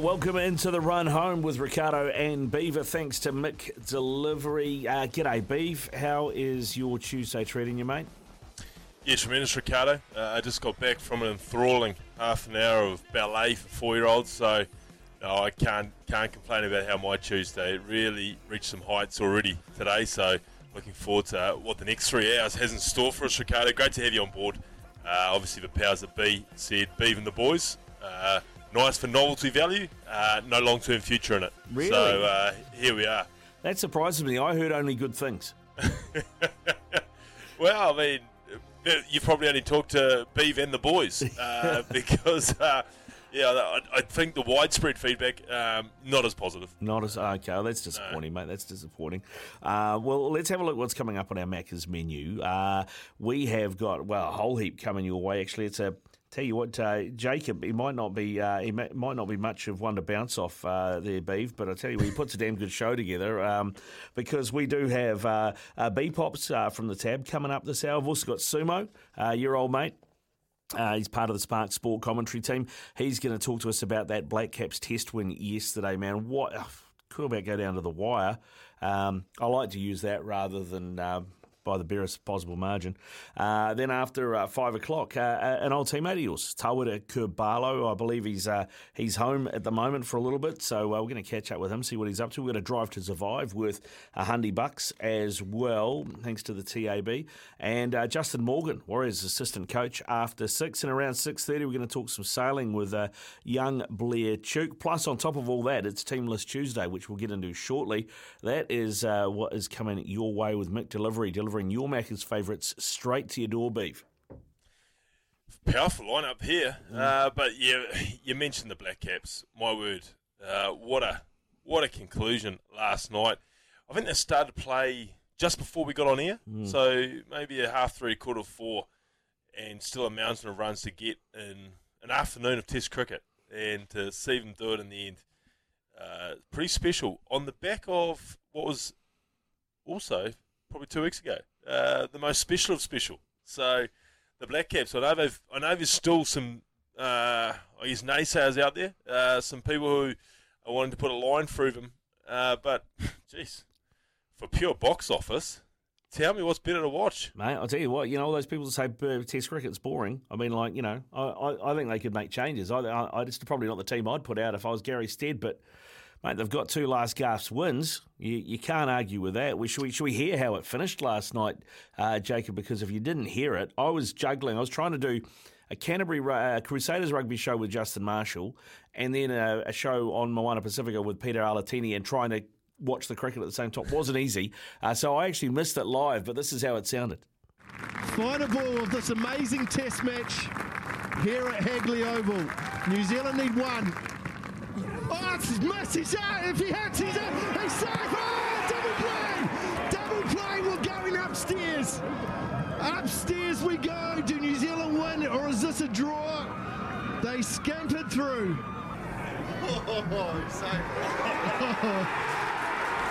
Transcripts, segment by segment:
Welcome into the run home with Ricardo and Beaver. Thanks to McDelivery. Uh, g'day, Beav. How is your Tuesday treating you, mate? Yeah, tremendous, Ricardo. Uh, I just got back from an enthralling half an hour of ballet for four-year-olds, so no, I can't can't complain about how my Tuesday really reached some heights already today. So looking forward to uh, what the next three hours has in store for us, Ricardo. Great to have you on board. Uh, obviously, the powers that be said, Beav and the boys. Uh, nice for novelty value, uh, no long term future in it. Really? So uh, here we are. That surprises me. I heard only good things. well, I mean, uh, you probably only talked to Beav and the boys uh, because, uh, yeah, I, I, think the widespread feedback um, not as positive. Not as okay. Well, that's disappointing, no. mate. That's disappointing. Uh, well, let's have a look what's coming up on our Macca's menu. Uh, we have got well a whole heap coming your way. Actually, it's a Tell you what, uh, Jacob, he might not be uh, he might not be much of one to bounce off uh, there, Beef. But I tell you, he puts a damn good show together um, because we do have uh, uh, B pops uh, from the tab coming up this hour. We've also got Sumo, your old mate. Uh, he's part of the Spark Sport commentary team. He's going to talk to us about that Black Caps test win yesterday, man. What could about go down to the wire? Um, I like to use that rather than um, by the barest possible margin. Uh, then after uh, five o'clock, uh, uh an old teammate of yours, Tawera Kerr-Barlow, I believe he's uh, he's home at the moment for a little bit, so uh, we're going to catch up with him, see what he's up to. We're going to drive to survive worth a hundred bucks as well, thanks to the TAB. And Justin Morgan, Warriors assistant coach, after six and around six thirty, we're going to talk some sailing with young Blair Tuke. Plus, on top of all that, it's Team List Tuesday, which we'll get into shortly. That is what is coming your way with McDelivery. Delivery delivering your Macca's favourites straight to your door, beef. Powerful lineup here, mm. uh, but yeah, you mentioned the Black Caps. My word, uh, what a what a conclusion last night. I think they started to play just before we got on air, mm. so maybe a half three, quarter four, and still a mountain of runs to get in an afternoon of Test cricket, and to see them do it in the end, uh, pretty special. On the back of what was also probably two weeks ago. Uh, the most special of special. So the Black Caps. I know they've. I know there's still some. Uh, I guess naysayers out there. Uh, some people who are wanting to put a line through them. Uh, but, jeez, for pure box office, tell me what's better to watch, mate. I'll tell you what. You know, all those people say Test cricket's boring. I mean, like you know, I, I, I think they could make changes. I, I, I, it's probably not the team I'd put out if I was Gary Stead, but Mate, they've got two last gasp's wins. You, you can't argue with that. We, should, we, should we hear how it finished last night, uh, Jacob? Because if you didn't hear it, I was juggling. I was trying to do a Canterbury uh, Crusaders rugby show with Justin Marshall and then a, a show on Moana Pacifica with Peter Alatini and trying to watch the cricket at the same time wasn't easy. Uh, so I actually missed it live, but this is how it sounded. Final ball of this amazing test match here at Hagley Oval. New Zealand need one. Oh, it's missed. He's out. If he hits, he's out. He's safe. Oh, double play. Double play. We're going upstairs. Upstairs we go. Do New Zealand win or is this a draw? They scampered through. Oh, he's safe.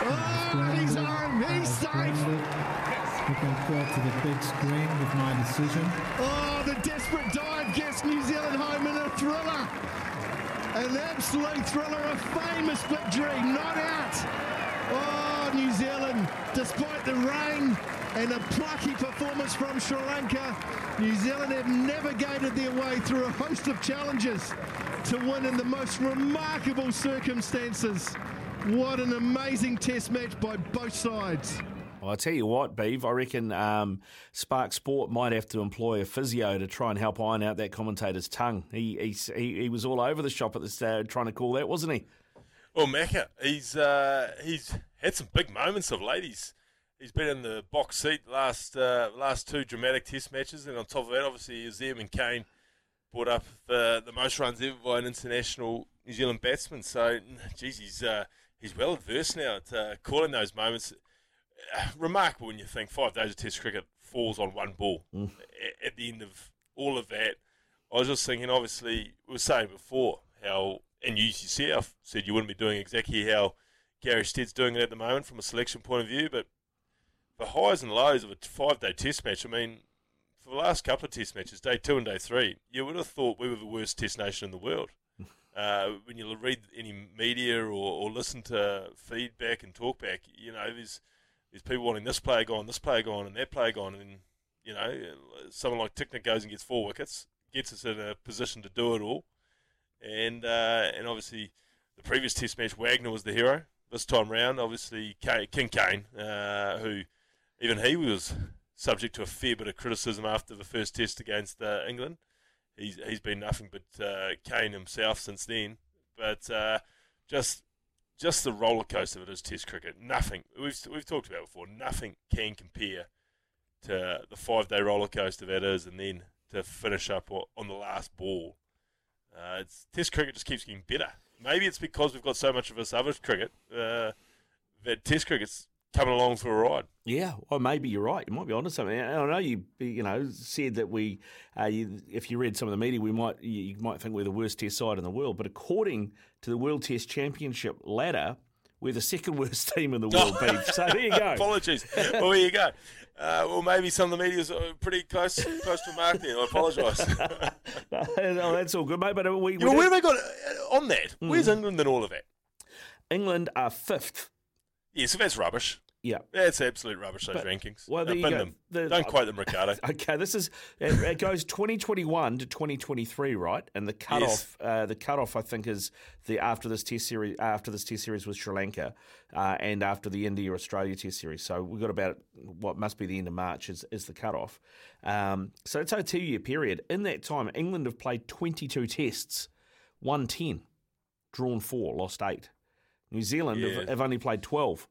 oh, he's home. He's safe. Looking forward to the big screen with my decision. Oh, the desperate dive gets New Zealand home in a thriller. An absolute thriller, a famous victory, not out. Oh, New Zealand, despite the rain and a plucky performance from Sri Lanka, New Zealand have navigated their way through a host of challenges to win in the most remarkable circumstances. What an amazing test match by both sides. I tell you what, Beeve, I reckon um, Spark Sport might have to employ a physio to try and help iron out that commentator's tongue. He he, he was all over the shop at the start trying to call that, wasn't he? Well, Macca, he's uh, he's had some big moments of late. He's he's been in the box seat last uh, last two dramatic Test matches, and on top of that, obviously, Azim and Kane brought up the the most runs ever by an international New Zealand batsman. So, geez, he's uh, he's well adverse now at uh, calling those moments. Remarkable when you think five days of Test cricket falls on one ball. Mm. A- At the end of all of that, I was just thinking. Obviously, we were saying before how, and you yourself said you wouldn't be doing exactly how Gary Stead's doing it at the moment from a selection point of view, but the highs and lows of a five-day Test match. I mean, for the last couple of Test matches, day two and day three, you would have thought we were the worst Test nation in the world. Uh, when you read any media or, or listen to feedback and talkback, you know, there's there's people wanting this player gone, this player gone, and that player gone, and you know, someone like Tickner goes and gets four wickets, gets us in a position to do it all, and uh, and obviously the previous Test match, Wagner was the hero. This time round, obviously King Kane, uh, who even he was subject to a fair bit of criticism after the first Test against uh, England. He's he's been nothing but uh, Kane himself since then. But uh, just just the roller coaster it is Test cricket. Nothing we've we've talked about before. Nothing can compare to the five day roller coaster that is, and then to finish up on the last ball. Uh, it's, Test cricket just keeps getting better. Maybe it's because we've got so much of this other cricket uh, that Test cricket's coming along for a ride. Yeah, well, maybe you're right. You might be onto something. I know you, you know, said that we, uh, you, if you read some of the media, we might, you might think we're the worst Test side in the world. But according to the World Test Championship ladder, we're the second worst team in the world, Beef. So there you go. Apologies. well, there you go. Uh, well, maybe some of the media's uh, pretty close close to mark there. I apologise. oh, that's all good, mate. But we, we yeah, where have we got uh, on that? Where's England in all of that? England are fifth. Yeah, so that's rubbish. Yeah. it's absolute rubbish. Those But- rankings. well, Uh, there you go. them. The- Don't quote them, Ricardo. Okay, this is it, it goes 2021 to 2023, right? And the cutoff, uh, the cutoff, I think, is the after this test series. After this test series with Sri Lanka, uh, and after the India Australia test series. So we've got about what must be the end of March is is the cutoff. Um, so it's a two year period. In that time, England have played 22 tests, won 10, drawn four, lost eight. New Zealand Yeah. have, have only played 12.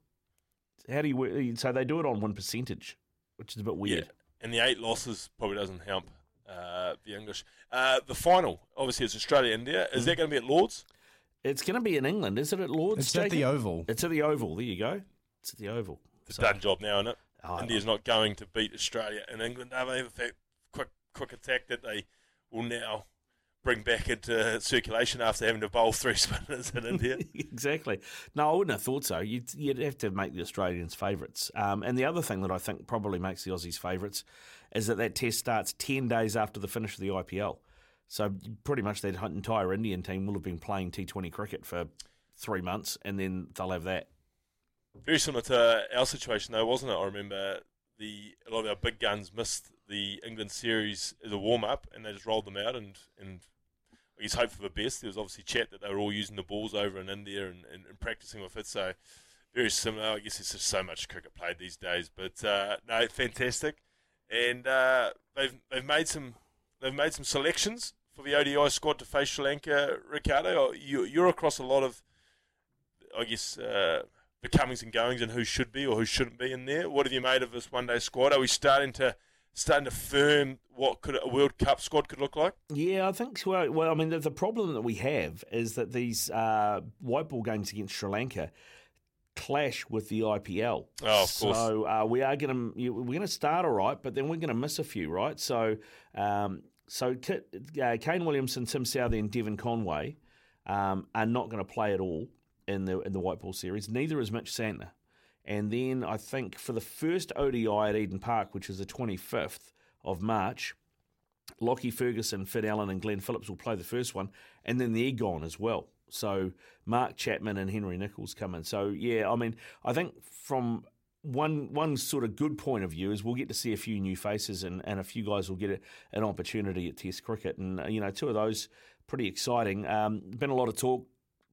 How do you so they do it on one percentage, which is a bit weird. Yeah, and the eight losses probably doesn't help uh, the English. Uh, the final, obviously, it's Australia India. Is that going to be at Lords? It's going to be in England, is it at Lords? It's at the Oval. It's at the Oval. There you go. It's at the Oval. It's a done job now, isn't it? Oh, India's not going to beat Australia and England, are they? With that quick, quick attack that they will now bring back into circulation after having to bowl three spinners in India. exactly. No, I wouldn't have thought so. You'd, you'd have to make the Australians favourites. Um, and the other thing that I think probably makes the Aussies favourites is that that test starts 10 days after the finish of the IPL. So pretty much that entire Indian team will have been playing T20 cricket for three months and then they'll have that. Very similar to our situation, though, wasn't it? I remember the a lot of our big guns missed the England series as a warm up, and they just rolled them out and and Guess hope for the best. There was obviously chat that they were all using the balls over in India and, and, and practicing with it, so very similar. I guess there's just so much cricket played these days, but uh, no, fantastic, and uh, they've they've made some they've made some selections for the ODI squad to face Sri Lanka. Ricardo, you, you're across a lot of I guess, uh, the comings and goings and who should be or who shouldn't be in there. What have you made of this one day squad? Are we starting to starting to firm what could a World Cup squad could look like? Yeah, I think. Well, well I mean, the, the problem that we have is that these uh, white ball games against Sri Lanka clash with the IPL. Oh, of course. So uh, we are going to we're going to start all right, but then we're going to miss a few, right? So, um, so Kit, uh, Kane Williamson, Tim Southee, and Devon Conway um, are not going to play at all in the in the white ball series. Neither is Mitch Santner. And then I think for the first ODI at Eden Park, which is the 25th of March, Lockie Ferguson, Finn Allen, and Glenn Phillips will play the first one, and then they're gone as well. So Mark Chapman and Henry Nicholls come in. So yeah, I mean, I think from one one sort of good point of view is we'll get to see a few new faces, and, and a few guys will get a, an opportunity at Test cricket, and uh, you know, two of those pretty exciting. Um, been a lot of talk.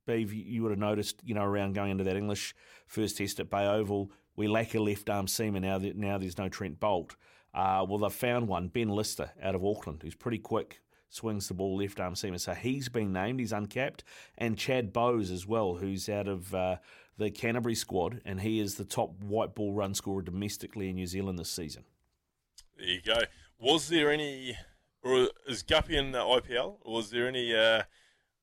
Beav, you would have noticed, you know, around going into that English first test at Bay Oval, we lack a left arm seamer now. That now there's no Trent Boult. Uh, well, they've found one, Ben Lister, out of Auckland, who's pretty quick, swings the ball left arm seamer. So he's been named. He's uncapped, and Chad Bowes as well, who's out of uh, the Canterbury squad, and he is the top white ball run scorer domestically in New Zealand this season. There you go. Was there any, or is Guppy in the IPL, was there any? Uh,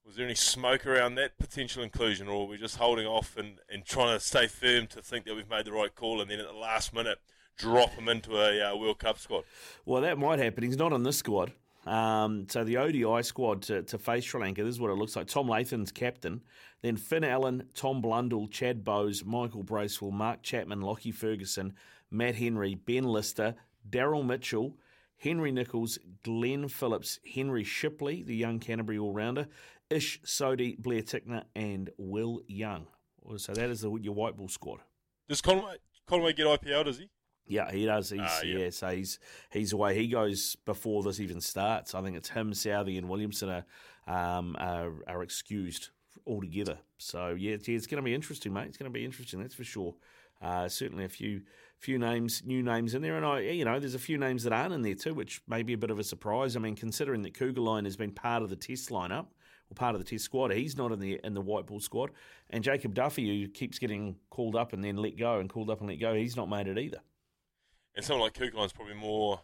was there any smoke around that potential inclusion, or were we just holding off and, and trying to stay firm to think that we've made the right call, and then at the last minute drop him into a uh, World Cup squad? Well, that might happen. He's not in this squad. Um, so the ODI squad to, to face Sri Lanka, this is what it looks like. Tom Latham's captain. Then Finn Allen, Tom Blundell, Chad Bowes, Michael Bracewell, Mark Chapman, Lockie Ferguson, Matt Henry, Ben Lister, Daryl Mitchell, Henry Nicholls, Glenn Phillips, Henry Shipley, the young Canterbury all rounder, Ish Sodhi, Blair Tickner, and Will Young. So that is the, your white ball squad. Does Conway, Conway get IPL, does he? Yeah, he does. He's, Ah, yeah. yeah. so he's he's away. He goes before this even starts. I think it's him, Southee, and Williamson are um, are, are excused altogether. So yeah, it's, yeah, it's going to be interesting, mate. It's going to be interesting. That's for sure. Uh, certainly a few few names, new names in there, and I, you know, there's a few names that aren't in there too, which may be a bit of a surprise. I mean, considering that Kuggeleijn has been part of the Test lineup part of the Test squad, he's not in the in the white ball squad, and Jacob Duffy, who keeps getting called up and then let go and called up and let go, he's not made it either. And someone like Kuggeleijn's probably more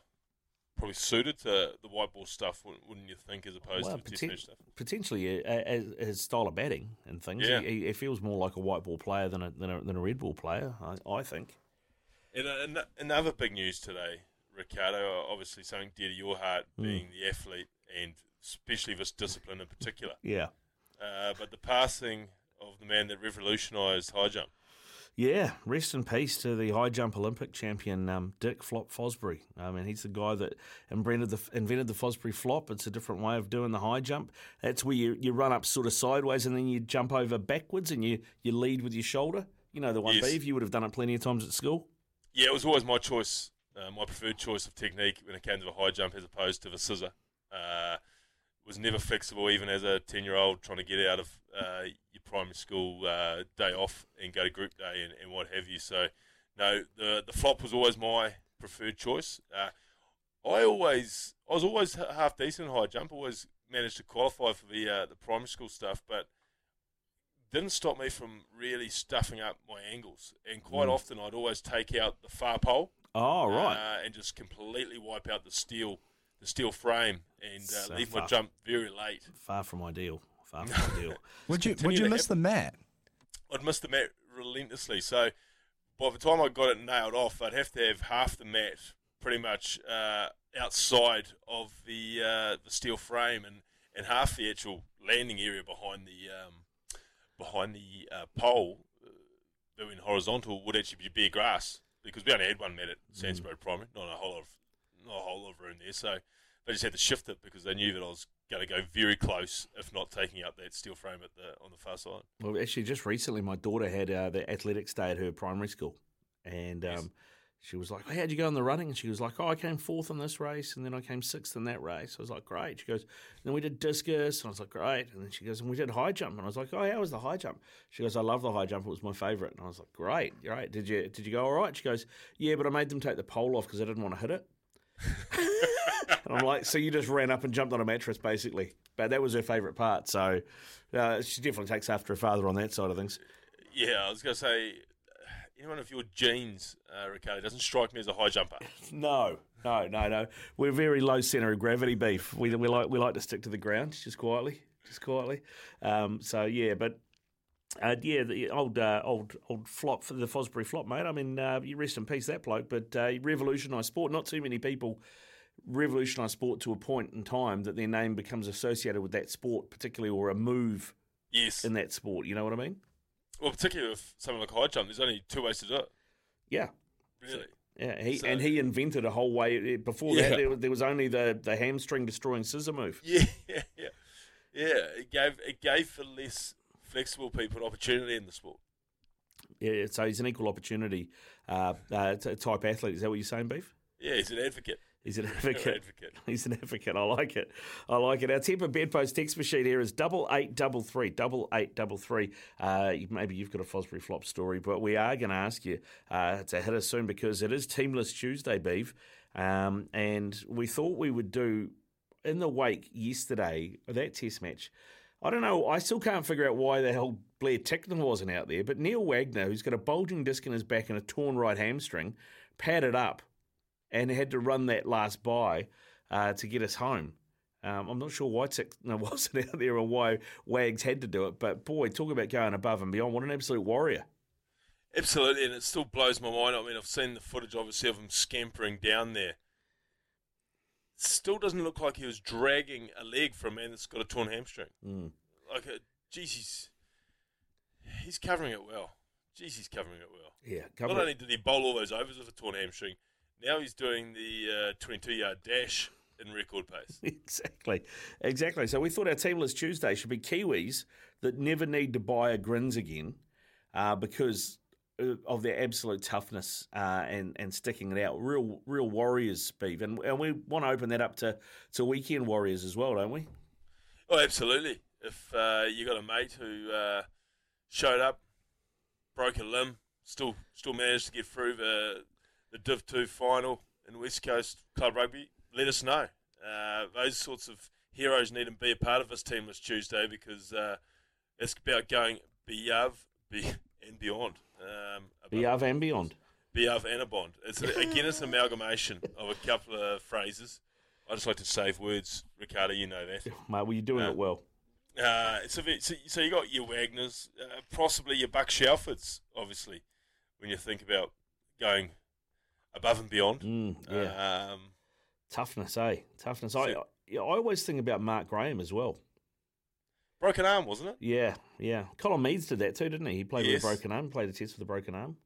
probably suited to the white ball stuff, wouldn't you think, as opposed Well, to the test poten- match stuff? potentially uh, uh, his style of batting and things. Yeah. He, he feels more like a white ball player than a than a, than a red ball player. I, I think. And, uh, another big news today, Ricardo, obviously something dear to your heart, Hmm. being the athlete and especially this discipline in particular. Yeah, Uh, but the passing of the man that revolutionised high jump. yeah. Rest in peace to the high jump Olympic champion um, Dick Flop Fosbury. I mean, he's the guy that invented the invented the Fosbury flop. It's a different way of doing the high jump. That's where you, you run up sort of sideways and then you jump over backwards and you, you lead with your shoulder. You know the one, Yes. You would have done it plenty of times at school. Yeah, it was always my choice, uh, my preferred choice of technique when it came to the high jump as opposed to the scissor. Uh, was never flexible, even as a 10 year old trying to get out of uh, your primary school uh, day off and go to group day and, and what have you. So, no, the, the flop was always my preferred choice. Uh, I always, I was always half decent in high jump, always managed to qualify for the, uh, the primary school stuff, but didn't stop me from really stuffing up my angles. And quite often, I'd always take out the far pole, Oh right. uh, and just completely wipe out the steel, the steel frame, and uh, So leave my far. jump very late. Far from ideal. Far from ideal. Would you would you miss have- the mat? I'd miss the mat relentlessly. So by the time I got it nailed off, I'd have to have half the mat pretty much uh, outside of the uh, the steel frame, and, and half the actual landing area behind the um, behind the uh, pole, uh, doing horizontal, would actually be bare grass because we only had one mat at Sandsborough Primary, not a whole lot of not a whole lot of room there. So they just had to shift it because they knew that I was going to go very close, if not taking out that steel frame at the on the far side. Well, actually, just recently, my daughter had uh, the athletics day at her primary school, and um, Yes. she was like, "How'd you go in the running?" And she was like, "Oh, I came fourth in this race, and then I came sixth in that race." I was like, "Great." She goes, "Then we did discus," and I was like, "Great." And then she goes, "And we did high jump," and I was like, "Oh, how was the high jump?" She goes, "I love the high jump. It was my favorite. And I was like, "Great, great. Did you did you go all right?" She goes, "Yeah, but I made them take the pole off because I didn't want to hit it." And I'm like, "So you just ran up and jumped on a mattress, basically?" But that was her favourite part. So uh, she definitely takes after her father on that side of things. Yeah, I was going to say, anyone of your genes, uh, Ricardo, doesn't strike me as a high jumper. No, no, no, no. We're very low centre of gravity beef. We, we like we like to stick to the ground just quietly, just quietly. Um, so yeah, but uh, yeah, the old uh, old old flop for the Fosbury flop, mate. I mean, uh, you rest in peace that bloke, but uh, he revolutionised sport. Not too many people revolutionise sport to a point in time that their name becomes associated with that sport, particularly or a move Yes. in that sport. You know what I mean? well, particularly with something like high jump, there's only two ways to do it, Yeah. really. Yeah, he So- and he invented a whole way. Before Yeah. that, there, was- there was only the, the hamstring destroying scissor move. Yeah, yeah, yeah. Yeah, it gave, it gave for less flexible people opportunity in the sport. Yeah, so he's an equal opportunity uh, uh, type athlete. Is that what you're saying, Beef? Yeah, he's an advocate. He's an An advocate. advocate. He's an advocate. I like it. I like it. Our Tempur Bedpost text machine here is double eight double three double eight double three. Uh, maybe you've got a Fosbury flop story, but we are going to ask you uh, to hit us soon because it is Team List Tuesday, Beef, um, and we thought we would do in the wake yesterday of that Test match. I don't know. I still can't figure out why the hell Blair Tickner wasn't out there. But Neil Wagner, who's got a bulging disc in his back and a torn right hamstring, padded up and had to run that last by uh, to get us home. Um, I'm not sure why Tickner wasn't out there and why Wags had to do it. But boy, talk about going above and beyond. What an absolute warrior. Absolutely, and it still blows my mind. I mean, I've seen the footage, obviously, of him scampering down there. Still doesn't look like he was dragging a leg for a man that's got a torn hamstring. Mm. Like, a, geez, he's, he's covering it well. Jeez, he's covering it well. Yeah, Not cover only did he bowl all those overs with a torn hamstring, now he's doing the uh, 22 yard dash in record pace. Exactly, exactly. So we thought our team list Tuesday should be Kiwis that never need to buy a grins again, uh, because uh, of their absolute toughness uh, and and sticking it out. Real, real warriors, Beef, and, and we want to open that up to to weekend warriors as well, don't we? Oh, absolutely. If uh, you got a mate who uh, showed up, broke a limb, still still managed to get through the the Div Two final in West Coast Club Rugby, let us know. Uh, those sorts of heroes need to be a part of this team this Tuesday because uh, it's about going beyond be, and beyond. Um, above- Beyond and beyond. Beyond and a bond. It's again, it's an amalgamation of a couple of phrases. I just like to save words, Ricardo. You know that. Mate, well, you're doing Yeah. it well. Uh, so, so, so you got your Wagners, uh, possibly your Buck Shelfords, obviously, when you think about going above and beyond. Mm, yeah, Um, toughness, eh? Toughness. I, so- yeah, I always think about Mark Graham as well. Broken arm, wasn't it? Yeah, yeah. Colin Meads did that too, didn't he? He played Yes. with a broken arm, played a test with a broken arm.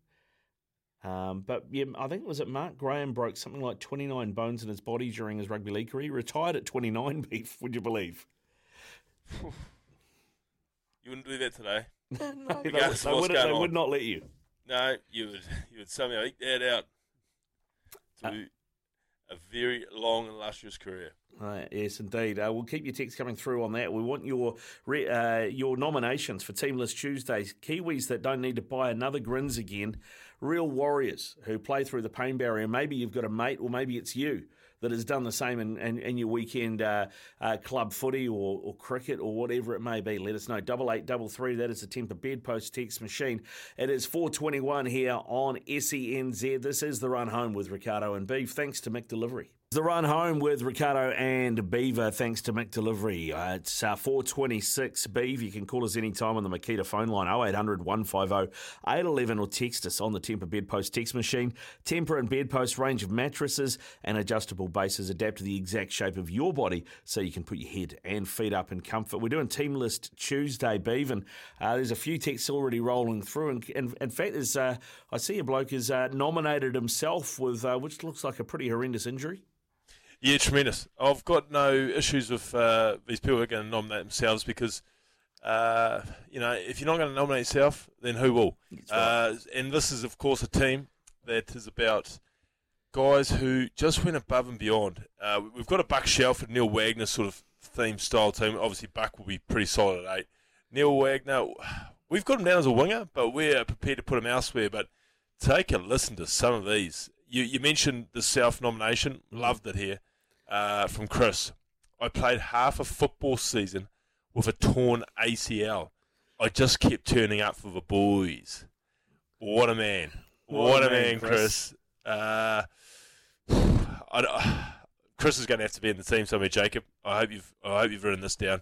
Um, but yeah, I think it was it Mark Graham broke something like 29 bones in his body during his rugby league career. He retired at 29. Beef, would you believe? You wouldn't do that today. no, they, Regardless they what's would, they going on. would not let you. No, you would you would somehow eke that out to Uh, a very long and illustrious career. Uh, yes, indeed. Uh, we'll keep your texts coming through on that. We want your re- uh, your nominations for Team List Tuesdays. Kiwis that don't need to buy another grins again. Real warriors who play through the pain barrier. Maybe you've got a mate, or maybe it's you that has done the same in, in, in your weekend uh, uh, club footy or, or cricket or whatever it may be. Let us know. Double eight double three. That is the Tempur Bedpost text machine. It is four twenty one here on SENZ. This is the run home with Ricardo and Beef. Thanks to McDelivery. The run home with Ricardo and Beaver, thanks to McDelivery. Uh, it's uh, 426 Beaver. You can call us anytime on the Makita phone line 0800 150 811 or text us on the Tempur Bedpost text machine. Tempur and Bedpost range of mattresses and adjustable bases adapt to the exact shape of your body so you can put your head and feet up in comfort. We're doing Team List Tuesday, Beaver. uh, there's a few texts already rolling through. And, and in fact, there's, uh, I see a bloke has uh, nominated himself with, uh, which looks like a pretty horrendous injury. Yeah, tremendous. I've got no issues with uh, these people who are going to nominate themselves because, uh, you know, if you're not going to nominate yourself, then who will? Uh, and this is, of course, a team that is about guys who just went above and beyond. Uh, we've got a Buck Shelford, Neil Wagner sort of theme style team. Obviously, Buck will be pretty solid at eight. Neil Wagner, we've got him down as a winger, but we're prepared to put him elsewhere. But take a listen to some of these. You, you mentioned the self nomination. Loved it here uh, from Chris. I played half a football season with a torn ACL. I just kept turning up for the boys. What a man. What, a man, Chris. Uh, I, Chris is going to have to be in the team somewhere, Jacob. I hope you've I hope you've written this down.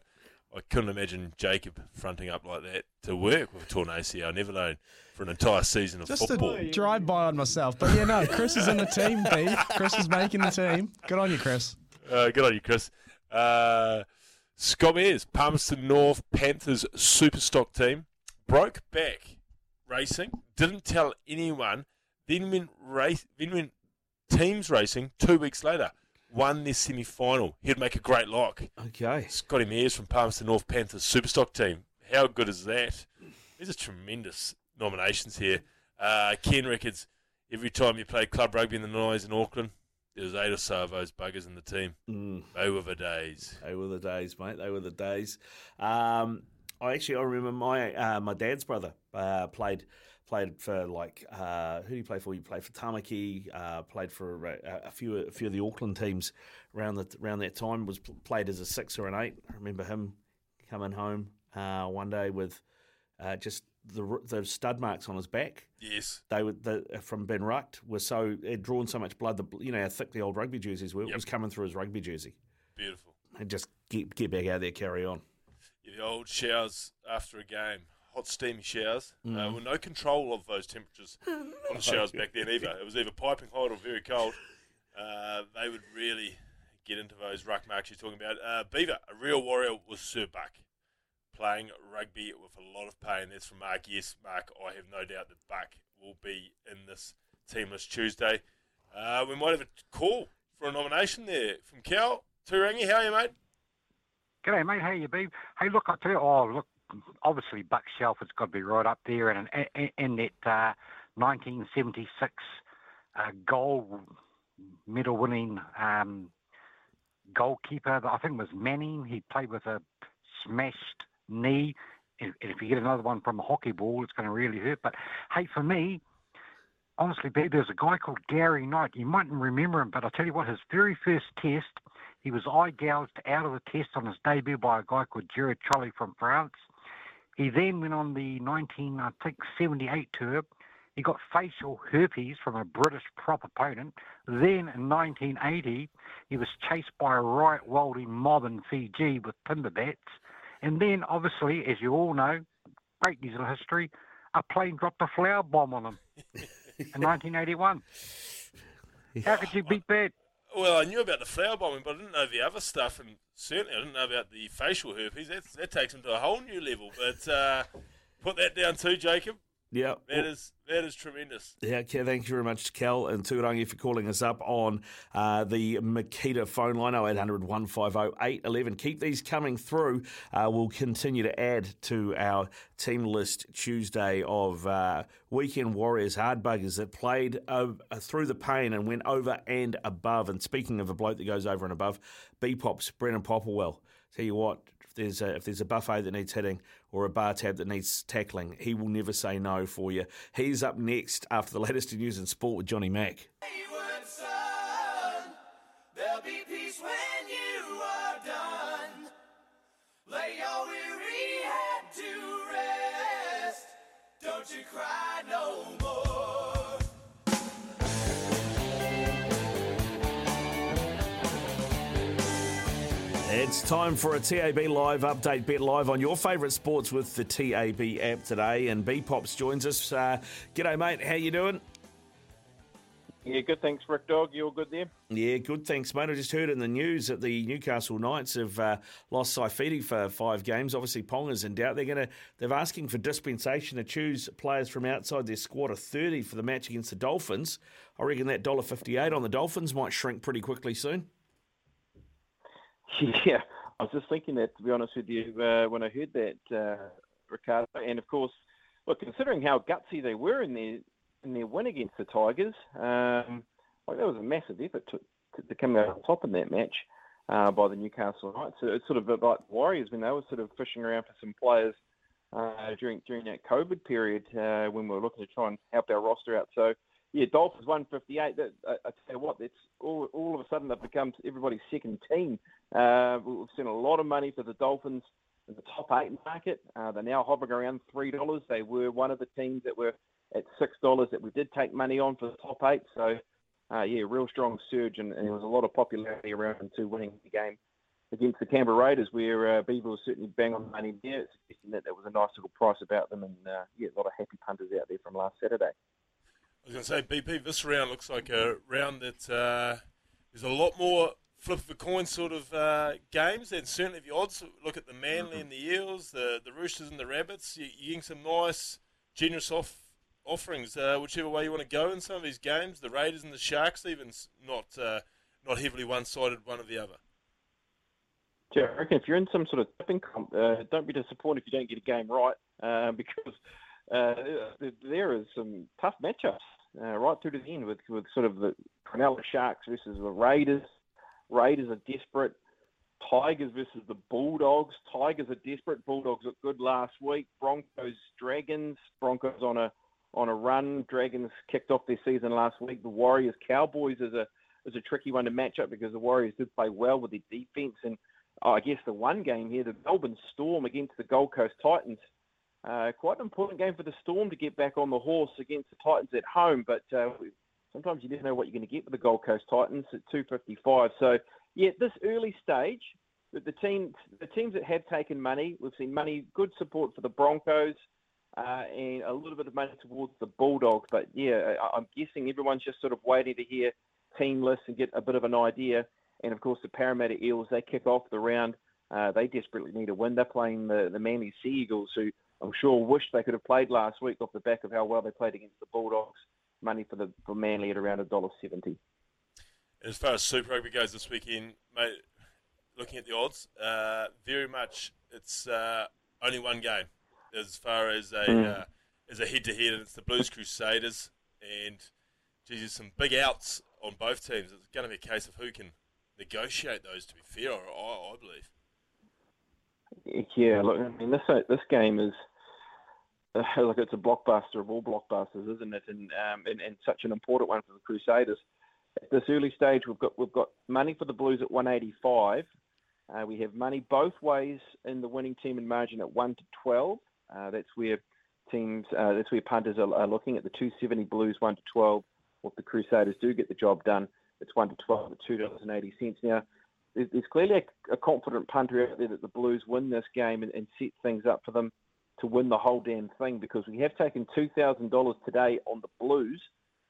I couldn't imagine Jacob fronting up like that to work with a torn ACL, never alone for an entire season of Just football. a drive by on myself. But yeah, no, Chris is in the team, B. Chris is making the team. Good on you, Chris. Uh, good on you, Chris. Uh, Scott Mears, Palmerston North Panthers super stock team, broke back racing, didn't tell anyone, then went, race, then went teams racing two weeks later, won their semi final. He'd make a great lock. Okay. Scotty Mears from Palmerston North Panthers super stock team. How good is that? These are tremendous nominations here. Uh, Ken records every time you play club rugby in the Nines in Auckland, there was eight or so of those buggers in the team. Mm. They were the days. They were the days, mate. They were the days. Um, I actually I remember my uh, my dad's brother uh, played played for like uh, who do you play for? You played for Tamaki, uh, played for a, a, few a few of the Auckland teams around the around that time. Was played as a six or an eight. I remember him coming home uh, one day with uh, just the the stud marks on his back. Yes, they were the, from Ben Rucht were so had drawn so much blood. The you know how thick the old rugby jerseys were. Yep. It was coming through his rugby jersey. Beautiful. And just get get back out there, carry on. Yeah, the old showers after a game, hot steamy showers. Uh, mm. Uh, no control of those temperatures on the showers back then either. It was either piping hot or very cold. Uh, they would really get into those ruck marks you're talking about. Uh, Beaver, a real warrior, was Sir Buck playing rugby with a lot of pain. That's from Mark. Yes, Mark, I have no doubt that Buck will be in this team list Tuesday. Uh, we might have a call for a nomination there from Cal. Turangi, how are you, mate? G'day, mate. How you be? Hey, look, I tell you, oh, look, obviously Buck Shelf has got to be right up there, and in, in, that uh, 1976 uh, gold medal winning um, goalkeeper, that I think it was Manning. He played with a smashed knee. And if you get another one from a hockey ball, it's going to really hurt. But hey, for me, honestly, there's a guy called Gary Knight. You mightn't remember him, but I'll tell you what, his very first test, he was eye gouged out of the test on his debut by a guy called Gerard Cholley from France. He then went on the 19, I think, 78 tour. He got facial herpes from a British prop opponent. Then in 1980, he was chased by a riot welding mob in Fiji with timber bats. And then, obviously, as you all know, great New Zealand history, a plane dropped a flour bomb on them in 1981. How could you beat that? Well, I knew about the flour bombing, but I didn't know the other stuff, and certainly I didn't know about the facial herpes. That, that takes them to a whole new level. But uh, put that down too, Jacob. Yeah, that is that is tremendous. Yeah, thank you very much, to Cal and Turangi, for calling us up on uh, the Makita phone line 0800 150 811. Keep these coming through. Uh, we'll continue to add to our team list Tuesday of uh, weekend warriors, hard buggers that played uh, through the pain and went over and above. And speaking of a bloke that goes over and above, B Pops, Brennan Popplewell. Tell you what, if there's a, if there's a buffet that needs hitting or a bar tab that needs tackling, he will never say no for you. He's up next after the latest in news in sport with Johnny Mack. Don't you cry no It's time for a TAB Live update. Bet live on your favourite sports with the TAB app today. And B Pops joins us. Uh, g'day, mate. How you doing? Yeah, good. Thanks, Rick Dog. You all good there? Yeah, good. Thanks, mate. I just heard in the news that the Newcastle Knights have uh, lost Saifiti for five games. Obviously, Ponga's in doubt. They're going to they're asking for dispensation to choose players from outside their squad of thirty for the match against the Dolphins. I reckon that dollar fifty eight on the Dolphins might shrink pretty quickly soon. Yeah, I was just thinking that to be honest with you uh, when I heard that, uh, Ricardo, and of course, look, considering how gutsy they were in their in their win against the Tigers, um, like that was a massive effort to, to, to come out on top in that match uh, by the Newcastle Knights. So it's sort of like Warriors when they were sort of fishing around for some players uh, during during that COVID period uh, when we were looking to try and help our roster out. So yeah, Dolphins 158. That, I, I tell you what, it's all, all of a sudden they've become everybody's second team. Uh, we've seen a lot of money for the Dolphins in the top eight market. Uh, they're now hovering around three dollars. They were one of the teams that were at six dollars that we did take money on for the top eight. So uh, yeah, real strong surge, and, and, there was a lot of popularity around them too, winning the game against the Canberra Raiders, where uh, Beaver was certainly bang on the money there, suggesting that there was a nice little price about them, and uh, yeah, a lot of happy punters out there from last Saturday. I was going to say, BP, this round looks like a round that uh, there's a lot more flip of a coin sort of uh, games. And certainly, if you odds look at the Manly mm-hmm. and the Eels, the the Roosters and the Rabbits, you, are getting some nice, generous off offerings. Uh, whichever way you want to go in some of these games, the Raiders and the Sharks, even not uh, not heavily one sided one or the other. Yeah, I reckon if you're in some sort of tipping comp, uh, don't be disappointed if you don't get a game right, uh, because there is some tough matchups uh, right through to the end with, with sort of the Cronulla Sharks versus the Raiders. Raiders are desperate. Tigers versus the Bulldogs. Tigers are desperate. Bulldogs looked good last week. Broncos, Dragons. Broncos on a on a run. Dragons kicked off their season last week. The Warriors Cowboys is a is a tricky one to match up because the Warriors did play well with their defense. And oh, I guess the one game here, the Melbourne Storm against the Gold Coast Titans. Uh, quite an important game for the Storm to get back on the horse against the Titans at home. But uh, sometimes you never know what you're going to get with the Gold Coast Titans at 255. So yeah, this early stage, the team, the teams that have taken money, we've seen money, good support for the Broncos uh, and a little bit of money towards the Bulldogs. But yeah, I'm guessing everyone's just sort of waiting to hear team lists and get a bit of an idea. And of course, the Parramatta Eels, they kick off the round. Uh, they desperately need a win. They're playing the, the Manly Sea Eagles, who I'm sure wish they could have played last week off the back of how well they played against the Bulldogs. Money for the for Manly at around a dollar seventy. As far as Super Rugby goes this weekend, mate, looking at the odds, uh, very much it's uh, only one game as far as a mm. uh, as a head to head, and it's the Blues Crusaders, and geez, there's some big outs on both teams. It's going to be a case of who can negotiate those. To be fair, I, I believe. Yeah, look, I mean this this game is like it's a blockbuster of all blockbusters, isn't it? And, um, and and such an important one for the Crusaders. At this early stage, we've got we've got money for the Blues at 185. Uh, we have money both ways in the winning team and margin at one to 12. Uh, that's where teams, uh, that's where punters are, are, looking at the 270 Blues, 1 to 12. If the Crusaders do get the job done, it's 1 to 12 at $2.80. Now, there's, there's clearly a, a, confident punter out there that the Blues win this game and, and, set things up for them to win the whole damn thing because we have taken $2,000 today on the Blues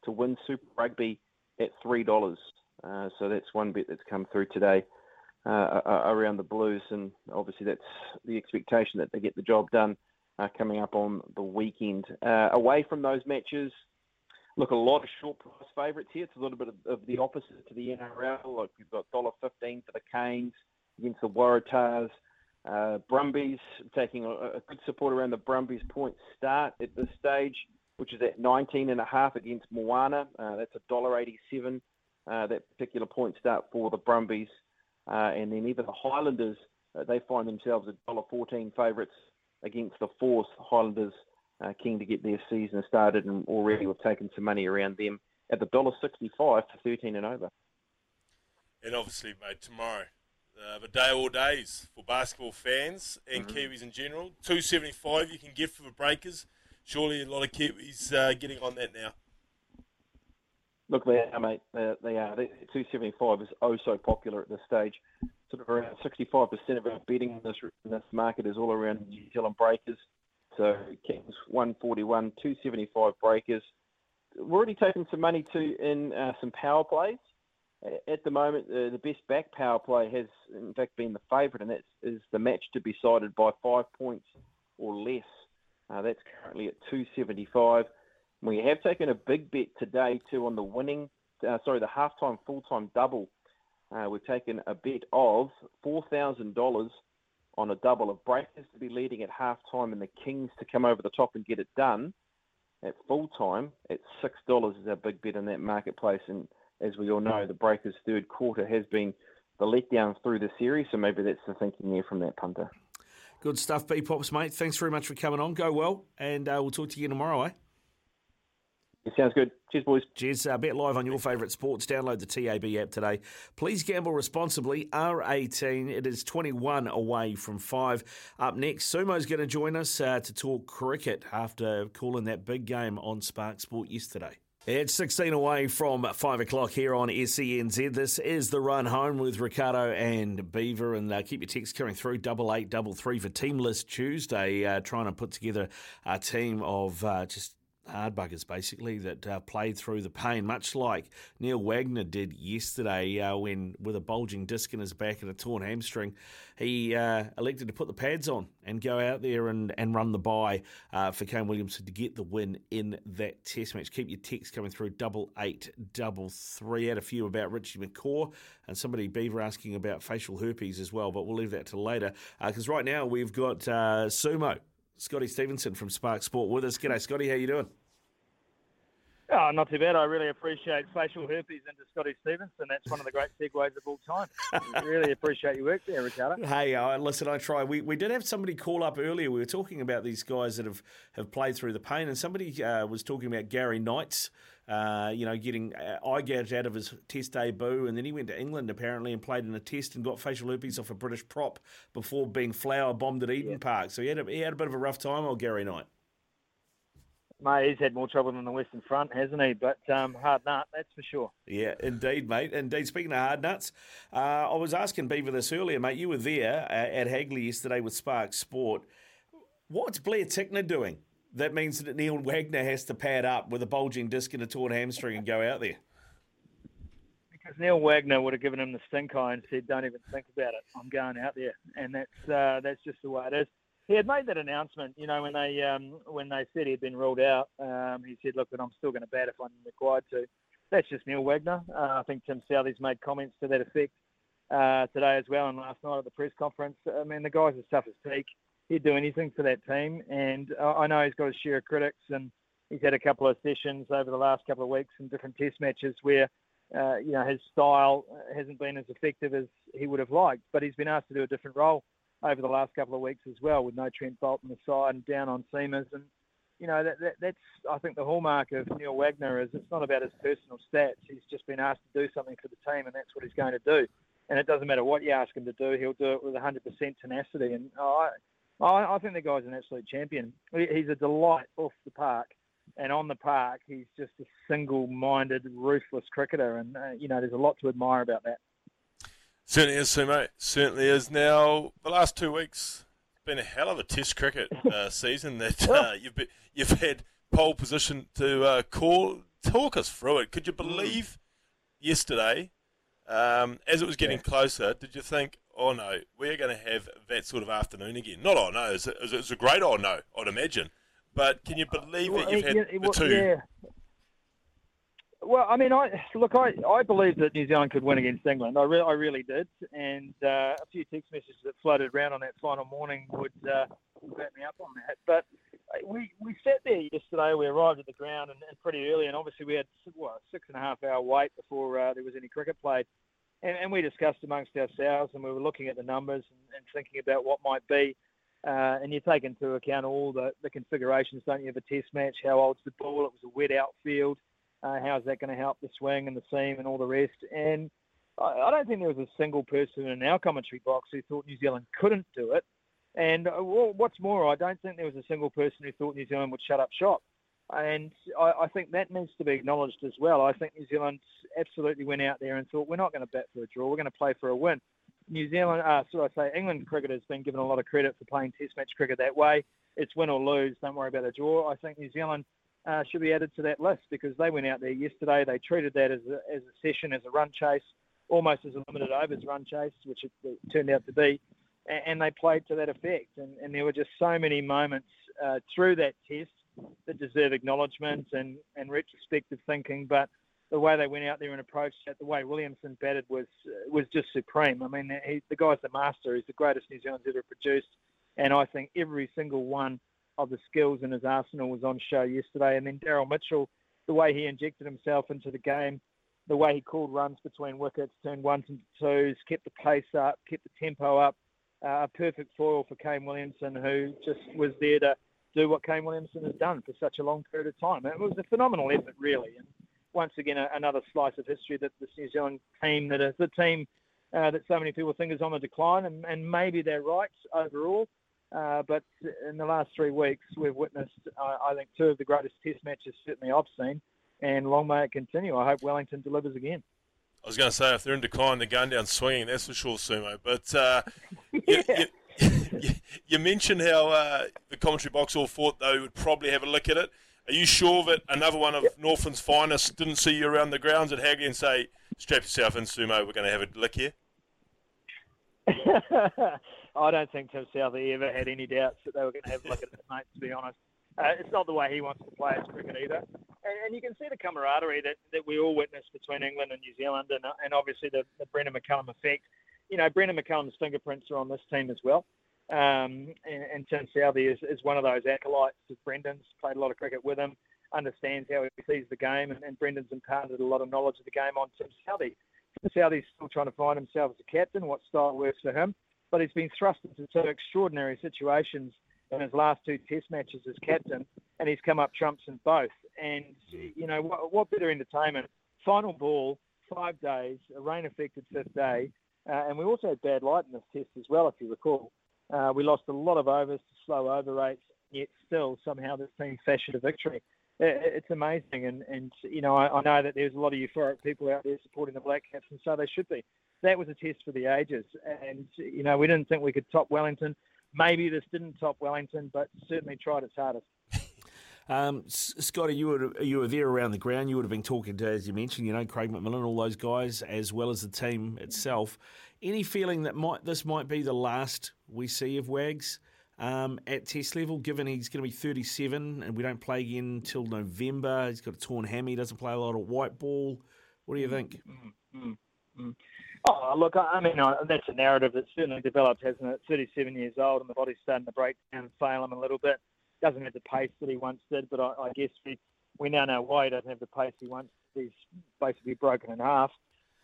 to win Super Rugby at $3. Uh, so that's one bet that's come through today uh, around the Blues, and obviously that's the expectation that they get the job done uh, coming up on the weekend. Uh, away from those matches, look, a lot of short price favourites here. It's a little bit of, of, the opposite to the NRL. Like we've got $1.15 for the Canes against the Waratahs. Uh, Brumbies taking a, a, good support around the Brumbies point start at this stage, which is at 19 and a half against Moana. Uh, that's a dollar 87. Uh, that particular point start for the Brumbies, uh, and then even the Highlanders, uh, they find themselves at dollar 14 favourites against the Force. Highlanders uh, keen to get their season started, and already we've taken some money around them at the dollar sixty-five for thirteen and over. And obviously, mate, tomorrow, uh, the day all days for basketball fans and mm-hmm. Kiwis in general. Two seventy-five you can get for the Breakers. Surely a lot of Kiwis uh, getting on that now. Look, they are, mate. They, they are. Two seventy-five is oh so popular at this stage sort of around 65% of our betting in this, in this market is all around New Zealand breakers. So Kings 141, 275 breakers. We're already taking some money too in uh, some power plays. At the moment, uh, the best back power play has, in fact, been the favourite, and that is the match to be sided by five points or less. Uh, that's currently at 275. We have taken a big bet today too on the winning, uh, sorry, the halftime full-time double uh, we've taken a bet of $4,000 on a double of Breakers to be leading at half time and the Kings to come over the top and get it done at full time at $6 is our big bet in that marketplace. And as we all know, the Breakers' third quarter has been the letdown through the series, so maybe that's the thinking there from that punter. Good stuff, B Pops, mate. Thanks very much for coming on. Go well, and uh, we'll talk to you tomorrow, eh? It sounds good. Cheers, boys. Cheers. Uh, bet live on your favourite sports. Download the TAB app today. Please gamble responsibly. R18. It is 21 away from 5. Up next, Sumo's going to join us uh, to talk cricket after calling that big game on Spark Sport yesterday. It's 16 away from 5 o'clock here on SENZ. This is the run home with Ricardo and Beaver. And uh, keep your texts coming through double eight, double three for Team List Tuesday. Uh, trying to put together a team of uh, just hard buggers basically that uh, played through the pain, much like Neil Wagner did yesterday uh, when, with a bulging disc in his back and a torn hamstring, he uh, elected to put the pads on and go out there and, and run the bye uh, for Kane Williamson to get the win in that test match. Keep your texts coming through double eight double three. Had a few about Richie McCaw and somebody Beaver asking about facial herpes as well, but we'll leave that to later because uh, right now we've got uh, Sumo. Scotty Stevenson from Spark Sport with us. G'day, Scotty. How you doing? Oh, not too bad. I really appreciate facial herpes into Scotty Stevenson. That's one of the great segues of all time. really appreciate your work there, Ricardo. Hey, uh, listen, I try. We, we did have somebody call up earlier. We were talking about these guys that have, have played through the pain, and somebody uh, was talking about Gary Knight's, uh, you know, getting uh, eye gouge out of his test debut, and then he went to England apparently and played in a test and got facial herpes off a British prop before being flour bombed at Eden yeah. Park. So he had a, he had a bit of a rough time, old Gary Knight. Mate, he's had more trouble than the Western Front, hasn't he? But um, hard nut, that's for sure. Yeah, indeed, mate. Indeed. Speaking of hard nuts, uh, I was asking Beaver this earlier, mate. You were there uh, at Hagley yesterday with Spark Sport. What's Blair Tickner doing? That means that Neil Wagner has to pad up with a bulging disc and a torn hamstring and go out there. Because Neil Wagner would have given him the stink eye and said, "Don't even think about it. I'm going out there," and that's uh, that's just the way it is he had made that announcement, you know, when they um, when they said he had been ruled out. Um, he said, "Look, but I'm still going to bat if I'm required to." That's just Neil Wagner. Uh, I think Tim Southee's made comments to that effect uh, today as well, and last night at the press conference. I mean, the guy's as tough as teak. He'd do anything for that team, and I know he's got a share of critics, and he's had a couple of sessions over the last couple of weeks in different Test matches where. Uh, you know his style hasn't been as effective as he would have liked, but he's been asked to do a different role over the last couple of weeks as well, with no Trent Boult on the side and down on seamers. And, you know, that, that, that's, I think, the hallmark of Neil Wagner is it's not about his personal stats. He's just been asked to do something for the team, and that's what he's going to do. And it doesn't matter what you ask him to do, he'll do it with 100% tenacity. And I, I, I think the guy's an absolute champion. He's a delight off the park. And on the park, he's just a single-minded, ruthless cricketer, and uh, you know there's a lot to admire about that. Certainly is, Sumo. Certainly is. Now, the last two weeks been a hell of a Test cricket uh, season that uh, you've been, you've had pole position to uh, call. Talk us through it. Could you believe yesterday, um, as it was getting yeah. closer, did you think, oh no, we're going to have that sort of afternoon again? Not oh no, it's a, it's a great oh no, I'd imagine. But can you believe that you've had the two? Yeah. Well, I mean, I look, I, I believe that New Zealand could win against England. I, re- I really did, and uh, a few text messages that floated around on that final morning would uh, back me up on that. But uh, we we sat there yesterday. We arrived at the ground and, and pretty early, and obviously we had what a six and a half hour wait before uh, there was any cricket played. And, and, we discussed amongst ourselves, and we were looking at the numbers and, and thinking about what might be. Uh, and you take into account all the, the configurations, don't you, of a test match? How old's the ball? It was a wet outfield. Uh, how's that going to help the swing and the seam and all the rest? And I, I, don't think there was a single person in our commentary box who thought New Zealand couldn't do it. And uh, what's more, I don't think there was a single person who thought New Zealand would shut up shop. And I, I think that needs to be acknowledged as well. I think New Zealand absolutely went out there and thought we're not going to bat for a draw, we're going to play for a win. New Zealand, uh, I say, England cricket has been given a lot of credit for playing Test match cricket that way. It's win or lose. Don't worry about a draw. I think New Zealand uh, should be added to that list because they went out there yesterday. They treated that as a, as a session, as a run chase, almost as a limited overs run chase, which it, turned out to be. And, and, they played to that effect. And, and there were just so many moments uh, through that test that deserve acknowledgement and, and retrospective thinking. But the way they went out there and approached it, the way Williamson batted was was just supreme. I mean, he, the guy's the master. He's the greatest New Zealand's ever produced. And I think every single one of the skills in his arsenal was on show yesterday. And then Daryl Mitchell, the way he injected himself into the game, the way he called runs between wickets, turned ones into twos, kept the pace up, kept the tempo up. Uh, a perfect foil for Kane Williamson, who just was there to do what Kane Williamson has done for such a long period of time. It was a phenomenal effort, really. And once again, a, another slice of history that this New Zealand team, that is the team uh, that so many people think is on the decline, and, and maybe they're right overall. Uh, but in the last three weeks, we've witnessed, uh, I think, two of the greatest Test matches certainly I've seen, and long may it continue. I hope Wellington delivers again. I was going to say, if they're in decline, they're going down swinging, that's for sure, Sumo. But uh, yeah. you, you, you, mentioned how uh, the commentary box all thought they would probably have a look at it. Are you sure that another one of yep. Northland's finest didn't see you around the grounds at Hagley and say, strap yourself in, Sumo, we're going to have a look here? I don't think Tim Southee ever had any doubts that they were going to have a look at it, mate, to be honest. Uh, it's not the way he wants to play his cricket either. And, and, you can see the camaraderie that, that we all witnessed between England and New Zealand, and, and obviously the, the Brendon McCullum effect. You know, Brendon McCullum's fingerprints are on this team as well. Um, and, and Tim Southee is, is one of those acolytes of Brendon's, played a lot of cricket with him. understands how he sees the game, and, and Brendon's imparted a lot of knowledge of the game on Tim Southee. Tim Southee's still trying to find himself as a captain, what style works for him, but he's been thrust into some extraordinary situations in his last two Test matches as captain, and he's come up trumps in both. And you know what, what better entertainment? Final ball, five days, a rain-affected fifth day, uh, and we also had bad light in this test as well, if you recall. Uh, we lost a lot of overs to slow over rates, yet still somehow this team fashioned a victory. It, it's amazing, and, and you know I, I know that there's a lot of euphoric people out there supporting the Black Caps, and so they should be. That was a test for the ages, and you know we didn't think we could top Wellington. Maybe this didn't top Wellington, but certainly tried its hardest. Um, Scotty, you were you were there around the ground. You would have been talking to, as you mentioned, you know, Craig McMillan, all those guys, as well as the team itself. Any feeling that might this might be the last we see of Wags um, at Test level, given he's going to be 37 and we don't play again until November. He's got a torn hammy, doesn't play a lot of white ball. What do you think? Mm-hmm. Mm-hmm. Oh, look, I mean, that's a narrative that's certainly developed, hasn't it? 37 years old and the body's starting to break down and fail him a little bit. Doesn't have the pace that he once did, but I, I guess we, we now know why he doesn't have the pace he once did. He's basically broken in half.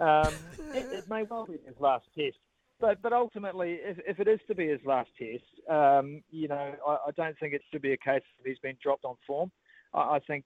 Um, it, it, may well be his last test. But, but ultimately, if, if it is to be his last test, um, you know, I, I don't think it should be a case of he's been dropped on form. I, I think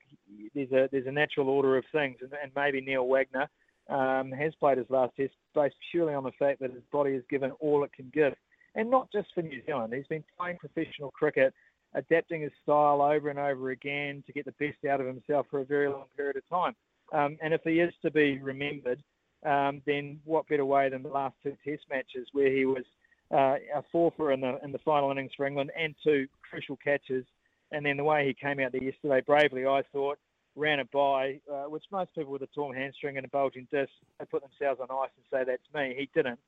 there's a there's a natural order of things, and, and maybe Neil Wagner um, has played his last test based purely on the fact that his body has given all it can give. And not just for New Zealand. He's been playing professional cricket, adapting his style over and over again to get the best out of himself for a very long period of time. Um, and if he is to be remembered, um, then what better way than the last two Test matches where he was uh, a fourfer in the in the final innings for England and two crucial catches, and then the way he came out there yesterday bravely, I thought ran a by, uh, which most people with a torn hamstring and a bulging disc, they put themselves on ice and say that's me. He didn't.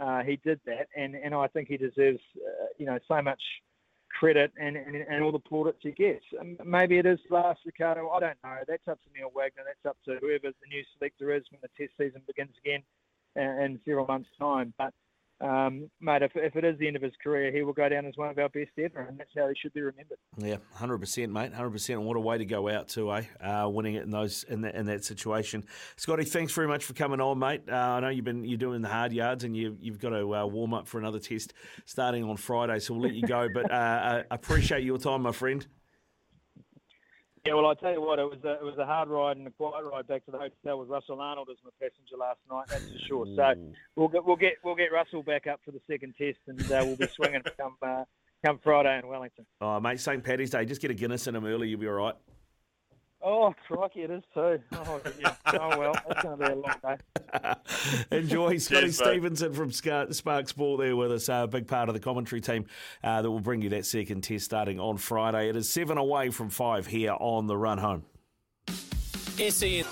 Uh, he did that, and, and I think he deserves, uh, you know, so much credit and, and, and all the plaudits he gets. Um, maybe it is last Ricardo. I don't know. That's up to Neil Wagner. That's up to whoever the new selector is when the Test season begins again in, in several months' time. But um, mate, if, if it is the end of his career, he will go down as one of our best ever, and that's how he should be remembered. Yeah, hundred percent, mate, hundred percent. What a way to go out to, eh? Uh, winning it in those in in that situation. Scotty, thanks very much for coming on, mate. Uh, I know you've been you're doing the hard yards, and you you've got to uh, warm up for another test starting on Friday, so we'll let you go. but uh, I appreciate your time, my friend. Yeah, well, I tell you what, it was a, it was a hard ride and a quiet ride back to the hotel with Russell Arnold as my passenger last night. That's for sure. So we'll get we'll get we'll get Russell back up for the second test, and uh, we'll be swinging come uh, come Friday in Wellington. Oh, mate, St. Paddy's Day. Just get a Guinness in him early. You'll be all right. Oh, crikey, it is too. Oh, yeah. oh well, it's going to be a long day. Enjoy Scotty Cheers, Stevenson from Spark Sport there with us, a uh, big part of the commentary team uh, that will bring you that second test starting on Friday. It is seven away from five here on the run home. SEN.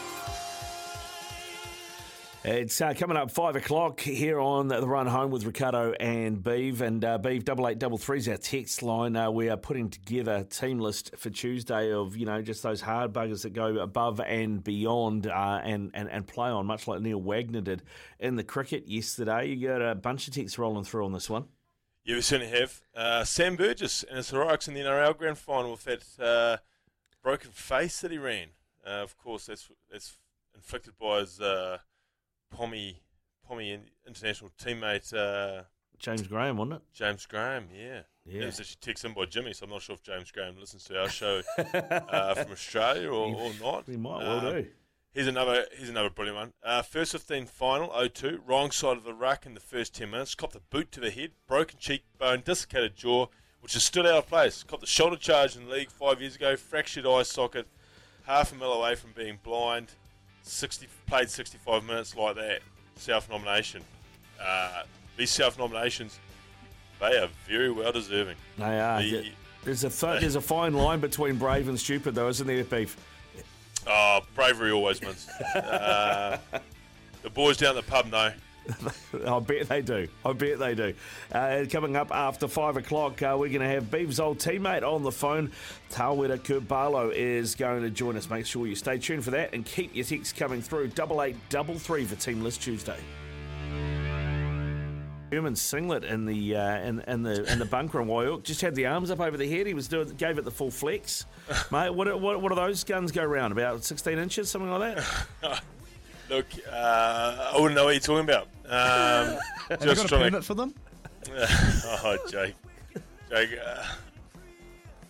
It's uh, coming up five o'clock here on the run home with Ricardo and Beeve. And uh, Beeve, double eight double three is our text line. Uh, we are putting together a team list for Tuesday of, you know, just those hard buggers that go above and beyond uh, and, and, and play on, much like Neil Wagner did in the cricket yesterday. You got a bunch of texts rolling through on this one. Yeah, we certainly have. Uh, Sam Burgess and his heroics in the NRL Grand Final with that uh, broken face that he ran. of course, that's, that's inflicted by his Pommy Pommy international teammate uh, James Graham, wasn't it? James Graham, yeah. Yeah. It was actually texted in by Jimmy, so I'm not sure if James Graham listens to our show uh, from Australia or, or not. He might well um, do. Here's another here's another brilliant one. Uh, first 15 final, 0-2, wrong side of the ruck in the first 10 minutes. Copped a boot to the head, broken cheekbone, dislocated jaw, which is still out of place. Copped the shoulder charge in the league five years ago, fractured eye socket, half a mil away from being blind. 60 played 65 minutes like that, self nomination. Uh, these self nominations, they are very well deserving. They are. The, there's a th- there's a fine line between brave and stupid, though, isn't there, Beef? Oh, bravery always wins. uh, the boys down the pub know. I bet they do. I bet they do. Uh, coming up after five o'clock, uh, we're going to have Beav's old teammate on the phone. Tawera Kerr-Barlow is going to join us. Make sure you stay tuned for that and keep your texts coming through. Double eight double three for Team List Tuesday. German singlet in the uh, in, in the in the bunker in Waiuku. Just had the arms up over the head. He was doing gave it the full flex. Mate, what, what what do those guns go around? About sixteen inches, something like that. Look, uh, I wouldn't know what you're talking about. Um, Have you got a permit for them? oh, Jake, Jake, uh,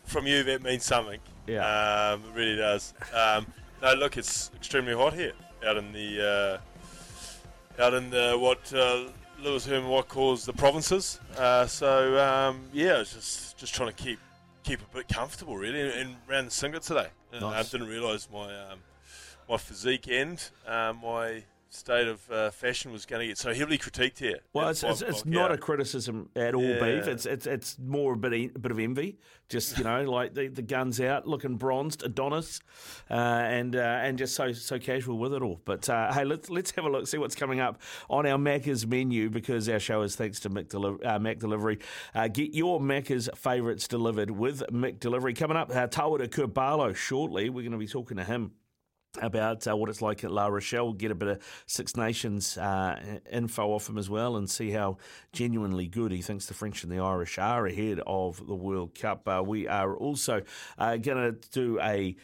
from you that means something. Yeah, um, it really does. Um, no, look, it's extremely hot here out in the uh, out in the what uh, Lewis Herman Watt calls the provinces. Uh, so um, yeah, it's just just trying to keep keep a bit comfortable really, and, and around the singlet today. Nice. I didn't realise my um, my physique and uh, my state of uh, fashion was going to get so heavily critiqued here. Well, it's, it's, it's not a criticism at all, Yeah. Beef. It's it's it's more a bit a bit of envy. Just you know, like the, the guns out, looking bronzed, Adonis, uh, and uh, and just so so casual with it all. But uh, hey, let's let's have a look, see what's coming up on our Macca's menu because our show is thanks to Mick, Deli- uh, McDelivery. Uh, get your Macca's favourites delivered with McDelivery. Coming up, uh, Tawera Kerr-Barlow shortly. We're going to be talking to him about uh, what it's like at La Rochelle, get a bit of Six Nations uh, info off him as well, and see how genuinely good he thinks the French and the Irish are ahead of the World Cup. Uh, we are also uh, going to do a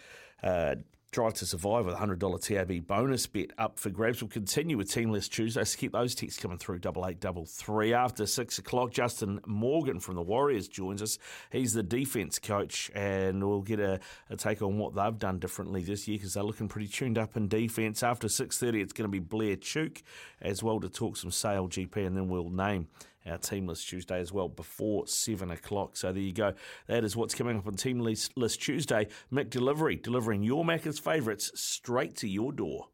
uh, Drive to Survive with a $100 TAB bonus bet up for grabs. We'll continue with Team List Tuesday, so keep those texts coming through, double eight, double three. After six o'clock, Justin Morgan from the Warriors joins us. He's the defence coach, and we'll get a, a take on what they've done differently this year because they're looking pretty tuned up in defence. After 6.30, it's going to be Blair Tuke as well to talk some SailGP, and then we'll name our Team List Tuesday as well before 7 o'clock. So there you go. That is what's coming up on Team List, Tuesday. McDelivery, delivering your Macca's favourites straight to your door.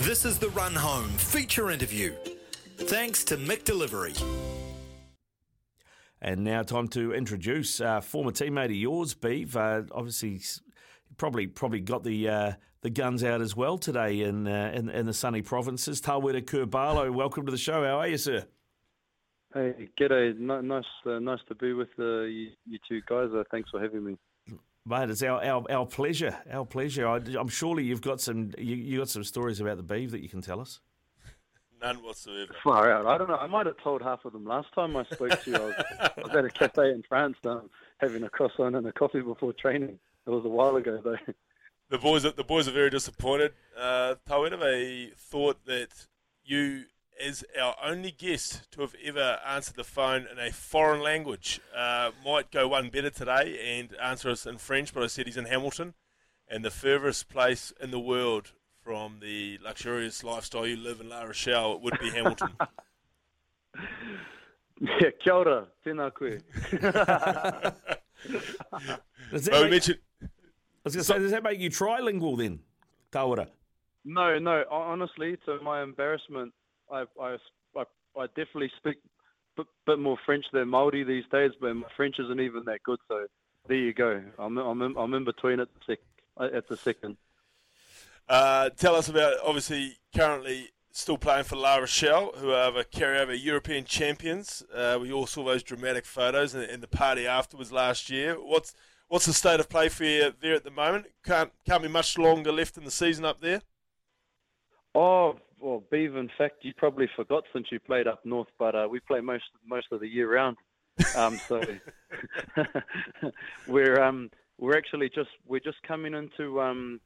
This is the Run Home feature interview. Thanks to Mick Delivery. And now, time to introduce uh, former teammate of yours, Beeve. Uh, obviously, probably probably got the uh, the guns out as well today in uh, in, in the sunny provinces. Tawera Kerr-Barlow, welcome to the show. How are you, sir? Hey, g'day. Ni- Nice, uh, nice to be with uh, you, you two guys. Uh, thanks for having me. Mate, it's our, our, our pleasure. Our pleasure. I, I'm surely you've got some you, you got some stories about the Beeve that you can tell us. None whatsoever. Far out. I don't know. I might have told half of them last time I spoke to you. I was, I was at a cafe in France um, having a croissant and a coffee before training. It was a while ago, though. The boys, are, the boys are very disappointed. Uh, Tawera, they thought that you, as our only guest to have ever answered the phone in a foreign language, uh, might go one better today and answer us in French. But I said he's in Hamilton, and the furthest place in the world from the luxurious lifestyle you live in La Rochelle would be Hamilton. Yeah, kia ora, tēnā koe. Does that Well, make- mentioned- I was going to say, does that make you trilingual then, Tawera? No, no. Honestly, to my embarrassment, I, I, I, I definitely speak a bit more French than Maori these days, but my French isn't even that good. So there you go. I'm, I'm, in, I'm in between at the, sec, at the second. Uh, tell us about obviously currently still playing for La Rochelle, who are the carryover European champions. Uh, we all saw those dramatic photos and, and the party afterwards last year. What's what's the state of play for you there at the moment? Can't can't be much longer left in the season up there. Oh, well, Beav, in fact, you probably forgot since you played up north, but uh, we play most most of the year round. Um, so we're um, we're actually just we're just coming into um,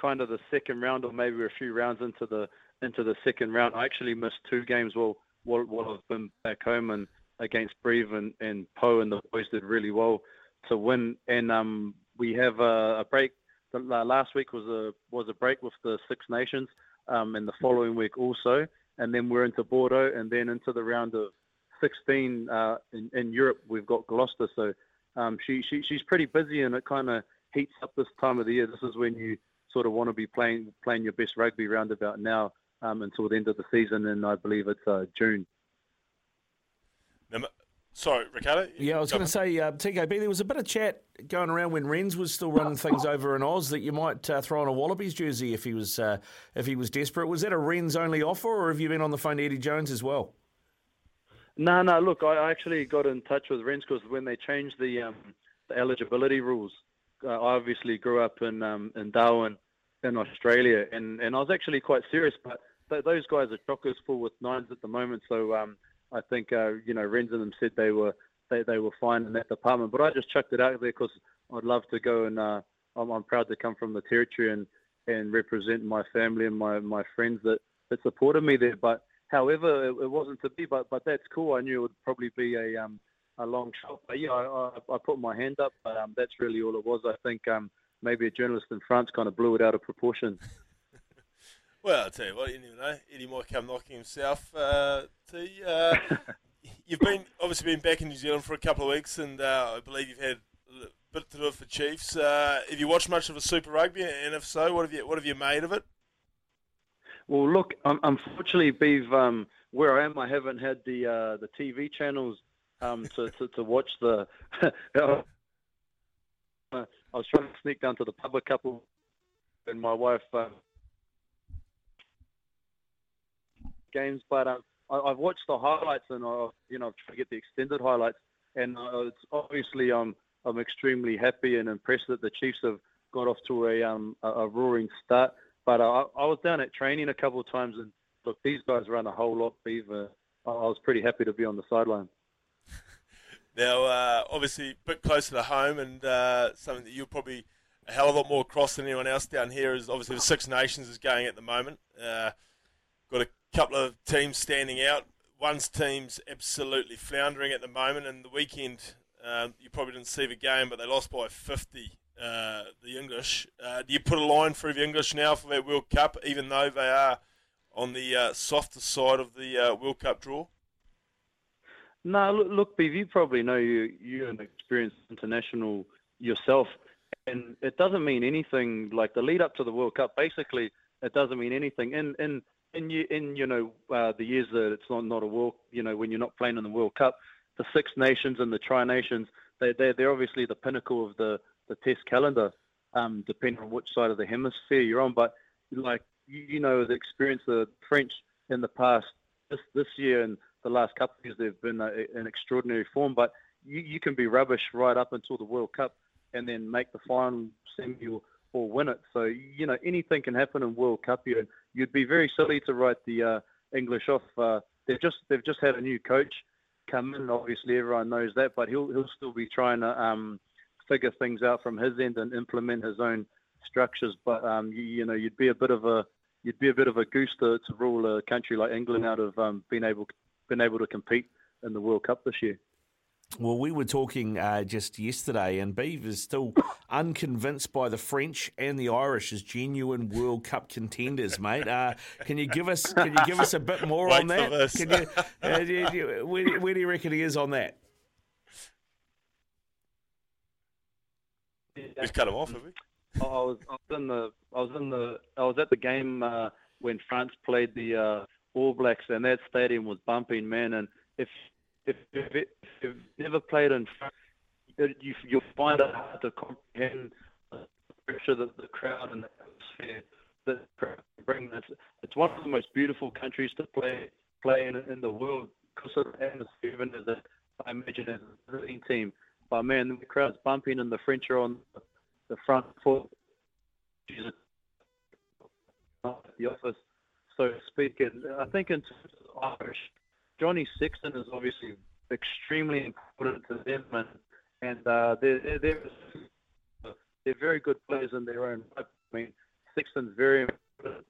kind of the second round, or maybe we're a few rounds into the into the second round. I actually missed two games while while, while I've been back home and against Brive and, and Pau, and the boys did really well to win. And um, we have a, a break. The, la- last week was a was a break with the Six Nations, um, and the following week also. And then we're into Bordeaux, and then into the round of 16 uh, in, in Europe. We've got Gloucester, so um, she, she she's pretty busy, and it kind of heats up this time of the year. This is when you sort of want to be playing playing your best rugby roundabout now um, until the end of the season, and I believe it's uh, June. Sorry, Ricardo. Yeah, I was going to say, uh, TKB, there was a bit of chat going around when Renz was still running things over in Oz that you might uh, throw on a Wallabies jersey if he was uh, if he was desperate. Was that a Renz only offer, or have you been on the phone to Eddie Jones as well? No, no. Look, I I actually got in touch with Renz because when they changed the, um, the eligibility rules, uh, I obviously grew up in um, in Darwin, in Australia, and, and I was actually quite serious. But th- those guys are chockers full with nines at the moment. So um, I think uh, you know Renz and them said they were they, they were fine in that department. But I just chucked it out there because I'd love to go and uh, I'm, I'm proud to come from the territory and, and represent my family and my, my friends that, that supported me there. But however, it, it wasn't to be. But but that's cool. I knew it would probably be a um, a long shot. But yeah, I, I, I put my hand up. But um, that's really all it was. I think um, maybe a journalist in France kind of blew it out of proportion. Well, I'll tell you what, you never know. Eddie might come knocking himself. Uh, T, uh, you've been obviously been back in New Zealand for a couple of weeks, and uh, I believe you've had a bit to do for Chiefs. Uh, have you watched much of the Super Rugby, and if so, what have you what have you made of it? Well, look, um, unfortunately, Beav, um, where I am, I haven't had the uh, the TV channels um, to, to, to watch the. I was trying to sneak down to the pub a couple, and my wife um, games, but um, I, I've watched the highlights and I, you know, I've tried to get the extended highlights, and uh, it's obviously um, I'm extremely happy and impressed that the Chiefs have got off to a um, a, a roaring start. But uh, I was down at training a couple of times, and look, these guys run a whole lot, Beaver. I was pretty happy to be on the sideline. Now, uh, obviously, a bit closer to home, and uh, something that you're probably a hell of a lot more across than anyone else down here is obviously the Six Nations is going at the moment. Uh, got a couple of teams standing out. One's team's absolutely floundering at the moment, and the weekend um, you probably didn't see the game, but they lost by 50. Uh, the English. Uh, do you put a line through the English now for their World Cup, even though they are on the uh, softer side of the uh, World Cup draw? No, look, look, you probably know you you're an experienced international yourself, and it doesn't mean anything. Like the lead up to the World Cup, basically, it doesn't mean anything. In in in you in you know uh, the years that it's not not a world, you know, when you're not playing in the World Cup, the Six Nations and the Tri Nations, they they they're obviously the pinnacle of the the Test calendar, um, depending on which side of the hemisphere you're on. But like you, you know, the experience of the French in the past, this this year and the last couple of years, they've been an extraordinary form. But you, you can be rubbish right up until the World Cup, and then make the final semi or, win it. So you know anything can happen in World Cup. You you'd be very silly to write the uh, English off. Uh, they've just they've just had a new coach come in. Obviously, everyone knows that, but he'll he'll still be trying to um, figure things out from his end and implement his own structures. But um, you, you know, you'd be a bit of a you'd be a bit of a goose to, to rule a country like England out of um, being able been able to compete in the World Cup this year. Well, we were talking uh, just yesterday, and Beav is still unconvinced by the French and the Irish as genuine World Cup contenders, mate. Uh, can you give us can you give us a bit more Wait on that? Can you, uh, do you- where, where do you reckon he is on that? We've cut him off, have we? I was, I was in the I was in the I was at the game uh, when France played the uh, All Blacks, and that stadium was bumping, man. And if if if, it, if you've never played in France, you you'll find it hard to comprehend the pressure that the crowd and the atmosphere that bring. It's it's one of the most beautiful countries to play play in in the world because of the atmosphere, even as a I imagine as a visiting team. But man, the crowd's bumping, and the French are on the front foot. Jesus, the office, so to speak. And I think in terms of Irish, Johnny Sexton is obviously extremely important to them, and and uh, they're, they're they're very good players in their own right. I mean, Sexton's very important.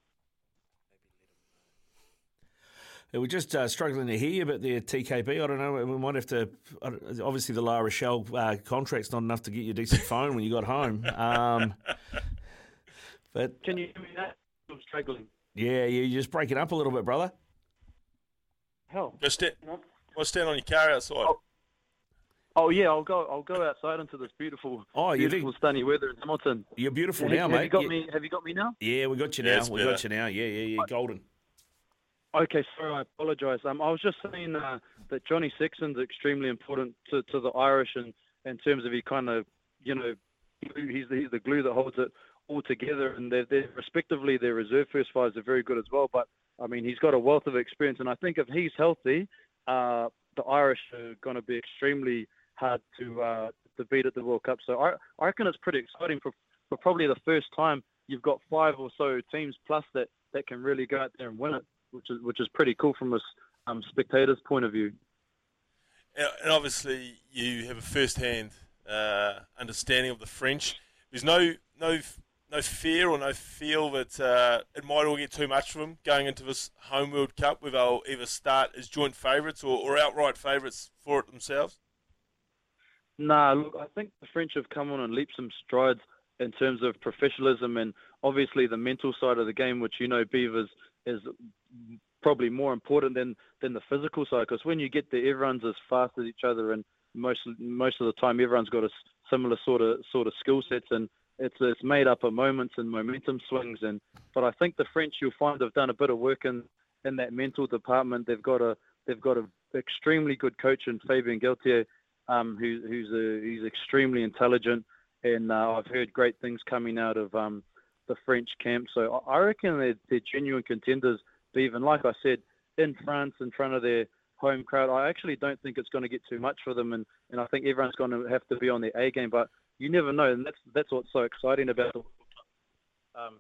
We're just uh, struggling to hear you about the TKB. I don't know. We might have to. Obviously, the La Rochelle uh, contract's not enough to get you a decent phone when you got home. Um, but Can you hear me now? I'm struggling. yeah, you're just breaking up a little bit, brother. Hell. Go stand, well, stand on your car outside. Oh yeah, I'll go. I'll go outside into this beautiful, Oh, you beautiful sunny weather in Hamilton. You're beautiful have, now, have mate. you got Yeah. me? Have you got me now? Yeah, we got you now. it's we got you now. Yeah, yeah, yeah. Golden. Okay, sorry, I apologise. Um, I was just saying uh, that Johnny Sexton's extremely important to, to the Irish in, in terms of he kind of, you know, he's the, he's the glue that holds it all together. And they're, they're respectively, their reserve first fires are very good as well. But I mean, he's got a wealth of experience, and I think if he's healthy, uh, the Irish are going to be extremely hard to uh, to beat at the World Cup. So I, I reckon it's pretty exciting for, for probably the first time you've got five or so teams plus that that can really go out there and win it, which is which is pretty cool from a um, spectator's point of view. And obviously, you have a first-hand uh, understanding of the French. There's no no no fear or no feel that uh, it might all get too much for them going into this home World Cup, where they'll either start as joint favourites or, or outright favourites for it themselves. Nah, look, I think the French have come on and leaped some strides in terms of professionalism and obviously the mental side of the game, which you know Beavers is probably more important than than the physical side. Because when you get there, everyone's as fast as each other, and most most of the time, everyone's got a similar sort of sort of skill sets, and it's it's made up of moments and momentum swings. And but I think the French, you'll find, have done a bit of work in in that mental department. They've got a they've got a extremely good coach in Fabien Galthié, um, who, who's a, he's extremely intelligent, and uh, I've heard great things coming out of um, the French camp. So I reckon they're, they're genuine contenders. But even like I said, in France, in front of their home crowd, I actually don't think it's going to get too much for them, and, and I think everyone's going to have to be on their A game. But you never know, and that's that's what's so exciting about the World Cup. um,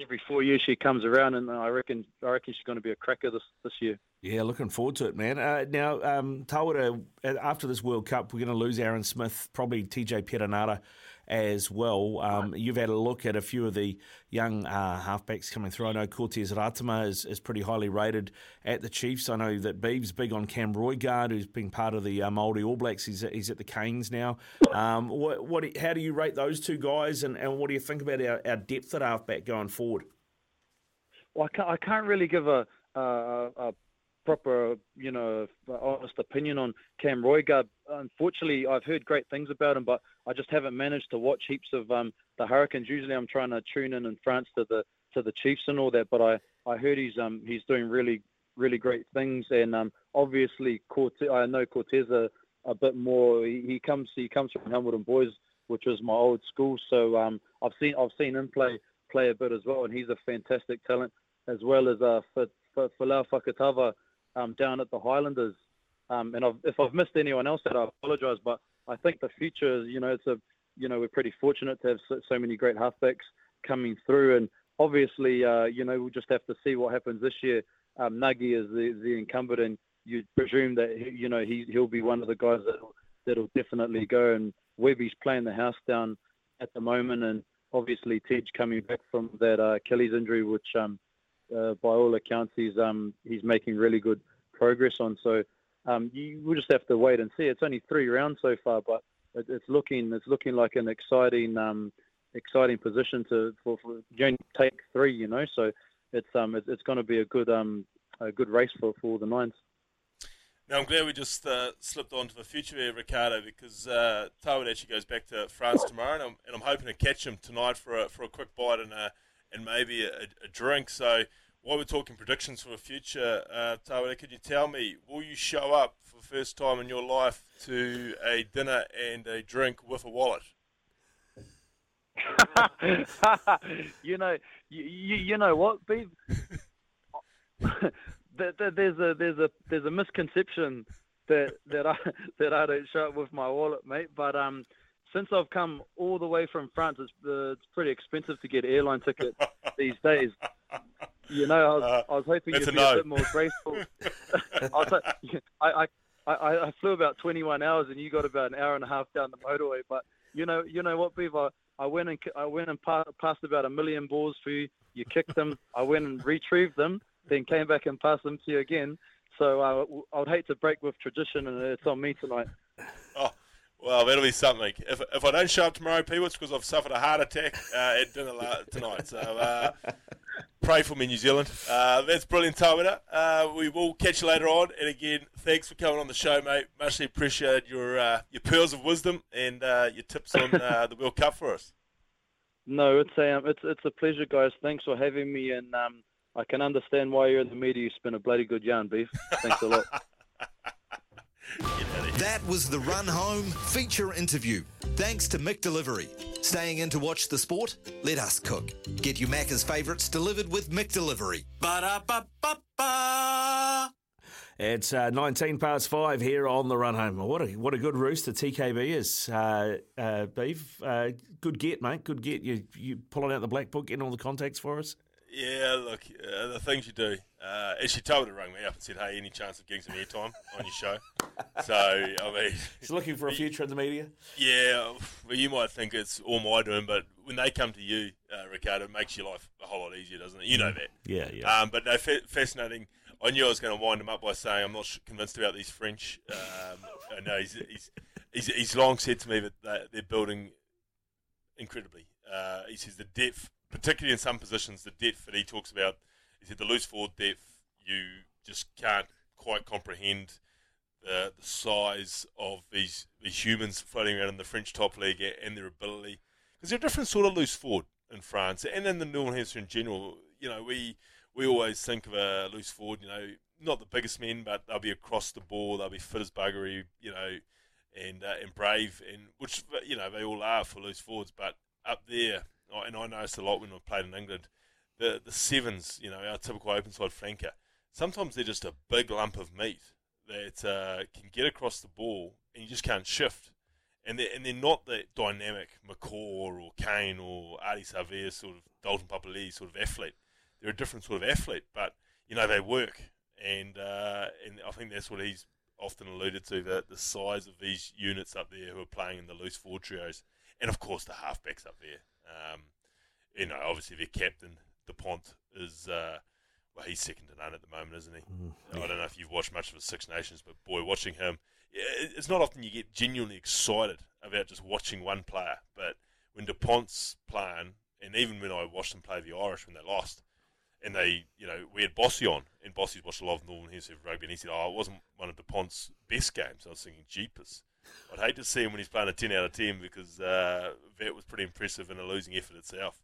every four years she comes around, and I reckon I reckon she's going to be a cracker this this year. Yeah, looking forward to it, man. Uh, now, um, Tawera, after this World Cup, we're going to lose Aaron Smith, probably TJ Perenara as well. Um, you've had a look at a few of the young uh, halfbacks coming through. I know Cortez Ratama is, is pretty highly rated at the Chiefs. I know that Beeves big on Cam Roigard, who's been part of the uh, Māori All Blacks. He's, he's at the Canes now. Um, what, what, how do you rate those two guys, and, and what do you think about our, our depth at halfback going forward? Well, I can't, I can't really give a, a proper, you know, honest opinion on Cam Roigard. Unfortunately, I've heard great things about him, but I just haven't managed to watch heaps of um, the Hurricanes. Usually, I'm trying to tune in in France to the to the Chiefs and all that, but I, I heard he's um he's doing really really great things, and um obviously Cortez, I know Cortez a, a bit more. He, he comes he comes from Hamilton Boys, which was my old school, so um I've seen I've seen him play play a bit as well, and he's a fantastic talent as well as uh for Folau Fakatava um, down at the Highlanders. Um, and I've, if I've missed anyone else, that I apologise. But I think the future is, you know, it's a, you know, we're pretty fortunate to have so, so many great halfbacks coming through, and obviously, uh, you know, we'll just have to see what happens this year. Um, Nagi is the, the incumbent, and you presume that you know he he'll be one of the guys that that'll definitely go. And Webby's playing the house down at the moment, and obviously Tej coming back from that uh, Achilles injury, which um, uh, by all accounts, he's um, he's making really good progress on. So um, you will just have to wait and see. It's only three rounds so far, but it, it's looking it's looking like an exciting um, exciting position to for, for take three. You know, so it's um it's, it's going to be a good um a good race for for the nines. Now, I'm glad we just uh, slipped on to the future here, Ricardo, because uh, Tawera actually goes back to France tomorrow, and I'm, and I'm hoping to catch him tonight for a, for a quick bite and a, and maybe a, a drink. So while we're talking predictions for the future, uh, Tawera, could you tell me, will you show up for the first time in your life to a dinner and a drink with a wallet? you know, you, you know what, there's a there's a there's a misconception that that I that I don't show up with my wallet, mate. But um, since I've come all the way from France, it's, uh, it's pretty expensive to get airline tickets these days. You know, I was, uh, I was hoping you'd be no. a bit more graceful. I, was, I, I, I, flew about 21 hours, and you got about an hour and a half down the motorway. But you know, you know what, Beav? I, went and I went and pa- passed about a million balls for you. You kicked them. I went and retrieved them, then came back and passed them to you again. So uh, I would hate to break with tradition, and it's on me tonight. Well, that'll be something. If, if I don't show up tomorrow, people, it's because I've suffered a heart attack uh, at dinner tonight. So uh, pray for me, New Zealand. Uh, that's brilliant, Tawera. Uh, we will catch you later on. And again, thanks for coming on the show, mate. Muchly appreciate your uh, your pearls of wisdom and uh, your tips on the World Cup for us. No, it's a um, it's it's a pleasure, guys. Thanks for having me, and um, I can understand why you're in the media. You spin a bloody good yarn, beef. Thanks a lot. That was the Run Home feature interview. Thanks to McDelivery. Staying in to watch the sport? Let us cook. Get your Macca's favourites delivered with McDelivery. Ba-da-ba-ba-ba. It's uh, 19 past five here on the run home. What a what a good rooster TKB is, uh, uh, Beef. Uh, good get, mate. Good get. You you pulling out the black book, getting all the contacts for us. Yeah, look, uh, the things you do. Uh, as she told me to ring me up and said, "Hey, any chance of getting some airtime on your show?" so I mean, she's looking for a future in the media. Yeah, well, you might think it's all my doing, but when they come to you, uh, Ricardo, it makes your life a whole lot easier, doesn't it? You know that. Yeah, yeah. Um, but no, fa- fascinating. I knew I was going to wind him up by saying I'm not sh- convinced about these French. Um, I know he's, he's, he's he's long said to me that they're, they're building incredibly. Uh, he says the depth, particularly in some positions, the depth that he talks about. He said the loose forward depth, you just can't quite comprehend the, the size of these these humans floating around in the French top league and their ability. Because they're a different sort of loose forward in France and in the Northern Hemisphere in general. You know, we we always think of a loose forward, you know, not the biggest men, but they'll be across the ball, they'll be fit as buggery, you know, and uh, and brave, and which you know they all are for loose forwards. But up there, and I noticed a lot when I played in England, the the sevens, you know, our typical open side flanker, sometimes they're just a big lump of meat that uh, can get across the ball, and you just can't shift. And they're, and they're not the dynamic McCaw or Kane or Ardie Savea sort of Dalton Papali'i sort of athlete. They're a different sort of athlete, but you know they work, and uh, and I think that's what he's often alluded to the the size of these units up there who are playing in the loose forward trios, and of course the halfbacks up there. Um, you know, obviously their captain Dupont is uh, well, he's second to none at the moment, isn't he? Mm, I don't know if you've watched much of the Six Nations, but boy, watching him, it's not often you get genuinely excited about just watching one player. But when Dupont's playing, and even when I watched them play the Irish when they lost, and they, you know, we had Bossy on, and Bossy's watched a lot of Northern Hemisphere rugby, and he said, "Oh, it wasn't one of Dupont's best games." I was thinking, "Jeepers." I'd hate to see him when he's playing a 10 out of 10 because uh, that was pretty impressive in a losing effort itself.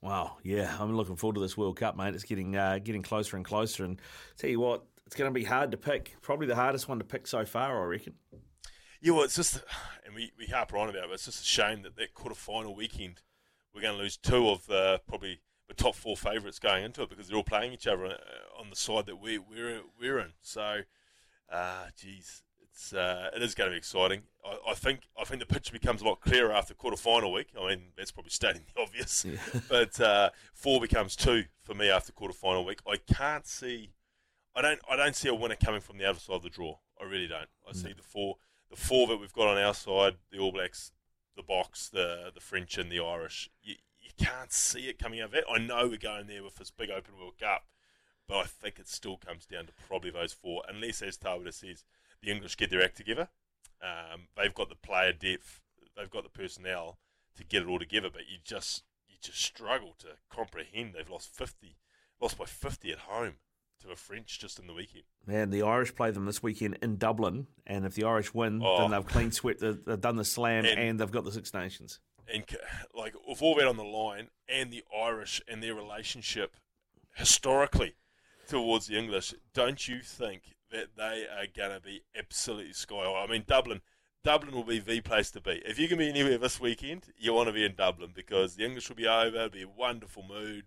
Wow, yeah, I'm looking forward to this World Cup, mate. It's getting uh, getting closer and closer, and tell you what, it's going to be hard to pick. Probably the hardest one to pick so far, I reckon. Yeah, well, it's just, and we, we harp on about it, but it's just a shame that that quarter final weekend, we're going to lose two of the probably the top four favourites going into it because they're all playing each other uh, on the side that we, we're, we're in. So, uh, geez, it's uh, it is going to be exciting. I, I, think I think the picture becomes a lot clearer after quarter final week. I mean, that's probably stating the obvious, yeah. but uh, four becomes two for me after quarter final week. I can't see, I don't I don't see a winner coming from the other side of the draw. I really don't. I mm. see the four the four that we've got on our side, the All Blacks, the Boks, the the French, and the Irish. You, you can't see it coming out of it. I know we're going there with this big Open World Cup, but I think it still comes down to probably those four, unless as Tawera says the English get their act together. Um, they've got the player depth, they've got the personnel to get it all together, but you just you just struggle to comprehend. They've lost fifty, lost by fifty at home to the French just in the weekend. Man, the Irish play them this weekend in Dublin, and if the Irish win, oh. then they've clean swept. They've done the slam, and, and they've got the Six Nations. And like with all that on the line, and the Irish and their relationship historically towards the English, don't you think that they are going to be absolutely sky high. I mean, Dublin, Dublin will be the place to be. If you can be anywhere this weekend, you want to be in Dublin because the English will be over. It'll be a wonderful mood.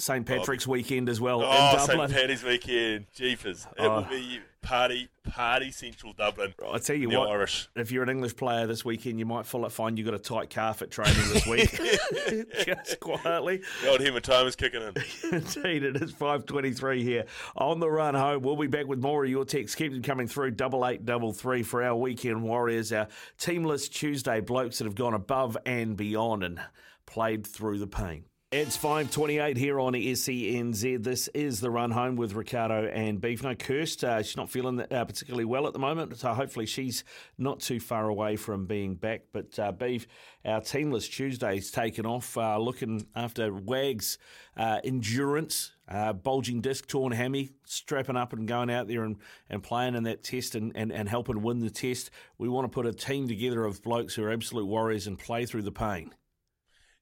St oh. Patrick's oh, weekend as well. Oh, St Patty's weekend, jeepers! It oh. will be party, party central Dublin. I tell you what, Irish. if you're an English player this weekend, you might find you've got a tight calf at training this week. Just quietly, the old hematoma's kicking in. Indeed, it is five twenty-three here on the run home. We'll be back with more of your texts. Keep them coming through. Double eight, double three for our weekend warriors. Our team list Tuesday blokes that have gone above and beyond and played through the pain. It's 5.28 here on SENZ. This is the run home with Ricardo and Beef. No, Kirst, uh, she's not feeling uh, particularly well at the moment, so hopefully she's not too far away from being back. But uh, Beef, our team list Tuesday's taken off, uh, looking after Wag's uh, endurance, uh, bulging disc, torn hammy, strapping up and going out there and, and playing in that test and, and, and helping win the test. We want to put a team together of blokes who are absolute warriors and play through the pain.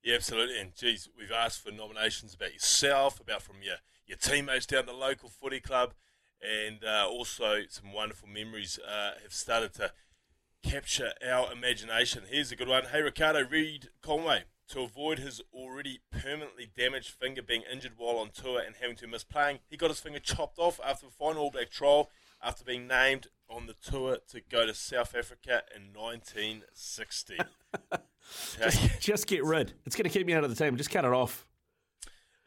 Yeah, absolutely. And geez, we've asked for nominations about yourself, about from your, your teammates down the local footy club, and uh, also some wonderful memories uh, have started to capture our imagination. Here's a good one. Hey, Ricardo Reid Conway. To avoid his already permanently damaged finger being injured while on tour and having to miss playing, he got his finger chopped off after the final All Black trial after being named on the tour to go to South Africa in 1960. just, just, get rid. It's going to keep me out of the team. Just cut it off.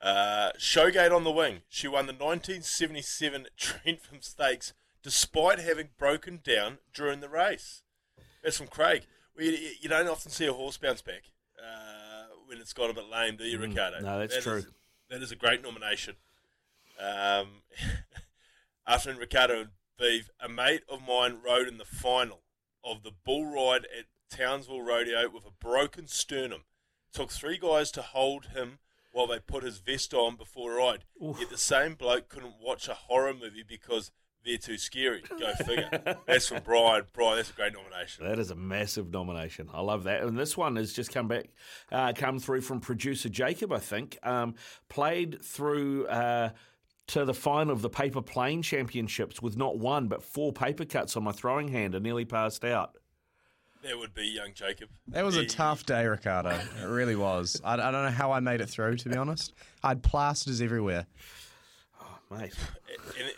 Uh, Showgate on the wing. She won the 1977 Trentham Stakes despite having broken down during the race. That's from Craig. Well, you, don't often see a horse bounce back uh, when it's got a bit lame, do you, Mm, Ricardo? no, that's That true. is- that is a great nomination. Um, after Ricardo and Beeve, a mate of mine rode in the final of the bull ride at Townsville Rodeo with a broken sternum. Took three guys to hold him while they put his vest on before a ride. Yet the same bloke couldn't watch a horror movie because they're too scary. Go figure. that's from Brian. Brian, that's a great nomination. That is a massive nomination. I love that. And this one has just come back, uh, come through from producer Jacob, I think. Um, played through uh, to the final of the paper plane championships with not one but four paper cuts on my throwing hand and nearly passed out. That would be young Jacob. That was a tough day, Ricardo. It really was. I, I don't know how I made it through, to be honest. I had plasters everywhere. Oh, mate. and it,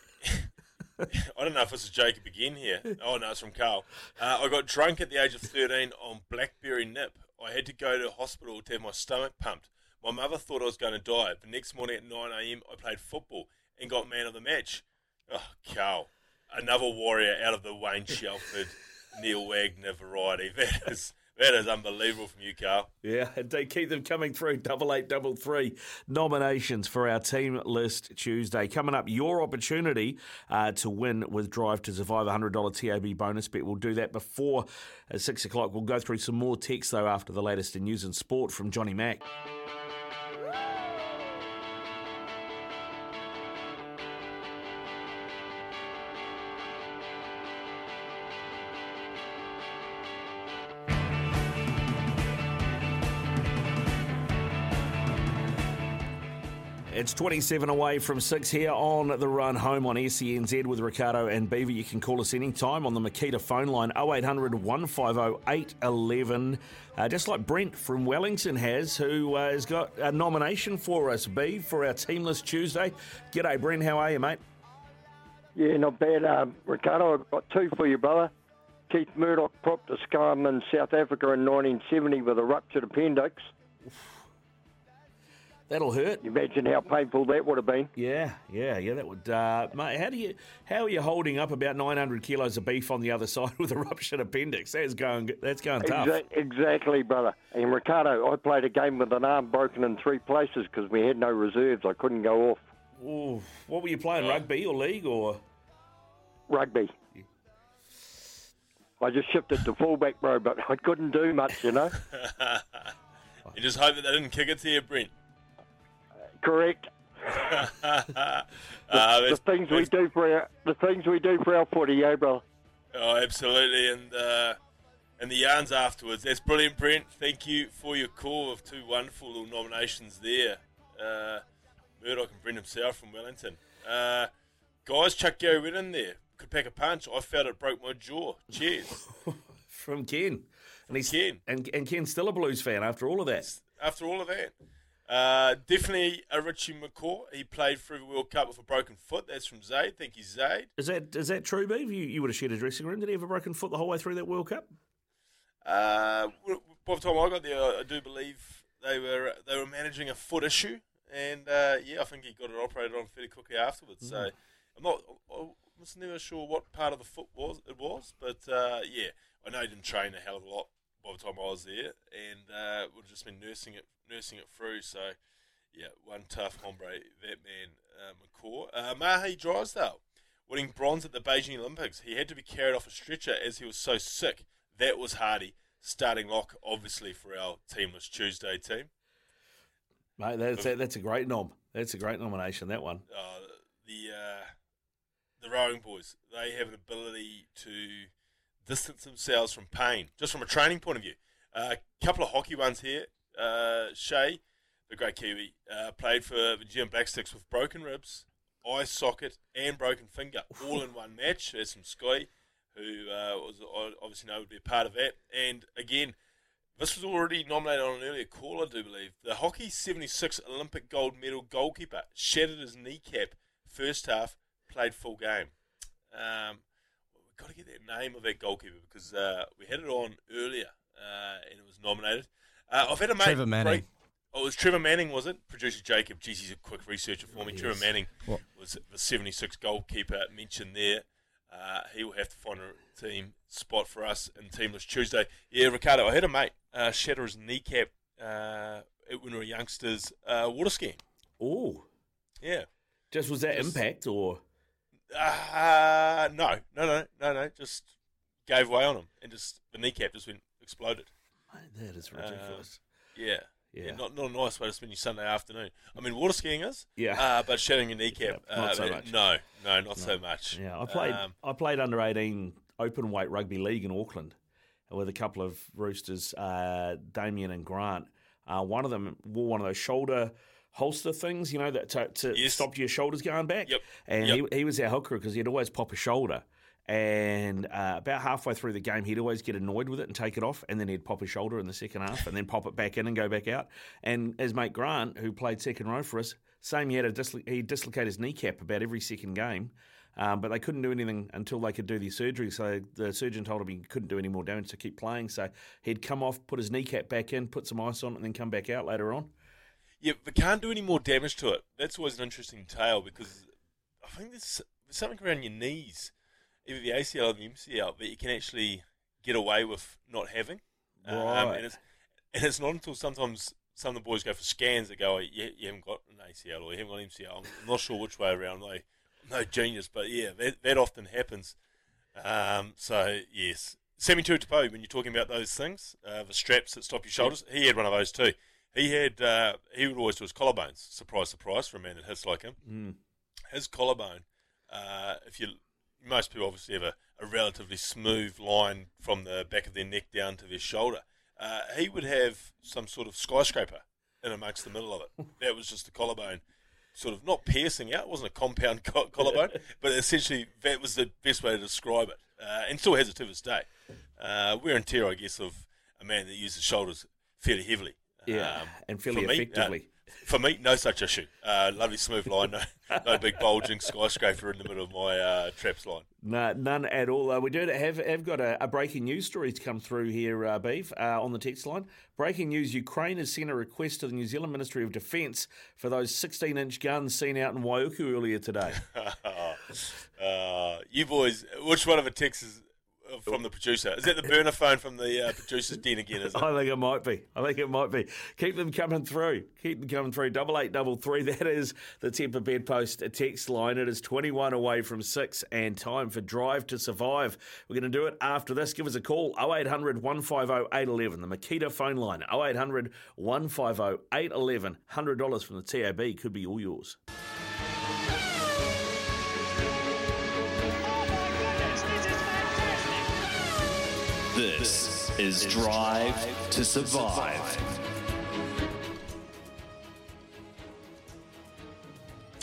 I don't know if this is Jacob again here. Oh no, it's from Carl. Uh, I got drunk at the age of thirteen on blackberry nip. I had to go to hospital to have my stomach pumped. My mother thought I was going to die. The next morning at nine a.m., I played football and got man of the match. Oh, Carl, another warrior out of the Wayne Shelford, Neil Wagner variety. That is that is unbelievable from you, Carl. Yeah, and they keep them coming through. Double eight, double three nominations for our team list Tuesday. Coming up, your opportunity uh, to win with Drive to Survive, hundred dollar TAB bonus bet. We'll do that before uh, six o'clock. We'll go through some more text though after the latest in news and sport from Johnny Mack. It's 27 away from 6 here on the run home on SENZ with Ricardo and Beaver. You can call us anytime on the Makita phone line 0800 150 811. Uh, just like Brent from Wellington has, who uh, has got a nomination for us, Beav, for our Team List Tuesday. G'day, Brent. How are you, mate? Yeah, not bad. Um, Ricardo, I've got two for you, brother. Keith Murdoch propped a scum in South Africa in 1970 with a ruptured appendix. That'll hurt. You imagine how painful that would have been. Yeah, yeah, yeah. That would, uh, mate. How do you, how are you holding up about 900 kilos of beef on the other side with a ruptured appendix? That's going, that's going tough. Exa- exactly, brother. And Ricardo, I played a game with an arm broken in three places because we had no reserves. I couldn't go off Ooh, what were you playing, rugby or league or? rugby. I just shifted to fullback, bro, but I couldn't do much, you know. you just hope that they didn't kick it to you, Brent. Correct. uh, The, the things we do for our the things we do for our footy, eh, brother? Oh, absolutely, and uh, and the yarns afterwards. That's brilliant, Brent. Thank you for your call of two wonderful little nominations there. Uh, Murdoch and Brent himself from Wellington. Uh, guys, chuck Gary Witt in there. Could pack a punch. I felt it broke my jaw. Cheers. From Ken. And he's Ken. And, and Ken's still a Blues fan after all of that. After all of that. Uh, definitely a Richie McCaw. He played through the World Cup with a broken foot. That's from Zaid. Thank you, Zaid. Is that is that true, Beav? You, you would have shared a dressing room. Did he have a broken foot the whole way through that World Cup? Uh, by the time I got there, I do believe they were they were managing a foot issue, and uh, yeah, I think he got it operated on fairly quickly afterwards. So Mm. I'm not, I was never sure what part of the foot was it was, but uh, yeah, I know he didn't train a hell of a lot by the time I was there, and uh, would have just been nursing it nursing it through. So yeah, one tough hombre, that man uh, McCaw. Uh, Mahé Drysdale winning bronze at the Beijing Olympics. He had to be carried off a stretcher as he was so sick. That was Hardy. Starting lock, obviously, for our Team List Tuesday team. Mate, that's that, that's a great nom. That's a great nomination. That one. Uh, the uh, the rowing boys, they have an ability to distance themselves from pain, just from a training point of view. A couple of hockey ones here. Uh, Shay, the great Kiwi, uh, played for the New Black Sticks with broken ribs, eye socket, and broken finger, all in one match. There's some Scotty, who uh, was obviously know would be a part of that. And again, this was already nominated on an earlier call, I do believe. The hockey 76 Olympic gold medal goalkeeper shattered his kneecap first half, played full game. Um, we've got to get that name of that goalkeeper because uh, we had it on earlier uh, and it was nominated. Uh, I've had a mate. Trevor Manning. break- Oh, it was Trevor Manning, was it? Producer Jacob, geez, he's a quick researcher for me. Yes. Trevor Manning What? was the 76 goalkeeper mentioned there. Uh, he will have to find a team spot for us in Team List Tuesday. Yeah, Ricardo, I had a mate uh, shatter his kneecap uh, when we were youngsters uh, water skiing. Oh, Yeah. just was that Just- impact or? Uh, no, no, no, no, no. Just gave way on him and just the kneecap just went exploded. Mate, that is ridiculous. Yeah. Yeah. Yeah. not, not a nice way to spend your Sunday afternoon. I mean, water skiing is, Yeah. uh, but shattering your kneecap, Yeah, not uh, so much. No, no, not so much. Yeah, I played. Um, I played under eighteen open weight rugby league in Auckland with a couple of roosters, uh, Damien and Grant. Uh, one of them wore one of those shoulder holster things, you know, that to, to Yes. stop your shoulders going back. Yep. And Yep. he, he was our hooker because he'd always pop a shoulder. And uh, about halfway through the game, he'd always get annoyed with it and take it off, and then he'd pop his shoulder in the second half, and then pop it back in and go back out. And as mate Grant, who played second row for us, same he had a dislo- he dislocated his kneecap about every second game, um, but they couldn't do anything until they could do the surgery. So the surgeon told him he couldn't do any more damage to keep playing. So he'd come off, put his kneecap back in, put some ice on it, and then come back out later on. Yeah, but can't do any more damage to it. That's always an interesting tale because I think there's, there's something around your knees, either the ACL or the MCL, that you can actually get away with not having. Um, Right. and, it's, and it's not until sometimes some of the boys go for scans that go, oh, you, you haven't got an ACL or you haven't got an MCL. I'm not sure which way around. I'm no, no genius, but yeah, that, that often happens. Um, so, yes. Semi Tuatapo, when you're talking about those things, uh, the straps that stop your shoulders, he had one of those too. He had uh, he would always do his collarbones. Surprise, surprise for a man that hits like him. Mm. His collarbone, uh, if you most people obviously have a, a relatively smooth line from the back of their neck down to their shoulder. Uh, he would have some sort of skyscraper in amongst the middle of it. That was just the collarbone, sort of not piercing out. It wasn't a compound co- collarbone, but essentially that was the best way to describe it, uh, and still has it to this day. Uh, wear and tear, I guess, of a man that uses shoulders fairly heavily. Yeah, Um, and fairly for me, uh, effectively. for me, no such issue. Uh, lovely smooth line, no, no big bulging skyscraper in the middle of my uh, traps line. No, none at all. Uh, we do have have got a, a breaking news story to come through here, uh, Beef, uh, on the text line. Breaking news: Ukraine has sent a request to the New Zealand Ministry of Defence for those 16-inch guns seen out in Waiuku earlier today. uh, you boys, which one of the texts is uh, from the producer? Is that the burner phone from the uh, producer's den again? Is it? I think it might be. I think it might be. Keep them coming through. Keep them coming through. Double eight double three. That is the Tempur Bedpost text line. It is twenty one away from six, and time for Drive to Survive. We're going to do it after this. Give us a call 0800 150 811. The Makita phone line 0800 150 811. Hundred dollars from the TAB could be all yours. This is Drive to Survive.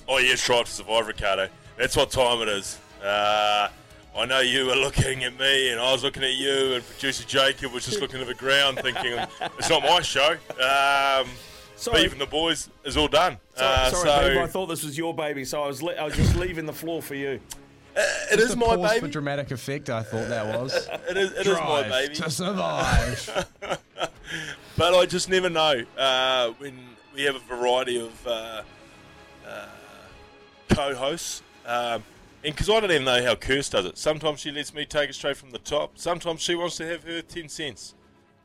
Oh yes, Drive to Survive, Ricardo. That's what time it is. Uh, I know you were looking at me, and I was looking at you, and producer Jacob was just looking at the ground, thinking it's not my show. Um, Sorry. Beef and the boys is all done. Sorry, Uh, sorry so Dave, I thought this was your baby, so I was le- I was just leaving the floor for you. It Just is my baby. for dramatic effect. I thought that was. It is, it is my baby. to survive. but I just never know uh, when we have a variety of uh, uh, co-hosts. Um, and because I don't even know how Kirst does it. Sometimes she lets me take it straight from the top. Sometimes she wants to have her 10 cents.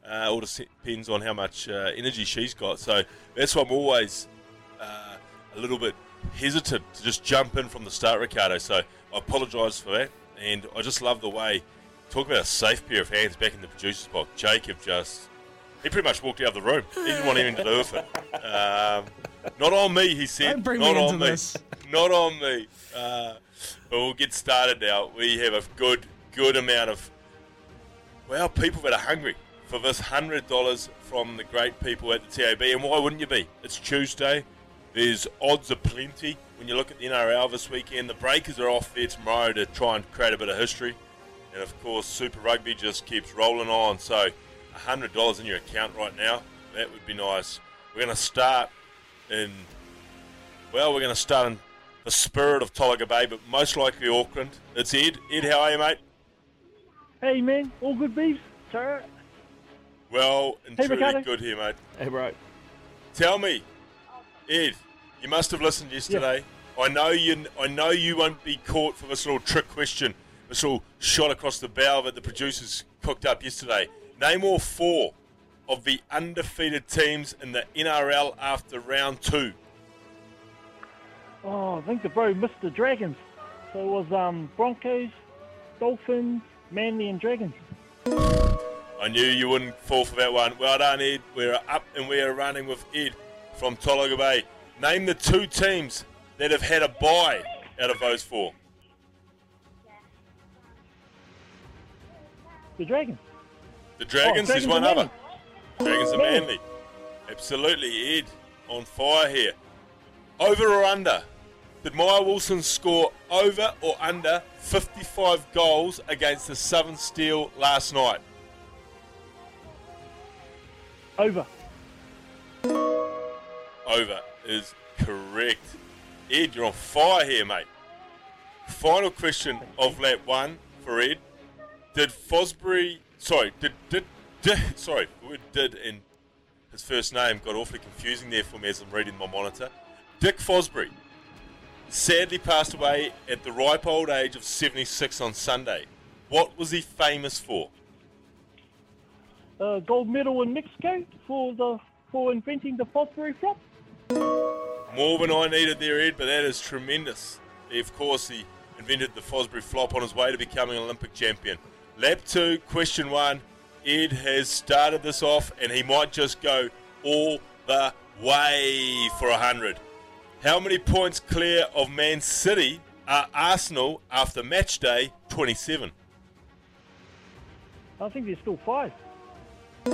Uh, all depends on how much uh, energy she's got. So that's why I'm always uh, a little bit hesitant to just jump in from the start, Ricardo. So I apologise for that. And I just love the way, talk about a safe pair of hands back in the producer's box. Jacob just, he pretty much walked out of the room. He didn't want anything to do with it. Um, not on me, he said. Don't bring not me on into me. this. Not on me. Uh, but we'll get started now. We have a good, good amount of, well, people that are hungry for this $100 from the great people at the TAB. And why wouldn't you be? It's Tuesday. There's odds aplenty when you look at the NRL this weekend. The Breakers are off there tomorrow to try and create a bit of history. And of course, Super Rugby just keeps rolling on. So, $100 in your account right now, that would be nice. We're going to start in, well, we're going to start in the spirit of Tolaga Bay, but most likely Auckland. It's Ed. Ed, how are you, mate? Hey, man. All good, beefs? Sorry. Well and Hey, truly Ricardo. good here, mate. Hey, bro. Tell me, Ed, you must have listened yesterday. I know you. I know you won't be caught for this little trick question, this little shot across the bow that the producers cooked up yesterday. Name all four of the undefeated teams in the NRL after round two. Oh, I think the bro missed the Dragons. So it was um, Broncos, Dolphins, Manly, and Dragons. I knew you wouldn't fall for that one. Well done, Ed. We're up and we are running with Ed from Tolaga Bay. Name the two teams that have had a bye out of those four. The Dragons. The Dragons, Oh, there's Dragons one other. Dragons are Manly. Manly. Absolutely, Ed, on fire here. Over or under? Did Maia Wilson score over or under 55 goals against the Southern Steel last night? Over. Over is correct. Ed, you're on fire here, mate. Final question of lap one for Ed. Did Fosbury, sorry, did, did, did sorry, word did in his first name got awfully confusing there for me as I'm reading my monitor. Dick Fosbury sadly passed away at the ripe old age of 76 on Sunday. What was he famous for? Uh, gold medal in Mexico for the for inventing the Fosbury flop. More than I needed there, Ed, but that is tremendous. Of course, he invented the Fosbury flop on his way to becoming an Olympic champion. Lap two, question one. Ed has started this off, and he might just go all the way for 100. How many points clear of Man City are Arsenal after match day 27? I think there's still five. They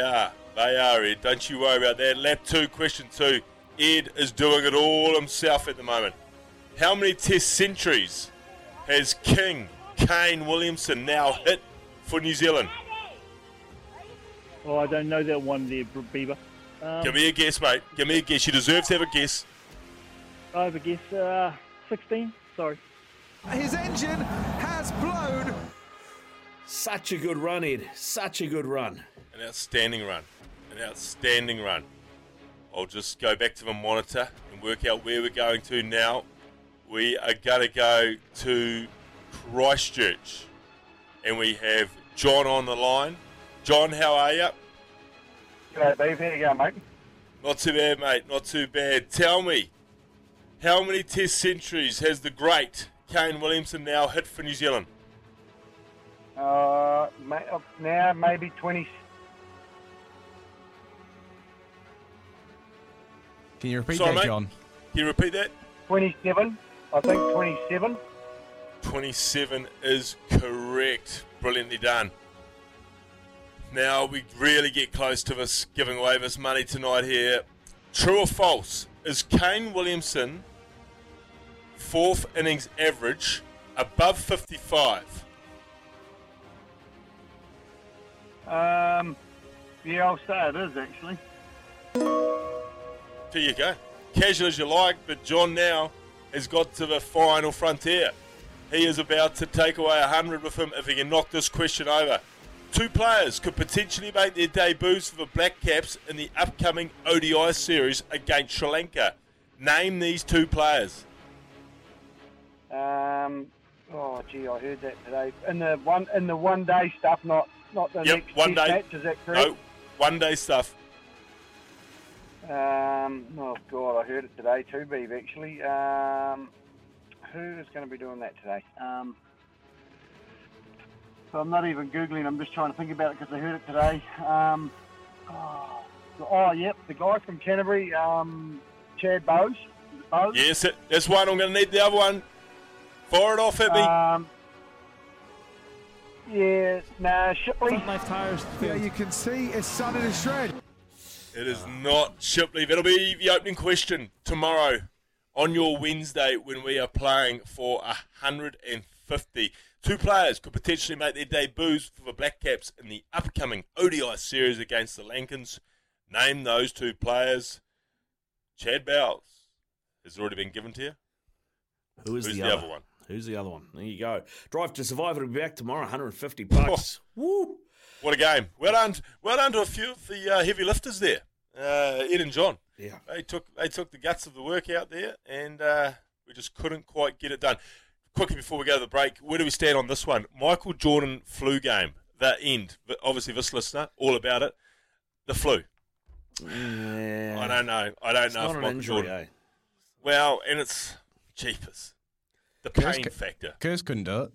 are. They are, Ed. Don't you worry about that. Lap two, question two. Ed is doing it all himself at the moment. How many test centuries has King Kane Williamson now hit for New Zealand? Oh, I don't know that one there, Beaver. Um, Give me a guess, mate. Give me a guess. You deserve to have a guess. I have a guess. Uh, 16. Sorry. His engine has blown. Such a good run, Ed. Such a good run. An outstanding run. An outstanding run. I'll just go back to the monitor and work out where we're going to now. We are going to go to Christchurch. And we have John on the line. John, how are you? G'day, Beef. How you going, mate? Not too bad, mate. Not too bad. Tell me, how many Test centuries has the great Kane Williamson now hit for New Zealand? Uh, now maybe 20. Can you repeat Sorry, that, mate. John? Can you repeat that? 27. I think 27. 27 is correct. Brilliantly done. Now we really get close to this giving away this money tonight here. True or false? Is Kane Williamson fourth innings average above 55? Um, yeah, I'll say it is actually. There you go. Casual as you like, but John now has got to the final frontier. He is about to take away 100 with him if he can knock this question over. Two players could potentially make their debuts for the Black Caps in the upcoming ODI series against Sri Lanka. Name these two players. Um, oh, gee, I heard that today. In the one in the one day stuff, not not the Yep, next one day. match. Is that correct? No, one day stuff. Um, oh God, I heard it today too, Beeve. Actually, um, who is going to be doing that today? Um, so I'm not even googling. I'm just trying to think about it because I heard it today. Um, oh, oh, yep, the guy from Canterbury, um, Chad Bowes. Bowes? Yes, that's one. I'm going to need the other one. Fire it off at me. Um, yeah, nah, Shipley. left tires. Yeah, you can see it's sun in a shred. It is not Shipley. It'll be the opening question tomorrow on your Wednesday when we are playing for 150. Two players could potentially make their debuts for the Black Caps in the upcoming ODI series against the Lankans. Name those two players. Chad Bowes has already been given to you. Who is Who's the, the other? other one? Who's the other one? There you go. Drive to Survive. It'll be back tomorrow. 150 bucks. Woo! What a game. Well done, well done to a few of the uh, heavy lifters there. uh, Ed and John. Yeah. They took they took the guts of the work out there, and uh, we just couldn't quite get it done. Quickly before we go to the break, where do we stand on this one? Michael Jordan flu game. That end. But Obviously, this listener all about it. The flu. Yeah. I don't know. I don't It's know not if an Michael injury, Jordan. eh? Well, and it's cheapest. The Kirst pain c- factor. Kirst couldn't do it.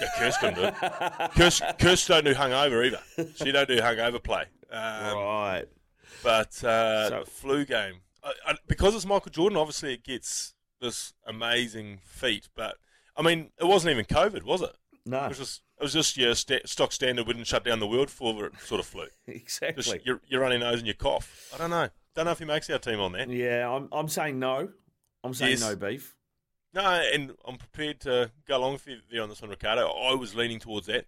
Yeah, Kirst couldn't do it. Kirst, Kirst don't do hungover either. She don't do hungover play. Um, right. But uh, So- flu game, I, I, because it's Michael Jordan, obviously it gets this amazing feat. But I mean, it wasn't even COVID, was it? No. It was just it was just your sta stock standard wouldn't shut down the world for it sort of flu. Exactly. Just your, your runny nose and your cough. I don't know. Don't know if he makes our team on that. Yeah, I'm, I'm saying no. I'm saying Yes. no beef. No, and I'm prepared to go along with you there on this one, Ricardo. I was leaning towards that.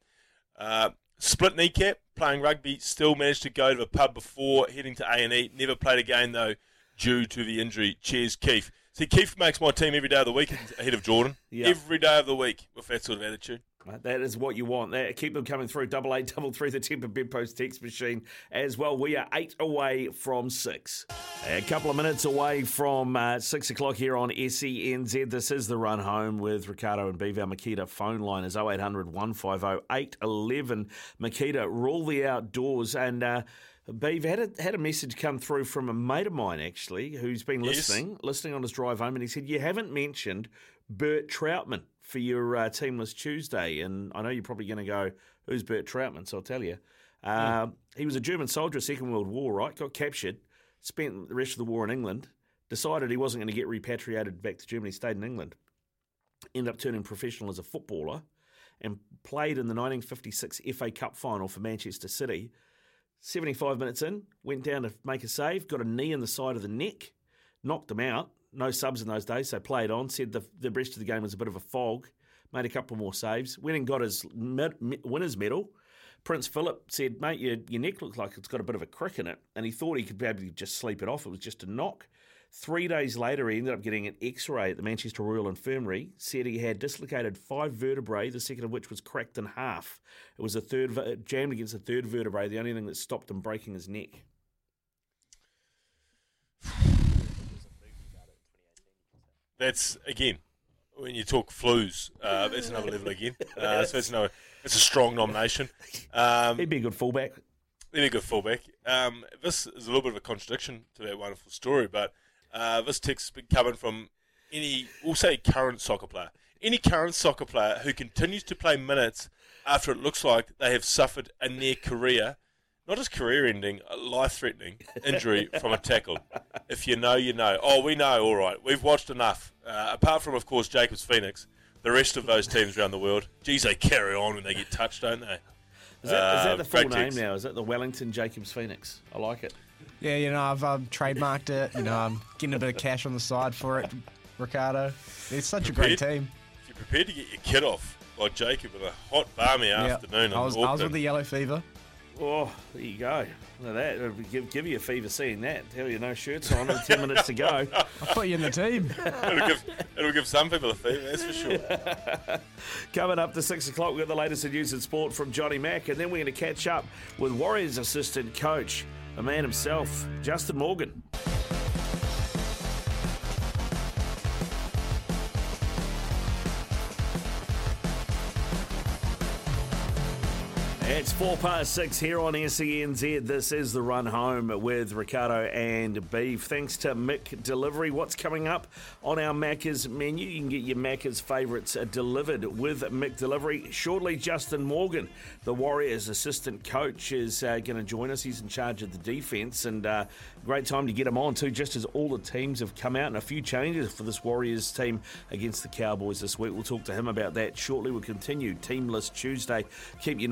Uh, split kneecap, playing rugby, still managed to go to the pub before heading to A&E. Never played a game, though, due to the injury. Cheers, Keith. See, Keith makes my team every day of the week ahead of Jordan. Yeah. Every day of the week with that sort of attitude. That is what you want. Keep them coming through. Double eight, double three, the Tempur Bedpost text machine as well. We are eight away from six. A couple of minutes away from uh, six o'clock here on SENZ. This is the run home with Ricardo and Beaver. Makita phone line is 0800 150 811. Makita, rule the outdoors. And uh, Beaver had a, had a message come through from a mate of mine, actually, who's been Yes. listening, listening on his drive home. And he said, You haven't mentioned Bert Troutman for your uh, Team List Tuesday. And I know you're probably going to go, Who's Bert Troutman? So I'll tell you. Uh, He was a German soldier, Second World War, right? Got captured, spent the rest of the war in England, decided he wasn't going to get repatriated back to Germany, stayed in England, ended up turning professional as a footballer, and played in the 1956 FA Cup final for Manchester City. 75 minutes in, went down to make a save, got a knee in the side of the neck, knocked him out. No subs in those days, so played on. Said the, the rest of the game was a bit of a fog. Made a couple more saves. Went and got his med, me- winner's medal. Prince Philip said, "Mate, your, your neck looks like it's got a bit of a crick in it," and he thought he could probably just sleep it off. It was just a knock. Three days later, he ended up getting an X-ray at the Manchester Royal Infirmary. Said he had dislocated five vertebrae, the second of which was cracked in half. It was a third jammed against the third vertebrae, the only thing that stopped him breaking his neck. That's, again, when you talk flus, uh, that's another level again. Uh, so it's, no, it's a strong nomination. Um, He'd be a good fullback. He'd be a good fullback. Um, this is a little bit of a contradiction to that wonderful story, but uh, this text has been coming from any, we'll say current soccer player. Any current soccer player who continues to play minutes after it looks like they have suffered a near career, not just career ending, life threatening injury from a tackle. If you know, you know. Oh, we know, all right. We've watched enough. Uh, apart from, of course, Jacobs Phoenix, the rest of those teams around the world, geez, they carry on when they get touched, don't they? Is that, is Uh, that the full great name text. now? Is that the Wellington Jacobs Phoenix? I like it. Yeah, you know, I've um, trademarked it. You know, I'm getting a bit of cash on the side for it, Ricardo. It's such a great team. If you're prepared to get your kid off like Jacob with a hot balmy Yeah. afternoon, I was, in I was with the yellow fever. Oh, there you go. Look at that. It'll give, give you a fever seeing that. Tell you no shirts on and 10 minutes to go. I'll put you in the team. it'll, give, it'll give some people a fever, that's for sure. Coming up to 6 o'clock, we've got the latest in news and sport from Johnny Mack, and then we're going to catch up with Warriors assistant coach, a man himself, Justin Morgan. It's four past six here on SENZ. This is the run home with Ricardo and Beef. Thanks to McDelivery. What's coming up on our Macca's menu? You can get your Macca's favourites delivered with McDelivery. Shortly, Justin Morgan, the Warriors assistant coach, is uh, going to join us. He's in charge of the defence, and uh, great time to get him on too. Just as all the teams have come out, and a few changes for this Warriors team against the Cowboys this week. We'll talk to him about that shortly. We'll continue Team List Tuesday. Keep your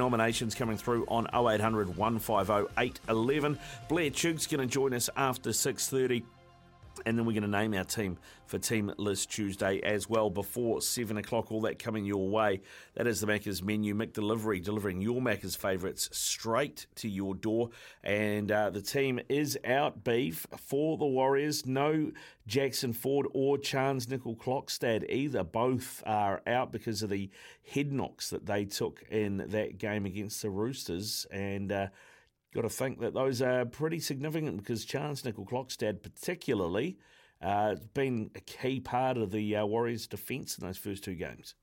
coming through on 0800 150 811. Blair Tuke's going to join us after 6.30 and then we're going to name our team for Team List Tuesday as well before 7 o'clock. All that coming your way. That is the Macca's menu. McDelivery, delivering your Macca's favourites straight to your door. And uh, the team is out, beef, for the Warriors. No Jackson Ford or Charnze Nicoll-Klokstad either. Both are out because of the head knocks that they took in that game against the Roosters. And... Uh, got to think that those are pretty significant because Charnze Nicoll-Klokstad, particularly, uh, has been a key part of the uh, Warriors' defence in those first two games.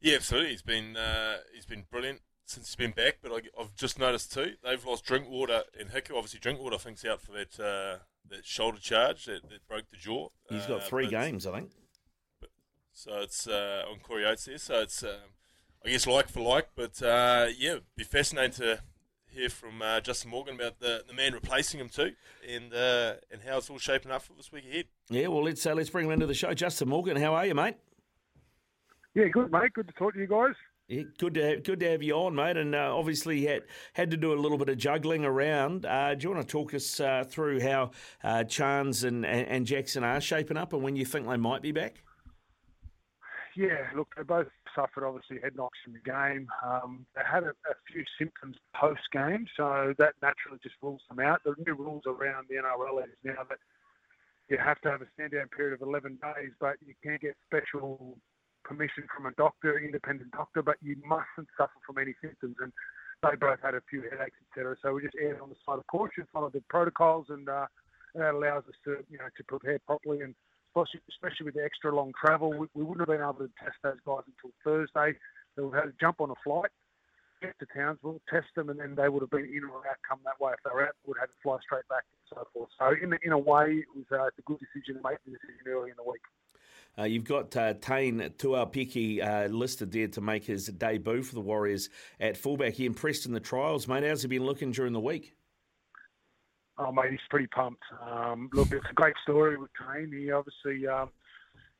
Yeah, absolutely. He's been uh, he's been brilliant since he's been back. But I, have just noticed too they've lost Drinkwater and Hiku. Obviously, Drinkwater thinks out for that uh, that shoulder charge that, that broke the jaw. He's got three but- games, I think. So it's uh, on Corey Oates there. So it's, um, I guess, like for like. But uh, yeah, it'd be fascinating to hear from uh, Justin Morgan about the, the man replacing him too, and uh, and how it's all shaping up for this week ahead. Yeah, well, let's uh, let's bring him into the show. Justin Morgan, how are you, mate? Yeah, good, mate. Good to talk to you guys. Yeah, good to have, good to have you on, mate. And uh, obviously had had to do a little bit of juggling around. Uh, do you want to talk us uh, through how uh, Charnze and, and and Jackson are shaping up, and when you think they might be back? Yeah, look, they both suffered obviously head knocks in the game. Um, they had a, a few symptoms post game, so that naturally just rules them out. The new rules around the NRL is now that you have to have a stand down period of 11 days, but you can't get special permission from a doctor, independent doctor, but you mustn't suffer from any symptoms. And they both had a few headaches, etc. So we just erred on the side of caution, followed the protocols, and uh, that allows us to, you know, to prepare properly. And especially, with the extra long travel, we, we wouldn't have been able to test those guys until Thursday. They would have had to jump on a flight, get to Townsville, test them, and then they would have been in or out come that way. If they were out, would have to fly straight back and so forth. So in, in a way, it was uh, a good decision to make the decision early in the week. Uh, you've got uh, Taine Tuaupiki uh, listed there to make his debut for the Warriors at fullback. He impressed in the trials, mate. How's he been looking during the week? Oh, mate, he's pretty pumped. Um, look, it's a great story with Kane. He obviously, um,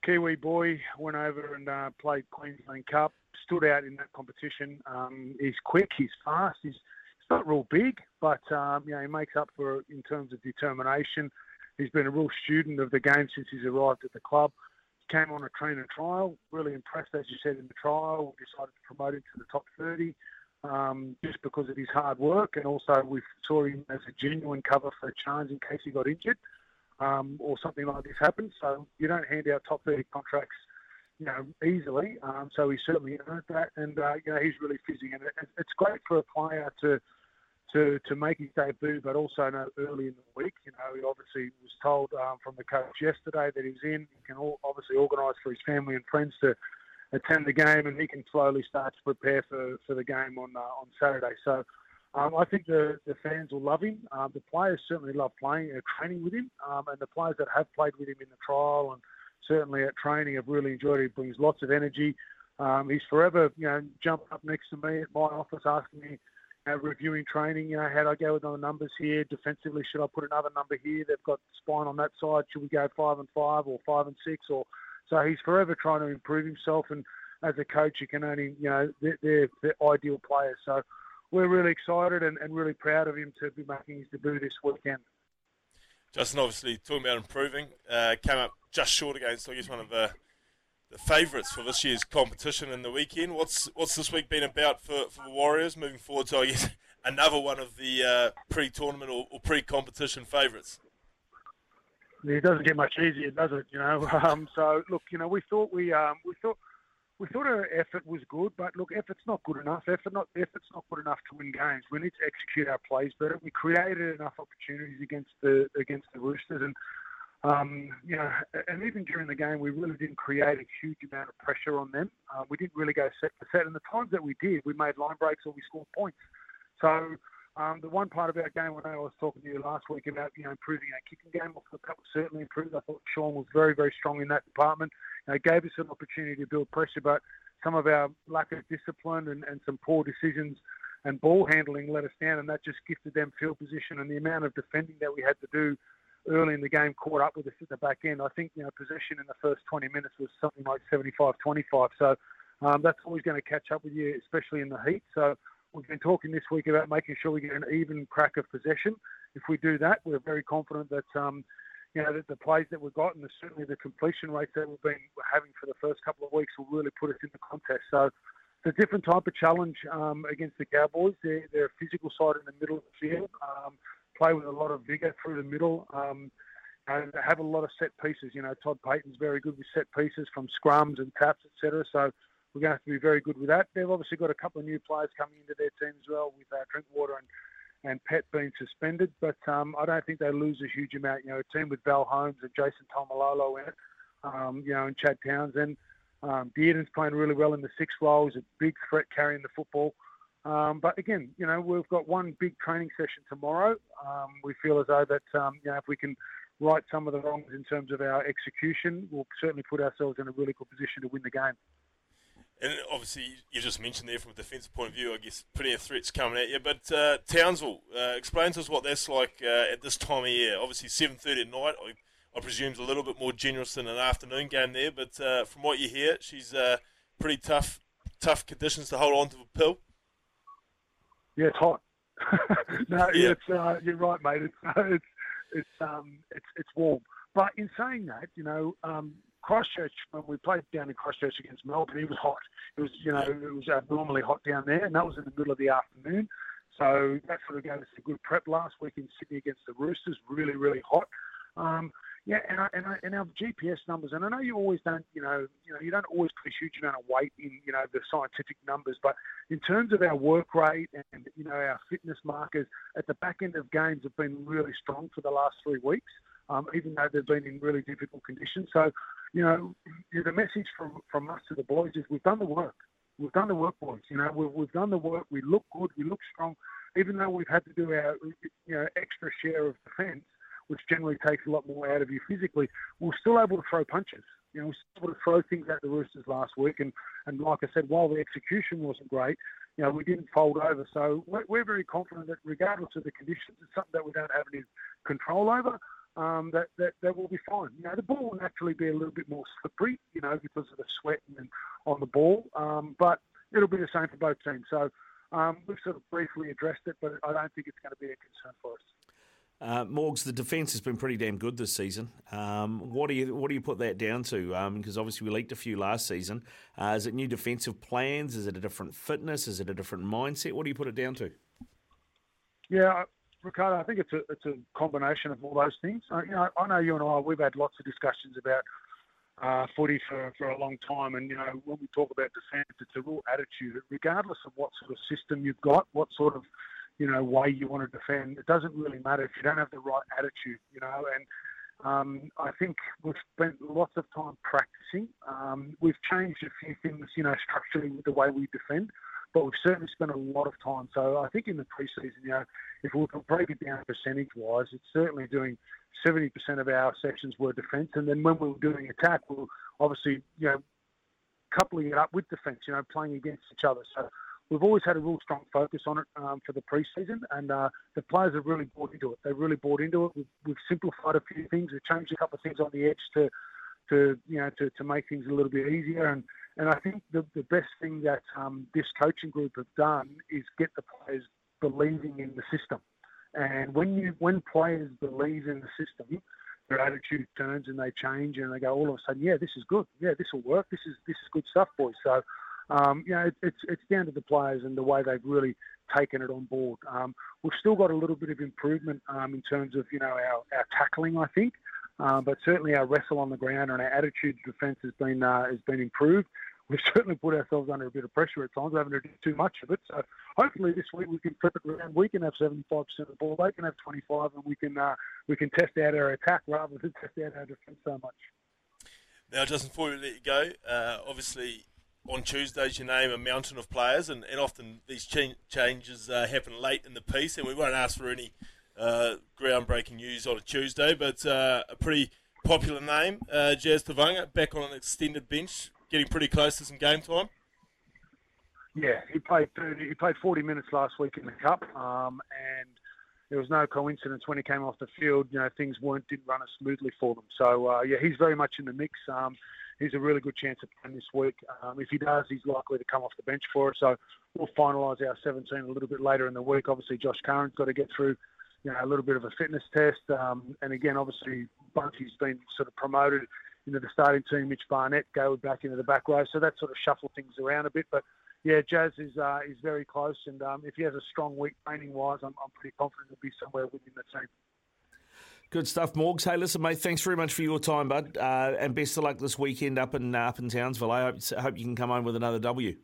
Kiwi boy, went over and uh, played Queensland Cup, stood out in that competition. Um, he's quick, he's fast, he's, he's not real big, but um, you know he makes up for it in terms of determination. He's been a real student of the game since he's arrived at the club. Came on a train and trial, really impressed, as you said in the trial. We decided to promote him to the top 30 um, just because of his hard work, and also we saw him as a genuine cover for Charnze in case he got injured um, or something like this happened. So you don't hand out top 30 contracts, you know, easily. Um, so he certainly earned that, and uh, you know he's really fizzing. And it, it's great for a player to to to make his debut, but also know early in the week. You know, he obviously was told um, from the coach yesterday that he was in. He can all, obviously organise for his family and friends to attend the game, and he can slowly start to prepare for, for the game on uh, on Saturday. So. Um, I think the, the fans will love him. Um, the players certainly love playing, uh, training with him, um, and the players that have played with him in the trial and certainly at training have really enjoyed it. He brings lots of energy. Um, he's forever, you know, jumping up next to me at my office asking me, know, reviewing training. You know, how do I go with the numbers here? Defensively, should I put another number here? They've got spine on that side. Should we go five and five or five and six? Or so he's forever trying to improve himself. And as a coach, you can only, you know, they're, they're, they're ideal players. So we're really excited and, and really proud of him to be making his debut this weekend. Justin, obviously talking about improving, uh, came up just short against, I guess, one of the the favourites for this year's competition in the weekend. What's what's this week been about for, for the Warriors moving forward to, I guess, another one of the uh, pre-tournament or, or pre-competition favourites? It doesn't get much easier, does it? You know. Um, so look, you know, we thought we um, we thought we thought our effort was good, but look, effort's not good enough. Effort not effort's not good enough to win games. We need to execute our plays better. We created enough opportunities against the against the Roosters, and um, you know, and even during the game, we really didn't create a huge amount of pressure on them. Uh, we didn't really go set for set, and the times that we did, we made line breaks or we scored points. So. Um, the one part of our game, know I was talking to you last week about you know improving our kicking game. I thought that was certainly improved. I thought Shaun was very, very strong in that department. You gave us an opportunity to build pressure, but some of our lack of discipline and, and some poor decisions and ball handling let us down, and that just gifted them field position. And the amount of defending that we had to do early in the game caught up with us at the back end. I think you know possession in the first 20 minutes was something like 75-25. So um, that's always going to catch up with you, especially in the heat. So we've been talking this week about making sure we get an even crack of possession. If we do that, we're very confident that um, you know that the plays that we've got and the, certainly the completion rates that we've been having for the first couple of weeks will really put us in the contest. So it's a different type of challenge um, against the Cowboys. They're, they're a physical side in the middle of the field, um, play with a lot of vigour through the middle. Um, and have a lot of set pieces. You know, Todd Payten's very good with set pieces from scrums and taps, etc. So we're going to have to be very good with that. They've obviously got a couple of new players coming into their team as well with uh, Drinkwater and, and Pet being suspended. But um, I don't think they lose a huge amount. You know, a team with Val Holmes and Jason Taumalolo in it, um, you know, and Chad Townsend. Um, playing really well in the six role. He's a big threat carrying the football. Um, but again, you know, we've got one big training session tomorrow. Um, we feel as though that, um, you know, if we can right some of the wrongs in terms of our execution, we'll certainly put ourselves in a really good position to win the game. And obviously, you just mentioned there from a defensive point of view, I guess plenty of threats coming at you. But uh, Townsville, uh, explain to us what that's like uh, at this time of year. Obviously, 7.30 at night, I, I presume, is a little bit more generous than an afternoon game there. But uh, from what you hear, she's uh, pretty tough tough conditions to hold on to the pill. Yeah, it's hot. no, yeah. it's, uh, you're right, mate. It's, it's, it's, um, it's, it's warm. But in saying that, you know, um, Christchurch, when we played down in Christchurch against Melbourne, it was hot. It was, you know, it was abnormally hot down there, and that was in the middle of the afternoon. So that sort of gave us a good prep last week in Sydney against the Roosters. Really, really hot. Um, yeah, and I, and, I, and our GPS numbers, and I know you always don't, you know, you know, you don't always put a huge amount of weight in, you know, the scientific numbers, but in terms of our work rate and you know our fitness markers at the back end of games have been really strong for the last three weeks, um, even though they've been in really difficult conditions. So, you know, the message from from us to the boys is we've done the work. We've done the work, boys. You know, we've, we've done the work. We look good. We look strong. Even though we've had to do our, you know, extra share of defence, which generally takes a lot more out of you physically, we're still able to throw punches. You know, we were able to throw things at the Roosters last week, and, and like I said, while the execution wasn't great, you know, we didn't fold over. So we're, we're very confident that regardless of the conditions, it's something that we don't have any control over. Um, that, that that will be fine. You know, the ball will naturally be a little bit more slippery, you know, because of the sweat and on the ball. Um, but it'll be the same for both teams. So um, we've sort of briefly addressed it, but I don't think it's going to be a concern for us. Uh, Morgs, the defence has been pretty damn good this season. Um, what do you what do you put that down to? Because um, obviously we leaked a few last season. Uh, is it new defensive plans? Is it a different fitness? Is it a different mindset? What do you put it down to? Yeah, Ricardo, I think it's a it's a combination of all those things. Uh, you know, I know you and I we've had lots of discussions about uh, footy for, for a long time, and you know when we talk about defence, it's a real attitude. Regardless of what sort of system you've got, what sort of you know way you want to defend. It doesn't really matter if you don't have the right attitude, you know. And um, I think we've spent lots of time practicing. Um, we've changed a few things, you know, structurally with the way we defend, but we've certainly spent a lot of time. So I think in the preseason, you know, if we can break it down percentage-wise, it's certainly doing 70% of our sessions were defence, and then when we were doing attack, we we're obviously, you know, coupling it up with defence, you know, playing against each other. So we've always had a real strong focus on it um, for the preseason, and uh, the players have really bought into it. They've really bought into it. We've, we've, simplified a few things. We've changed a couple of things on the edge to, to you know, to, to make things a little bit easier. And and I think the the best thing that um, this coaching group have done is get the players believing in the system. And when you when players believe in the system, their attitude turns and they change and they go all of a sudden, yeah, this is good. Yeah, this will work. This is this is good stuff, boys. So um, you know, it, it's it's down to the players and the way they've really taken it on board. Um, we've still got a little bit of improvement um, in terms of you know our, our tackling, I think, uh, but certainly our wrestle on the ground and our attitude to defence has been uh, has been improved. We've certainly put ourselves under a bit of pressure at times, having to do too much of it. So hopefully this week we can flip it around. We can have 75% of the ball, they can have 25, and we can uh, we can test out our attack rather than test out our defence so much. Now, Justin, before we let you go, uh, obviously on Tuesdays you name a mountain of players, and, and often these ch- changes uh, happen late in the piece, and we won't ask for any uh, groundbreaking news on a Tuesday, but uh, a pretty popular name, uh, Jazz Tevaga, back on an extended bench, getting pretty close to some game time. Yeah, he played 30, he played 40 minutes last week in the cup, um, and there was no coincidence when he came off the field. You know, things weren't didn't run as smoothly for them. So uh, yeah, he's very much in the mix. Um, he's a really good chance of playing this week. Um, if he does, he's likely to come off the bench for us. So we'll finalise our 17 a little bit later in the week. Obviously, Josh Curran's got to get through, you know, a little bit of a fitness test. Um, and again, obviously, Bunty's been sort of promoted into the starting team. Mitch Barnett go back into the back row. So that sort of shuffle things around a bit. But yeah, Jazz is uh, is very close. And um, if he has a strong week training wise, I'm, I'm pretty confident he'll be somewhere within the team. Good stuff, Morgs. Hey, listen, mate. Thanks very much for your time, bud, uh, and best of luck this weekend up in uh, up in Townsville. I hope hope you can come home with another W.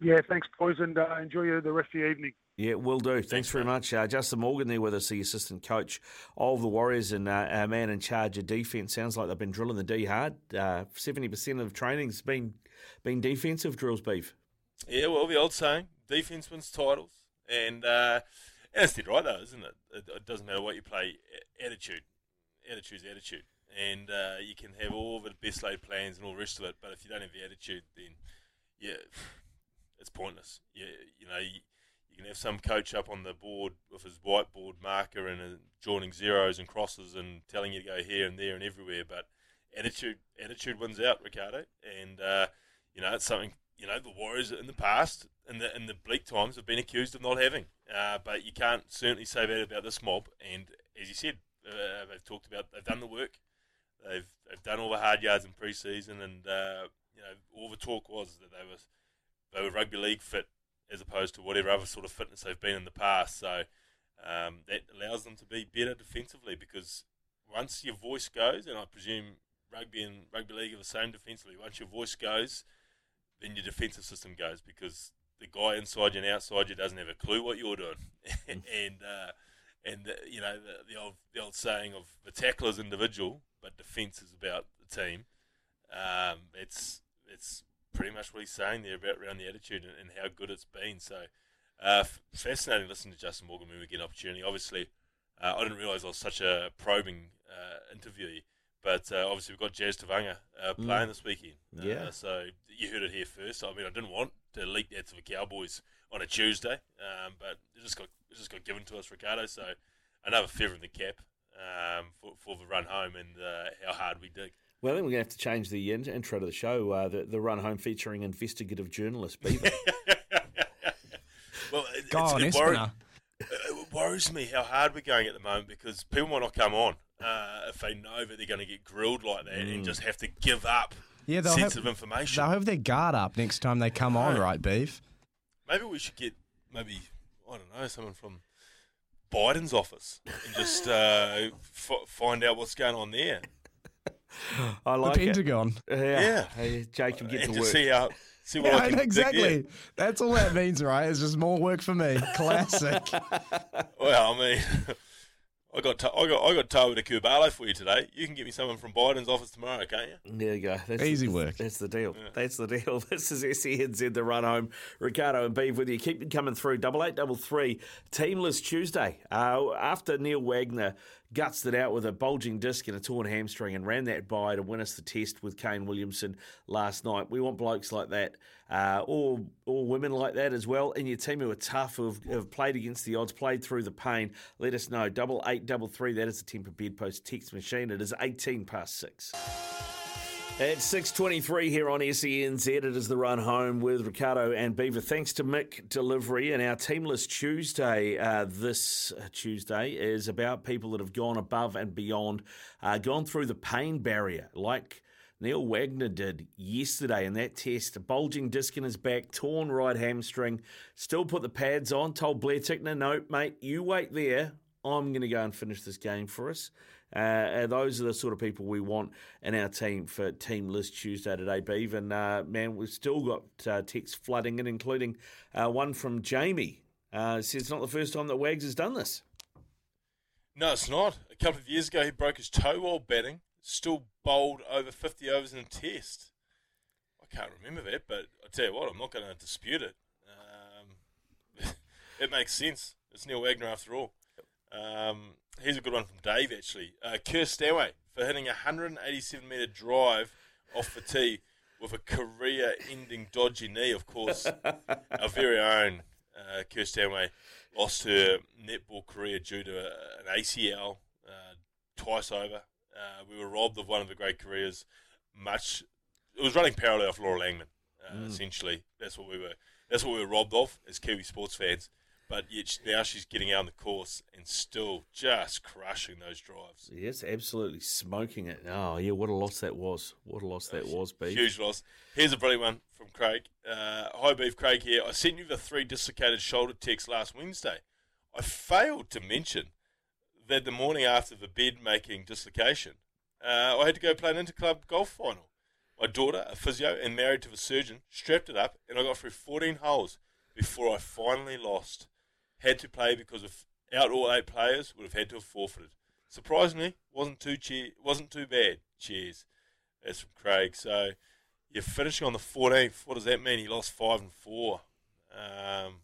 Yeah, thanks, boys, and uh, enjoy the rest of the evening. Yeah, will do. Thanks very much. Uh, Justin Morgan there with us, the assistant coach of the Warriors and uh, our man in charge of defence. Sounds like they've been drilling the D hard. Uh, Seventy percent of training's been been defensive drills, beef. Yeah, well, the old saying, defense wins titles, and uh, and it's right though, isn't it? it? It doesn't matter what you play, attitude, attitude's attitude, and uh, you can have all the best laid plans and all the rest of it, but if you don't have the attitude, then yeah, it's pointless. You, you know, you, you can have some coach up on the board with his whiteboard marker and uh, joining zeros and crosses and telling you to go here and there and everywhere, but attitude attitude wins out, Ricardo, and uh, you know it's something you know the Warriors in the past in the in the bleak times have been accused of not having, uh, but you can't certainly say that about this mob. And as you said, uh, they've talked about they've done the work, they've they've done all the hard yards in pre-season, and uh, you know all the talk was that they were they were rugby league fit as opposed to whatever other sort of fitness they've been in the past. So um, that allows them to be better defensively because once your voice goes, and I presume rugby and rugby league are the same defensively. Once your voice goes, then your defensive system goes because the guy inside you and outside you doesn't have a clue what you're doing, and uh, and uh, you know the, the old the old saying of the tackler's individual, but defence is about the team. Um, it's it's pretty much what he's saying there about around the attitude and, and how good it's been. So uh, f- fascinating listening to Justin Morgan when we get an opportunity. Obviously, uh, I didn't realise I was such a probing uh, interviewee. But uh, obviously, we've got Jazz Tavanga uh, Mm. playing this weekend. Uh, Yeah. so you heard it here first. I mean, I didn't want to leak that to the Cowboys on a Tuesday, um, but it just got it just got given to us, Ricardo. So another feather in the cap um, for, for the run home and uh, how hard we dig. Well, then we're going to have to change the in- intro to the show. Uh, the, the run home featuring investigative journalist Beaver. Well, it, Go on, it, worry- it worries me how hard we're going at the moment because people might not come on uh, if they know that they're going to get grilled like that and Mm. just have to give up Yeah, they'll sensitive have, information. They'll have their guard up next time they come on, Right. right, Beef? Maybe we should get maybe I don't know someone from Biden's office and just uh, f- find out what's going on there. I like the it. Pentagon. Yeah. Yeah. Hey, Jacob, get and to to work. see how see what Yeah, I can exactly. Dig, That's all that means, right? It's just more work for me. Classic. Well, I mean. I got to, I got I got told to Kubalo for you today. You can get me someone from Biden's office tomorrow, can't you? There you go. That's Easy the, work. That's the deal. That's the deal. This is SENZ, the run home. Ricardo and Beeve with you. Keep it coming through. Double eight, double three. Team List Tuesday. Uh, after Neil Wagner guts it out with a bulging disc and a torn hamstring and ran that by to win us the test with Kane Williamson last night. We want blokes like that, uh, or or women like that as well in your team who are tough, who have, have played against the odds, played through the pain. Let us know. Double eight, double three. That is the Tempur Bedpost text machine. It is eighteen past six. At 6.23 here on SENZ, it is the run home with Ricardo and Beaver. Thanks to McDelivery. And our Team List Tuesday uh, this Tuesday is about people that have gone above and beyond, uh, gone through the pain barrier, like Neil Wagner did yesterday in that test. A bulging disc in his back, torn right hamstring, still put the pads on, told Blair Tickner, no, mate, you wait there. I'm going to go and finish this game for us. Uh, those are the sort of people we want in our team for Team List Tuesday today, Beav. Uh, man, we've still got uh, texts flooding in, including uh, one from Jamie. Uh, says it's not the first time that Wags has done this. No, it's not. A couple of years ago, he broke his toe while batting. Still bowled over 50 overs in a test. I can't remember that, but I tell you what, I'm not going to dispute it. Um, it makes sense. It's Neil Wagner after all. Um, here's a good one from Dave, actually. Uh, Kerr Stanway for hitting a 187 metre drive off the tee with a career ending dodgy knee, of course. our very own uh, Kerr Stanway lost her netball career due to a, an ACL uh, twice over. Uh, we were robbed of one of the great careers. Much it was running parallel with Laura Langman. Uh, Mm. Essentially, that's what we were. That's what we were robbed of as Kiwi sports fans. But yet now she's getting out on the course and still just crushing those drives. Yes, absolutely smoking it. Oh, yeah, what a loss that was. What a loss that was, Beef. Huge loss. Here's a brilliant one from Craig. Uh, Hi, Beef Craig here. I sent you the three dislocated shoulder text last Wednesday. I failed to mention that the morning after the bed making dislocation, uh, I had to go play an interclub golf final. My daughter, a physio and married to a surgeon, strapped it up, and I got through 14 holes before I finally lost. Had to play because if out all eight players would have had to have forfeited. Surprisingly, wasn't too che- wasn't too bad. Cheers. That's from Craig. So you're finishing on the 14th. What does that mean? He lost five and four. Um,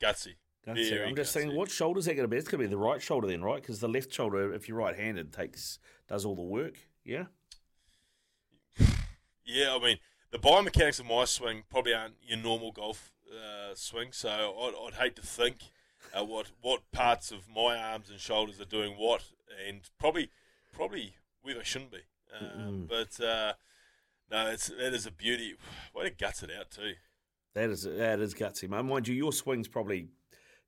gutsy. It. Very I'm just gutsy. saying, what shoulder's that going to be? It's going to be the right shoulder then, right? Because the left shoulder, if you're right-handed, takes does all the work. Yeah. Yeah, I mean, the biomechanics of my swing probably aren't your normal golf uh, swing, so I'd, I'd hate to think uh, what what parts of my arms and shoulders are doing what, and probably probably where they shouldn't be. Um, Mm-mm. but uh, no, it's that is a beauty. Way to guts it out too. That is that is gutsy, man. Mind you, your swing's probably,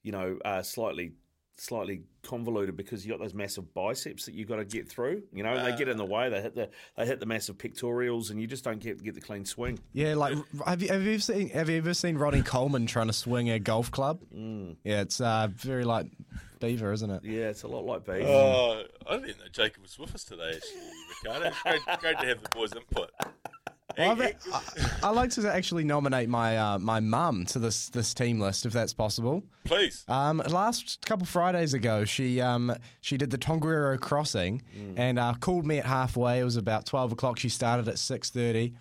you know, uh, slightly slightly convoluted because you got those massive biceps that you've got to get through. You know, and they get in the way. They hit the they hit the massive pectorials, and you just don't get get the clean swing. Yeah, like have you have you ever seen have you ever seen Ronnie Coleman trying to swing a golf club? Mm. Yeah, it's uh, very like beaver, isn't it? Yeah, it's a lot like beaver. Oh, I didn't know Jacob was with us today, actually, Ricardo. It's great, great to have the boys' input. I, I like to actually nominate my uh, my mum to this this team list if that's possible. Please. Um, last couple Fridays ago, she um she did the Tongariro crossing and uh, called me at halfway. It was about twelve o'clock. She started at six thirty,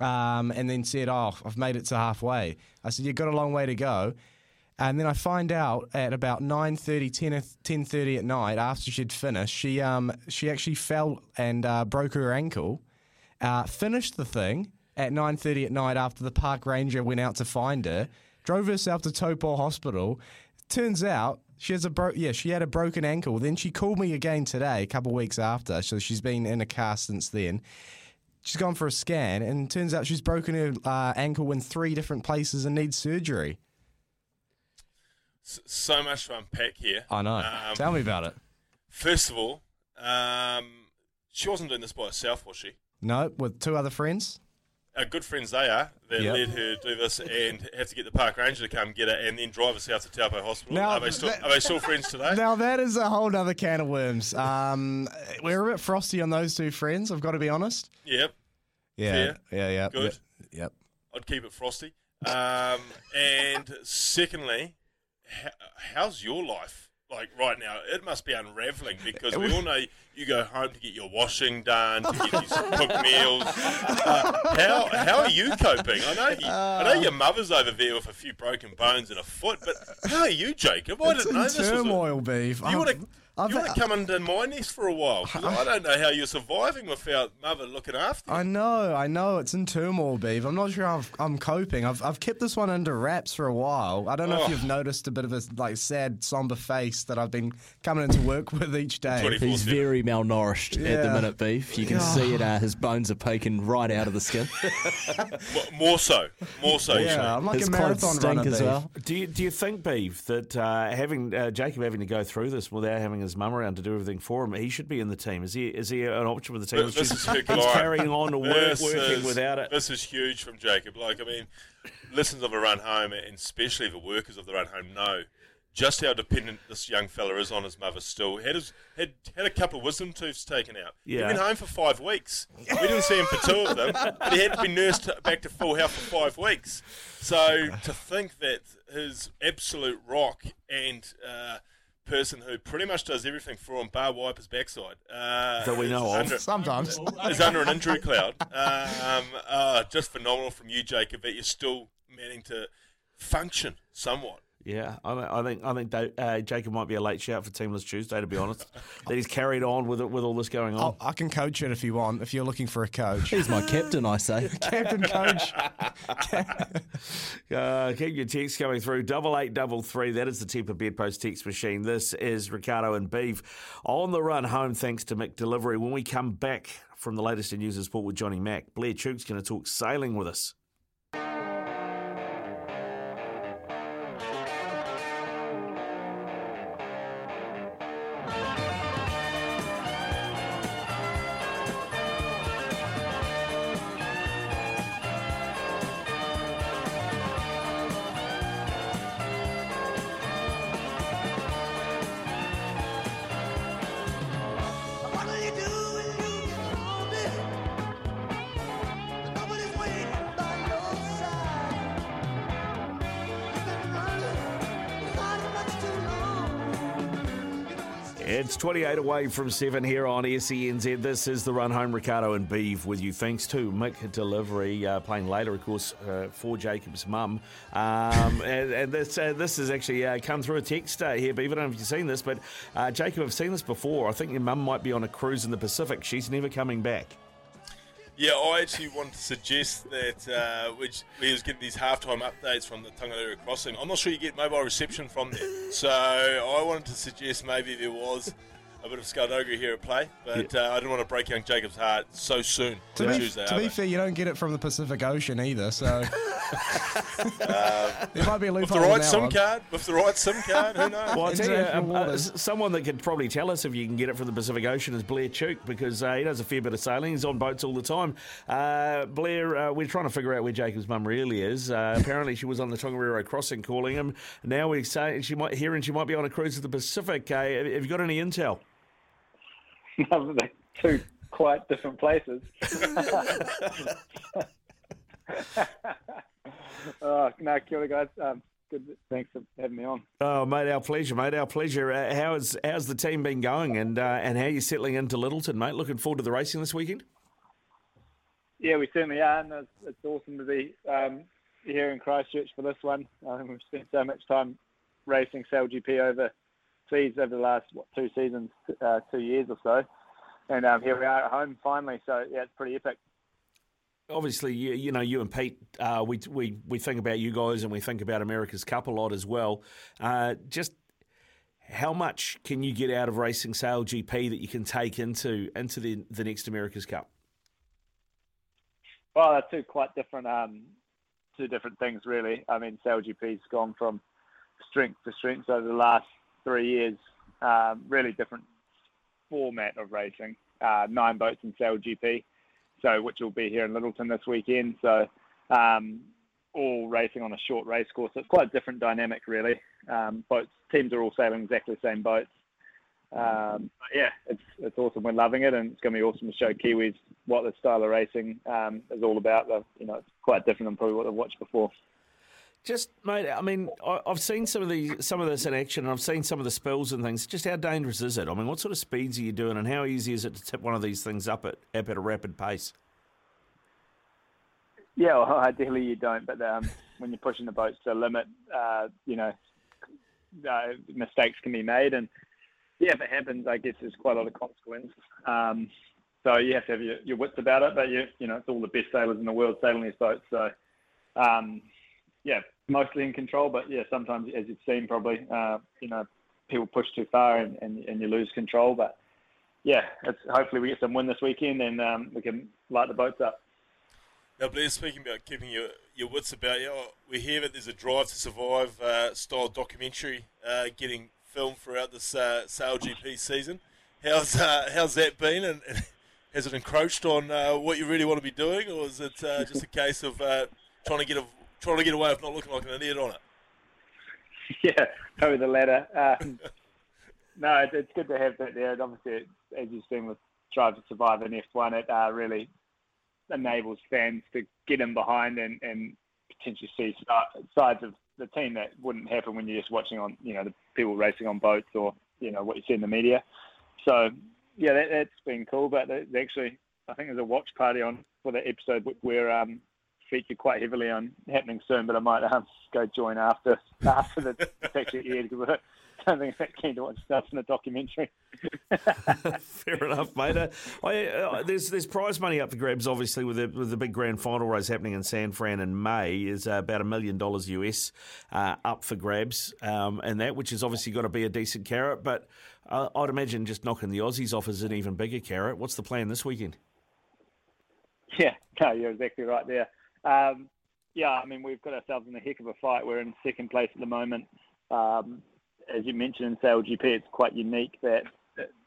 um, and then said, "Oh, I've made it to halfway." I said, "You've got a long way to go." And then I find out at about 9.30, 10, 10.30 at night, after she'd finished, she um she actually fell and uh, broke her ankle. Uh, finished the thing at 9.30 at night after the park ranger went out to find her. Drove herself to Taupo Hospital. Turns out she has a bro- yeah she had a broken ankle. Then she called me again today, a couple of weeks after. So she's been in a cast since then. She's gone for a scan, and turns out she's broken her uh, ankle in three different places and needs surgery. So much to unpack here. I know. Um, Tell me about it. First of all, um, she wasn't doing this by herself, was she? No, with two other friends. Our good friends they are that Yep. let her do this and have to get the park ranger to come get her and then drive us out to Taupo Hospital. Now, are, they still, that- are they still friends today? Now that is a whole other can of worms. Um, we're a bit frosty on those two friends. I've got to be honest. Yep. Yeah, Fair. yeah, yeah. Good. Yep. I'd keep it frosty. Um, and secondly, how, how's your life like right now? It must be unraveling because we all know you go home to get your washing done, to get these cooked meals. Uh, how how are you coping? I know you, I know your mother's over there with a few broken bones and a foot, but how are you, Jacob? I It's didn't know this was. A, turmoil, beef. you want to. I've- You want to come under my nest for a while. I don't know how you're surviving without mother looking after you. I know, I know. It's in turmoil, beef. I'm not sure how I've, I'm coping. I've, I've kept this one under wraps for a while. I don't know Oh. if you've noticed a bit of a like sad, somber face that I've been coming into work with each day. He's very malnourished at the minute, beef. You can God. see it. Uh, his bones are poking right out of the skin. More so, more so. Yeah, Shane. I'm like His a marathon runner, as well. Do you do you think, Beeve, that uh, having uh, Jacob having to go through this without having his mum around to do everything for him, he should be in the team? Is he is he an option with the team? This, this is He's big carrying on to work, This working is- without it. This is huge from Jacob. Like, I mean, listeners of a run home, and especially the workers of the run home, know just how dependent this young fella is on his mother. Still, had his had had a couple of wisdom tooths taken out. Yeah. He'd been home for five weeks. We didn't see him for two of them, but he had to be nursed back to full health for five weeks. So to think that his absolute rock and uh, person who pretty much does everything for him, bar wipe his backside, uh, That we know of. under- Sometimes. is under an injury cloud. Um, uh, just phenomenal from you, Jacob, that you're still managing to function somewhat. Yeah, I, I think I think Da- uh, Jacob might be a late shout for Team List Tuesday. To be honest, that he's carried on with it with all this going on. I'll- I can coach it if you want, if you're looking for a coach. He's my captain, I say. Captain coach. Uh, keep your texts coming through. Double eight double three. That is the Tempur Bedpost text machine. This is Ricardo and Beef on the run home. Thanks to McDelivery. When we come back from the latest in news and sport with Johnny Mack, Blair Tuke's going to talk sailing with us. 28 away from 7 here on SENZ. This is the run home. Ricardo and Beeve with you. Thanks to McDelivery, uh, playing later, of course, uh, for Jacob's mum. Um, and, and this uh, this has actually uh, come through a text uh, here, Beeve. I don't know if you've seen this, but uh, Jacob, I've seen this before. I think your mum might be on a cruise in the Pacific. She's never coming back. Yeah, I actually want to suggest that uh, which we was getting these halftime updates from the Tongariro Crossing. I'm not sure you get mobile reception from there, so I wanted to suggest maybe there was a bit of Skullduggery here at play, but uh, I didn't want to break young Jacob's heart so soon To be, Tuesday. to be fair, you don't get it from the Pacific Ocean either, so there might be a with the right SIM one. card, with the right SIM card, who knows? Well, I'll tell you, International um, uh, someone that could probably tell us if you can get it from the Pacific Ocean is Blair Tuke because uh, he does a fair bit of sailing. He's on boats all the time. Uh, Blair, uh, we're trying to figure out where Jacob's mum really is. Uh, apparently, she was on the Tongariro Crossing calling him. Now we're saying she might hearing she might be on a cruise to the Pacific. Uh, have have you got any intel? They're two quite different places. oh, no, kia ora, guys. Um, good. Thanks for having me on. Oh, mate, our pleasure, mate, our pleasure. Uh, how's how's the team been going, and uh, and how are you settling into Lyttelton, mate? Looking forward to the racing this weekend. Yeah, we certainly are, and it's, it's awesome to be um, here in Christchurch for this one. Um, we've spent so much time racing SailGP over seas over the last what two seasons, uh, two years or so, and um, here we are at home finally. So yeah, it's pretty epic. obviously, you, you know, you and Pete, uh, we, we, we think about you guys and we think about America's Cup a lot as well. Uh, just how much can you get out of racing SailGP that you can take into into the, the next America's Cup? Well, they're two quite different, um, two different things really. I mean, SailGP's gone from strength to strength over the last three years. Um, really different format of racing. Uh, nine boats in SailGP, so which will be here in Lyttelton this weekend. So um, all racing on a short race course. It's quite a different dynamic really. Um, boats teams are all sailing exactly the same boats. Um, yeah, it's it's awesome. We're loving it, and it's going to be awesome to show Kiwis what the style of racing um, is all about. Uh, You know, it's quite different than probably what they've watched before. Just, mate, I mean, I, I've seen some of the some of this in action, and I've seen some of the spills and things. Just how dangerous is it? I mean, what sort of speeds are you doing, and how easy is it to tip one of these things up at up at a rapid pace? Yeah, well, ideally you don't, but um, when you're pushing the boats to a limit, uh, you know, uh, mistakes can be made, and yeah, if it happens, I guess there's quite a lot of consequence. Um, so you have to have your, your wits about it, but you you know, it's all the best sailors in the world sailing these boats, so um, yeah, mostly in control, but yeah, sometimes as you've seen probably, uh, you know, people push too far and, and, and you lose control, but yeah, hopefully we get some win this weekend and um, we can light the boats up. Now, Blair, speaking about keeping your, your wits about you, we hear that there's a Drive to Survive uh, style documentary uh, getting filmed throughout this uh, SailGP season. How's uh, how's that been, and, and has it encroached on uh, what you really want to be doing, or is it uh, just a case of trying to get a, trying to get away with not looking like an idiot on it? yeah, probably the latter. Um, no, it, it's good to have that there. And obviously, it, as you've seen with Drive to Survive in F1, it uh, really enables fans to get in behind and, and potentially see si- sides of the team that wouldn't happen when you're just watching on, you know, the people racing on boats or, you know, what you see in the media. So, yeah, that, that's been cool. But actually, I think there's a watch party on for the episode where um, featured quite heavily on happening soon, but I might um, go join after after the actually aired because I don't think I'm that keen to watch stuff in the documentary. Fair enough, mate. Uh, I, uh, there's there's prize money up for grabs, obviously, with the with the big grand final race happening in San Fran in May. Is uh, about a million dollars US uh, up for grabs, um, and that which has obviously got to be a decent carrot. But uh, I'd imagine just knocking the Aussies off is an even bigger carrot. What's the plan this weekend? Yeah, no, you're exactly right there. Um, yeah, I mean, we've got ourselves in a heck of a fight. We're in second place at the moment. Um, as you mentioned in SailGP, it's quite unique that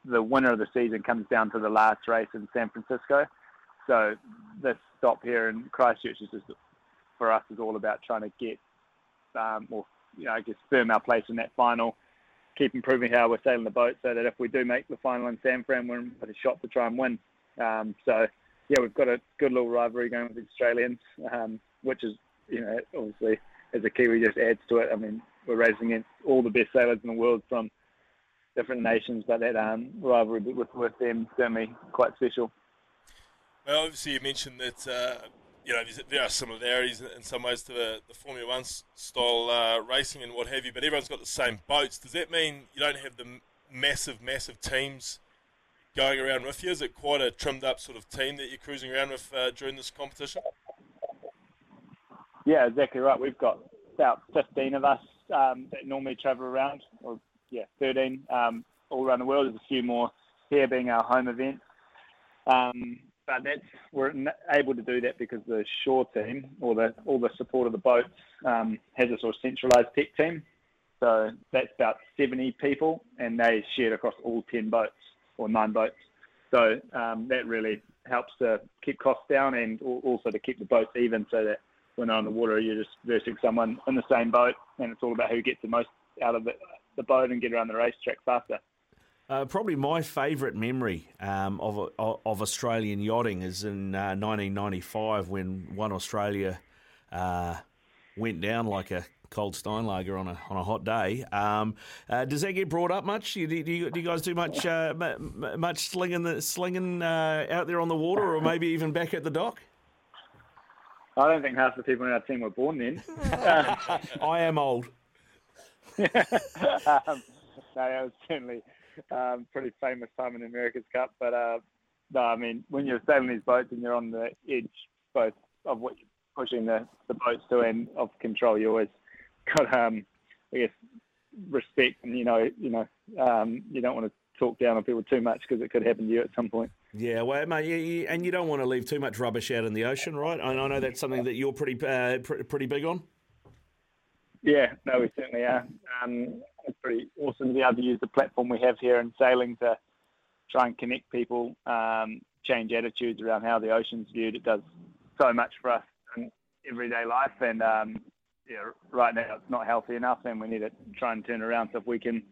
the winner of the season comes down to the last race in San Francisco. So this stop here in Christchurch is just, for us, is all about trying to get, um, or you know, I guess firm our place in that final, keep improving how we're sailing the boat, so that if we do make the final in San Fran, we're in a shot to try and win. Um, so yeah, we've got a good little rivalry going with the Australians, um, which is, you know, obviously as a Kiwi just adds to it. I mean, we're racing against all the best sailors in the world from different nations, but that um, rivalry with with them certainly quite special. Well, obviously, you mentioned that uh, you know there are similarities in some ways to the, the Formula One style uh, racing and what have you, but everyone's got the same boats. Does that mean you don't have the massive, massive teams going around with you? Is it quite a trimmed up sort of team that you're cruising around with uh, during this competition? Yeah, exactly right. We've got about 15 of us um, that normally travel around, or yeah, 13 um, all around the world. There's a few more here being our home event. Um, but that's we're able to do that because the shore team or the all the support of the boats um, has a sort of centralised tech team. So that's about 70 people, and they shared across all 10 boats or nine boats. So um, that really helps to keep costs down and also to keep the boats even, so that when they're on the water, you're just versing someone in the same boat, and it's all about who gets the most out of the, the boat and get around the racetrack faster. Uh, probably my favourite memory um, of, of Australian yachting is in uh, 1995 when One Australia uh, went down like a cold Steinlager on a on a hot day. Um, uh, does that get brought up much? Do you, do you, do you guys do much uh, much slinging the, slinging uh, out there on the water, or maybe even back at the dock? I don't think half the people in our team were born then. I am old. um, no, it was certainly um, pretty famous time in the America's Cup. But uh, no, I mean, when you're sailing these boats and you're on the edge both of what you're pushing the, the boats to and of control, you always got, um, I guess, respect. And you know, you know, um, you don't want to talk down on people too much because it could happen to you at some point. Yeah, well, mate, and you don't want to leave too much rubbish out in the ocean, right? I, I know that's something that you're pretty uh, pr- pretty big on. Yeah, no, we certainly are. Um, it's pretty awesome to be able to use the platform we have here in sailing to try and connect people, um, change attitudes around how the ocean's viewed. It does so much for us in everyday life, and um, yeah, right now it's not healthy enough, and we need to try and turn around. So if we can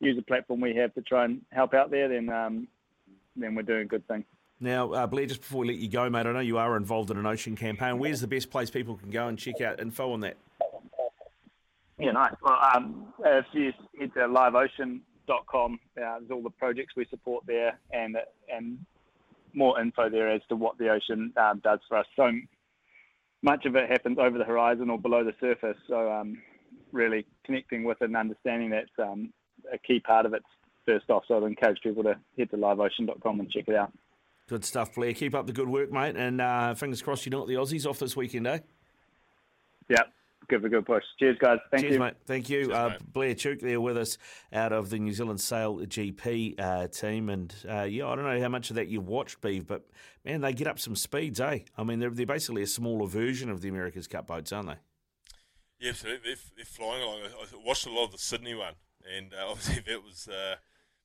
use the platform we have to try and help out there, then um, then we're doing a good thing. Now, uh, Blair, just before we let you go, mate, I know you are involved in an ocean campaign. Where's the best place people can go and check out info on that? Yeah, nice. Well, um, if you head to liveocean.com, uh, there's all the projects we support there and and more info there as to what the ocean um, does for us. So much of it happens over the horizon or below the surface. So um, really connecting with it and understanding that's um, a key part of it first off. So I'd encourage people to head to liveocean.com and check it out. Good stuff, Blair. Keep up the good work, mate. And uh, fingers crossed you know the Aussies off this weekend, eh? Yep give it a good push. Cheers, guys. Thank Cheers, you. mate. Thank you. Cheers, uh, mate. Blair Tuke there with us out of the New Zealand SailGP uh, team. And uh, yeah, I don't know how much of that you've watched, Beeve, but man, they get up some speeds, eh? I mean, they're, they're basically a smaller version of the America's Cup boats, aren't they? Yeah, absolutely. They're, they're flying along. I I watched a lot of the Sydney one, and uh, obviously that was uh,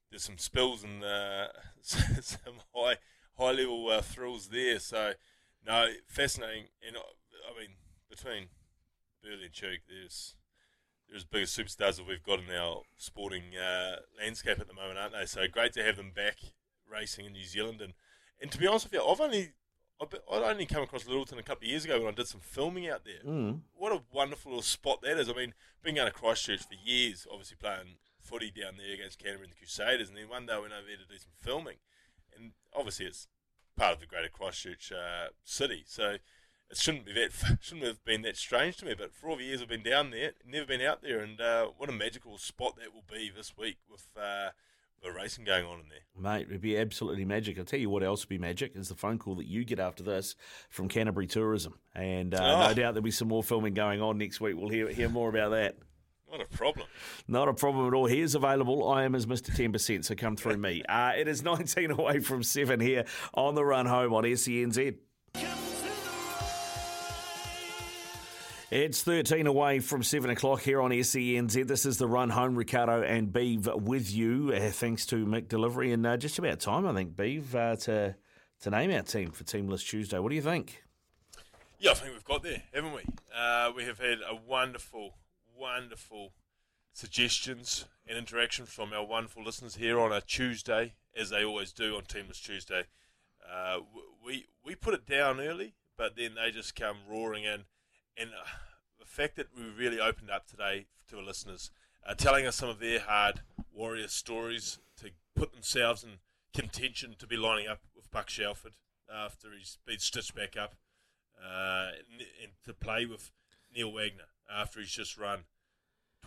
there's some spills and uh, some high high level uh, thrills there. So no, fascinating. And I mean, between Burling and Tuke, there's there's bigger superstars that we've got in our sporting uh, landscape at the moment, aren't they? So great to have them back racing in New Zealand. And, and to be honest with you, I've only I've I'd only come across Lyttelton a couple of years ago when I did some filming out there. Mm. What a wonderful little spot that is. I mean, been going to Christchurch for years, obviously playing footy down there against Canterbury and the Crusaders, and then one day I went over there to do some filming, and obviously it's part of the greater Christchurch uh, city, so it shouldn't be that shouldn't have been that strange to me. But for all the years I've been down there, never been out there, and uh, what a magical spot that will be this week with uh, the racing going on in there. Mate, it'd be absolutely magic. I'll tell you what else would be magic is the phone call that you get after this from Canterbury Tourism. And uh, Oh. no doubt there'll be some more filming going on next week. We'll hear, hear more about that. Not a problem. Not a problem at all. He is available. I am as Mr. 10%, so come through me. Uh, it is 19 away from 7 here on the run home on E SENZ. It's 13 away from 7 o'clock here on SENZ. This is the run home. Ricardo and Beeve with you, uh, thanks to McDelivery. And uh, just about time, I think, Beeve, uh, to, to name our team for Team List Tuesday. What do you think? Yeah, I think we've got there, haven't we? Uh, we have had a wonderful, wonderful suggestions and interaction from our wonderful listeners here on a Tuesday, as they always do on Team List Tuesday. Uh, we we put it down early, but then they just come roaring in, and uh, the fact that we really opened up today to our listeners, uh, telling us some of their hard warrior stories to put themselves in contention to be lining up with Buck Shelford after he's been stitched back up, uh, and, and to play with Neil Wagner after he's just run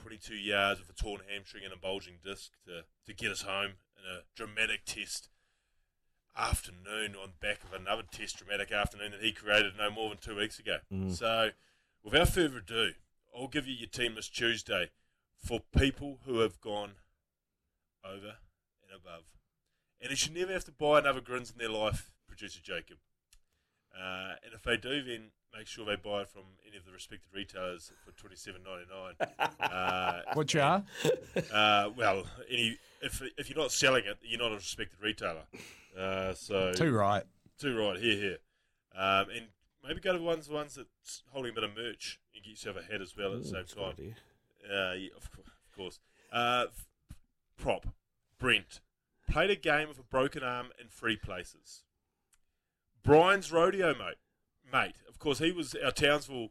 22 yards with a torn hamstring and a bulging disc to, to get us home in a dramatic test afternoon on back of another test dramatic afternoon that he created no more than two weeks ago. Mm. So, without further ado, I'll give you your team this Tuesday for people who have gone over and above. And they should never have to buy another grins in their life, producer Jacob. Uh, and if they do, then make sure they buy it from any of the respected retailers for twenty seven ninety nine. Uh, What you are? Uh, well, any if if you're not selling it, you're not a respected retailer. Uh, so Too right. Too right. Here, here. Um, and maybe go to the ones the ones that's holding a bit of merch and get yourself a hat as well at the same that's a good time. Uh, yeah, of, of course. Uh, f- prop Brent played a game with a broken arm in three places. Brian's rodeo mate, mate. Of course, he was our Townsville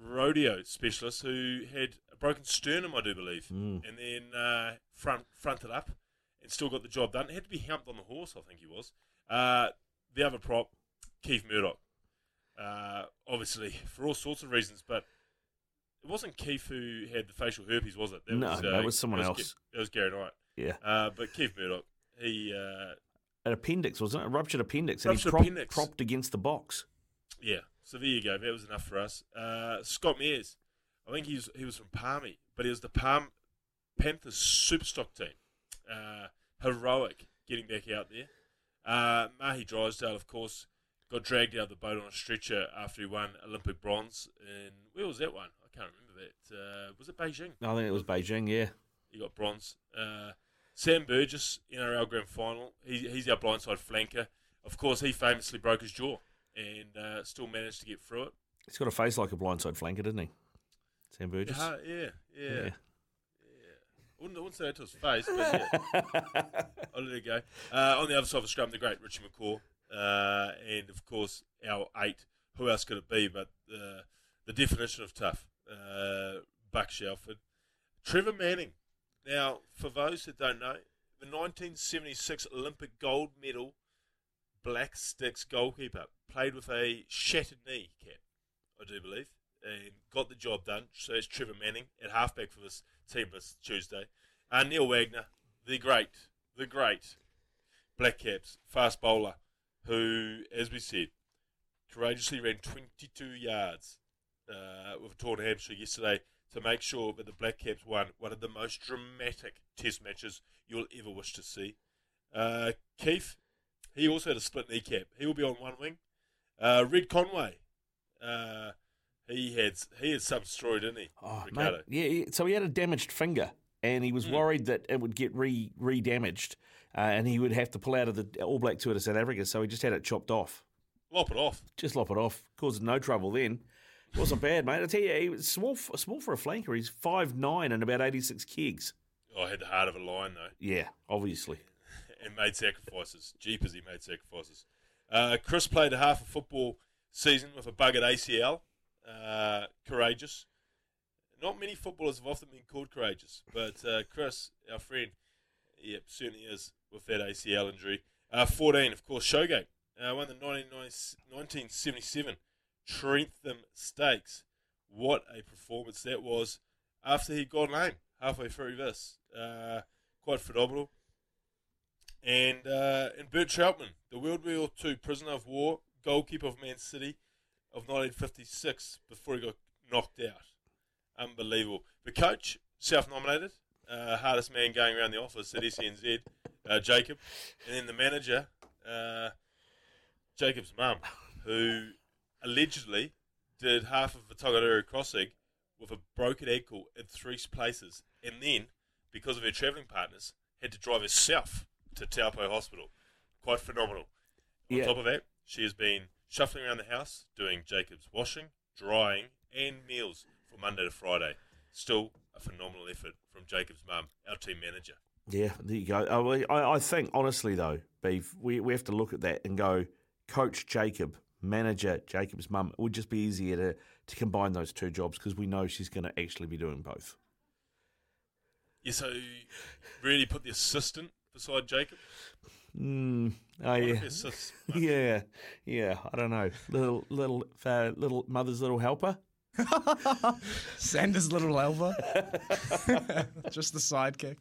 rodeo specialist who had a broken sternum, I do believe, Mm. and then uh, front fronted up and still got the job done. He had to be humped on the horse, I think he was. Uh, the other prop, Keith Murdoch. Uh, obviously, for all sorts of reasons, but it wasn't Keith who had the facial herpes, was it? No, that was someone that else. That was Gary Knight. Yeah. Uh, but Keith Murdoch, he uh, An appendix, wasn't it? A ruptured appendix. and Ruptured he prop- appendix. propped against the box. Yeah, so there you go. That was enough for us. Uh, Scott Mears, I think he was he was from Palmy, but he was the Palm Panthers Superstock team. Uh, heroic getting back out there. Uh, Mahé Drysdale, of course, got dragged out of the boat on a stretcher after he won Olympic bronze. And where was that one? I can't remember that. Uh, was it Beijing? I think it was Beijing. Yeah. He got bronze. Uh, Sam Burgess, NRL Grand Final. He, he's our blindside flanker. Of course, he famously broke his jaw and uh, still managed to get through it. He's got a face like a blindside flanker, doesn't he? Sam Burgess. Yeah, yeah, yeah. Yeah. I wouldn't, I wouldn't say that to his face, but yeah. I'll let it go. Uh, on the other side of the scrum, the great Richie McCaw. Uh, and, of course, our eight. Who else could it be but uh, the definition of tough? Uh, Buck Shelford. Trevor Manning. Now, for those that don't know, the 1976 Olympic gold medal Black Sticks goalkeeper played with a shattered knee cap, I do believe, and got the job done. So it's Trevor Manning at halfback for this team this Tuesday. Uh, Neil Wagner, the great, the great Black Caps fast bowler, who, as we said, courageously ran 22 yards uh, with a torn hamstring yesterday to make sure that the Black Caps won one of the most dramatic Test matches you'll ever wish to see. Uh, Keith, he also had a split kneecap. He will be on one wing. Uh, Red Conway, uh, he had he had some story, didn't he? Oh, Ricardo? mate, yeah, so he had a damaged finger, and he was Hmm. worried that it would get re re damaged, uh, and he would have to pull out of the All Black tour to South Africa. So he just had it chopped off. Lop it off. Just lop it off. Caused no trouble then. It Wasn't bad, mate. I tell you, he was small, small for a flanker. He's five nine and about eighty six kegs. Oh, I had the heart of a lion though. Yeah, obviously. and made sacrifices. Jeepers, he made sacrifices. Uh, Chris played a half a football season with a buggered ACL. Uh, courageous. Not many footballers have often been called courageous, but uh, Chris, our friend, yep, certainly is with that ACL injury. Uh, 14, of course, Showgate. Uh, won the 1977 Trentham Stakes. What a performance that was after he'd gone lame halfway through this. Uh, quite phenomenal. And uh, and Bert Trautmann, the World War II prisoner of war, goalkeeper of Man City of 1956 before he got knocked out. Unbelievable. The coach, self-nominated, uh, hardest man going around the office at SNZ, uh, Jacob. And then the manager, uh, Jacob's mum, who allegedly did half of the Tongariro crossing with a broken ankle in three places. And then, because of her travelling partners, had to drive herself to Taupo Hospital. Quite phenomenal. On Yeah. top of that, she has been shuffling around the house doing Jacob's washing, drying, and meals from Monday to Friday. Still a phenomenal effort from Jacob's mum, our team manager. Yeah, there you go. Oh, I, I think, honestly, though, Beef, we, we have to look at that and go, Coach Jacob, manager Jacob's mum. It would just be easier to, to combine those two jobs because we know she's going to actually be doing both. Yeah, so really put the assistant beside Jacob. Mm, oh yeah, if it's just- yeah, yeah. I don't know. Little, little, uh, little mother's little helper. Sanders' little helper. Just the sidekick.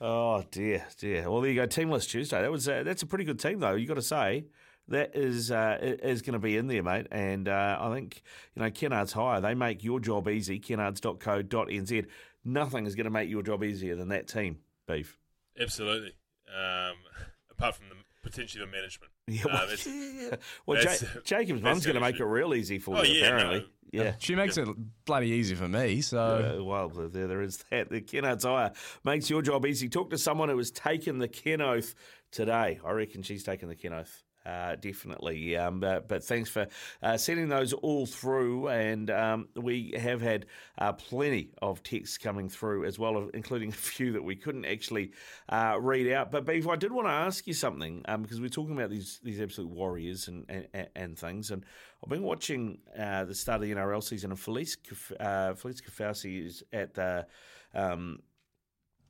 Oh dear, dear. Well, there you go. Team List Tuesday. That was uh, that's a pretty good team though. You got to say that is uh, is going to be in there, mate. And uh, I think you know Kennards Hire. They make your job easy. Kennards.co.nz. Nothing is going to make your job easier than that team. Beef. Absolutely. Um, apart from the potentially the management. Yeah, Uh, well, that's- yeah. Well, Ja- Jacob's that's mum's going to make it real easy for Oh, you. yeah, apparently, no. yeah. She makes it bloody easy for me, so. Uh, well, there, there is that. The Kennards Hire makes your job easy. Talk to someone who has taken the Ken Oath today. I reckon she's taken the Ken Oath. Uh, definitely. Um, but, but thanks for uh, sending those all through. And um, we have had uh, plenty of texts coming through as well, including a few that we couldn't actually uh, read out. But, Beef, I did want to ask you something um, because we're talking about these, these absolute warriors and, and, and things. And I've been watching uh, the start of the NRL season, and Felice, uh, Felise Kaufusi is at the. Um,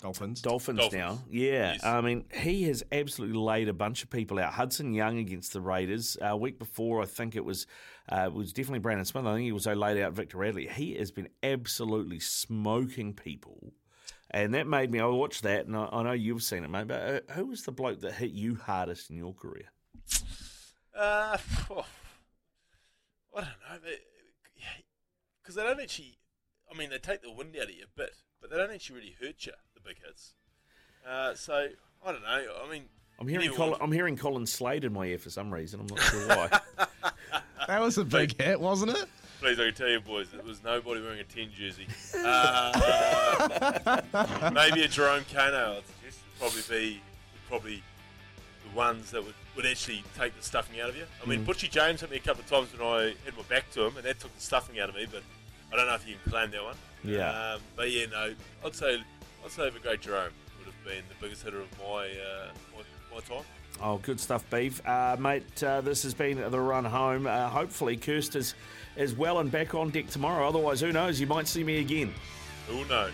Dolphins. Dolphins, Dolphins. now. Yeah. Yes. I mean, he has absolutely laid a bunch of people out. Hudson Young against the Raiders. A week before, I think it was uh, it was definitely Brandon Smith. I think he also laid out Victor Radley. He has been absolutely smoking people. And that made me, I watched that, and I, I know you've seen it, mate, but uh, who was the bloke that hit you hardest in your career? Uh, I don't know. Because they don't actually. I mean, they take the wind out of you a bit, but they don't actually really hurt you. The big hits. Uh, so I don't know. I mean, I'm hearing, Colin, I'm hearing Colin Slade in my ear for some reason. I'm not sure why. That was a big hit, wasn't it? Please, I can tell you, boys, it was nobody wearing a 10 jersey. Uh, maybe a Jerome Kaino, I'd suggest, would probably be probably the ones that would, would actually take the stuffing out of you. I mean, Mm. Butchie James hit me a couple of times when I had my back to him, and that took the stuffing out of me, but I don't know if you can claim that one. Yeah. Um, but yeah, no, I'd say, I'd say the great Jerome would have been the biggest hitter of my, uh, my, my time. Oh, good stuff, Beef. Uh, mate, uh, this has been the run home. Uh, hopefully, Kirst is, is well and back on deck tomorrow. Otherwise, who knows? You might see me again. Who knows?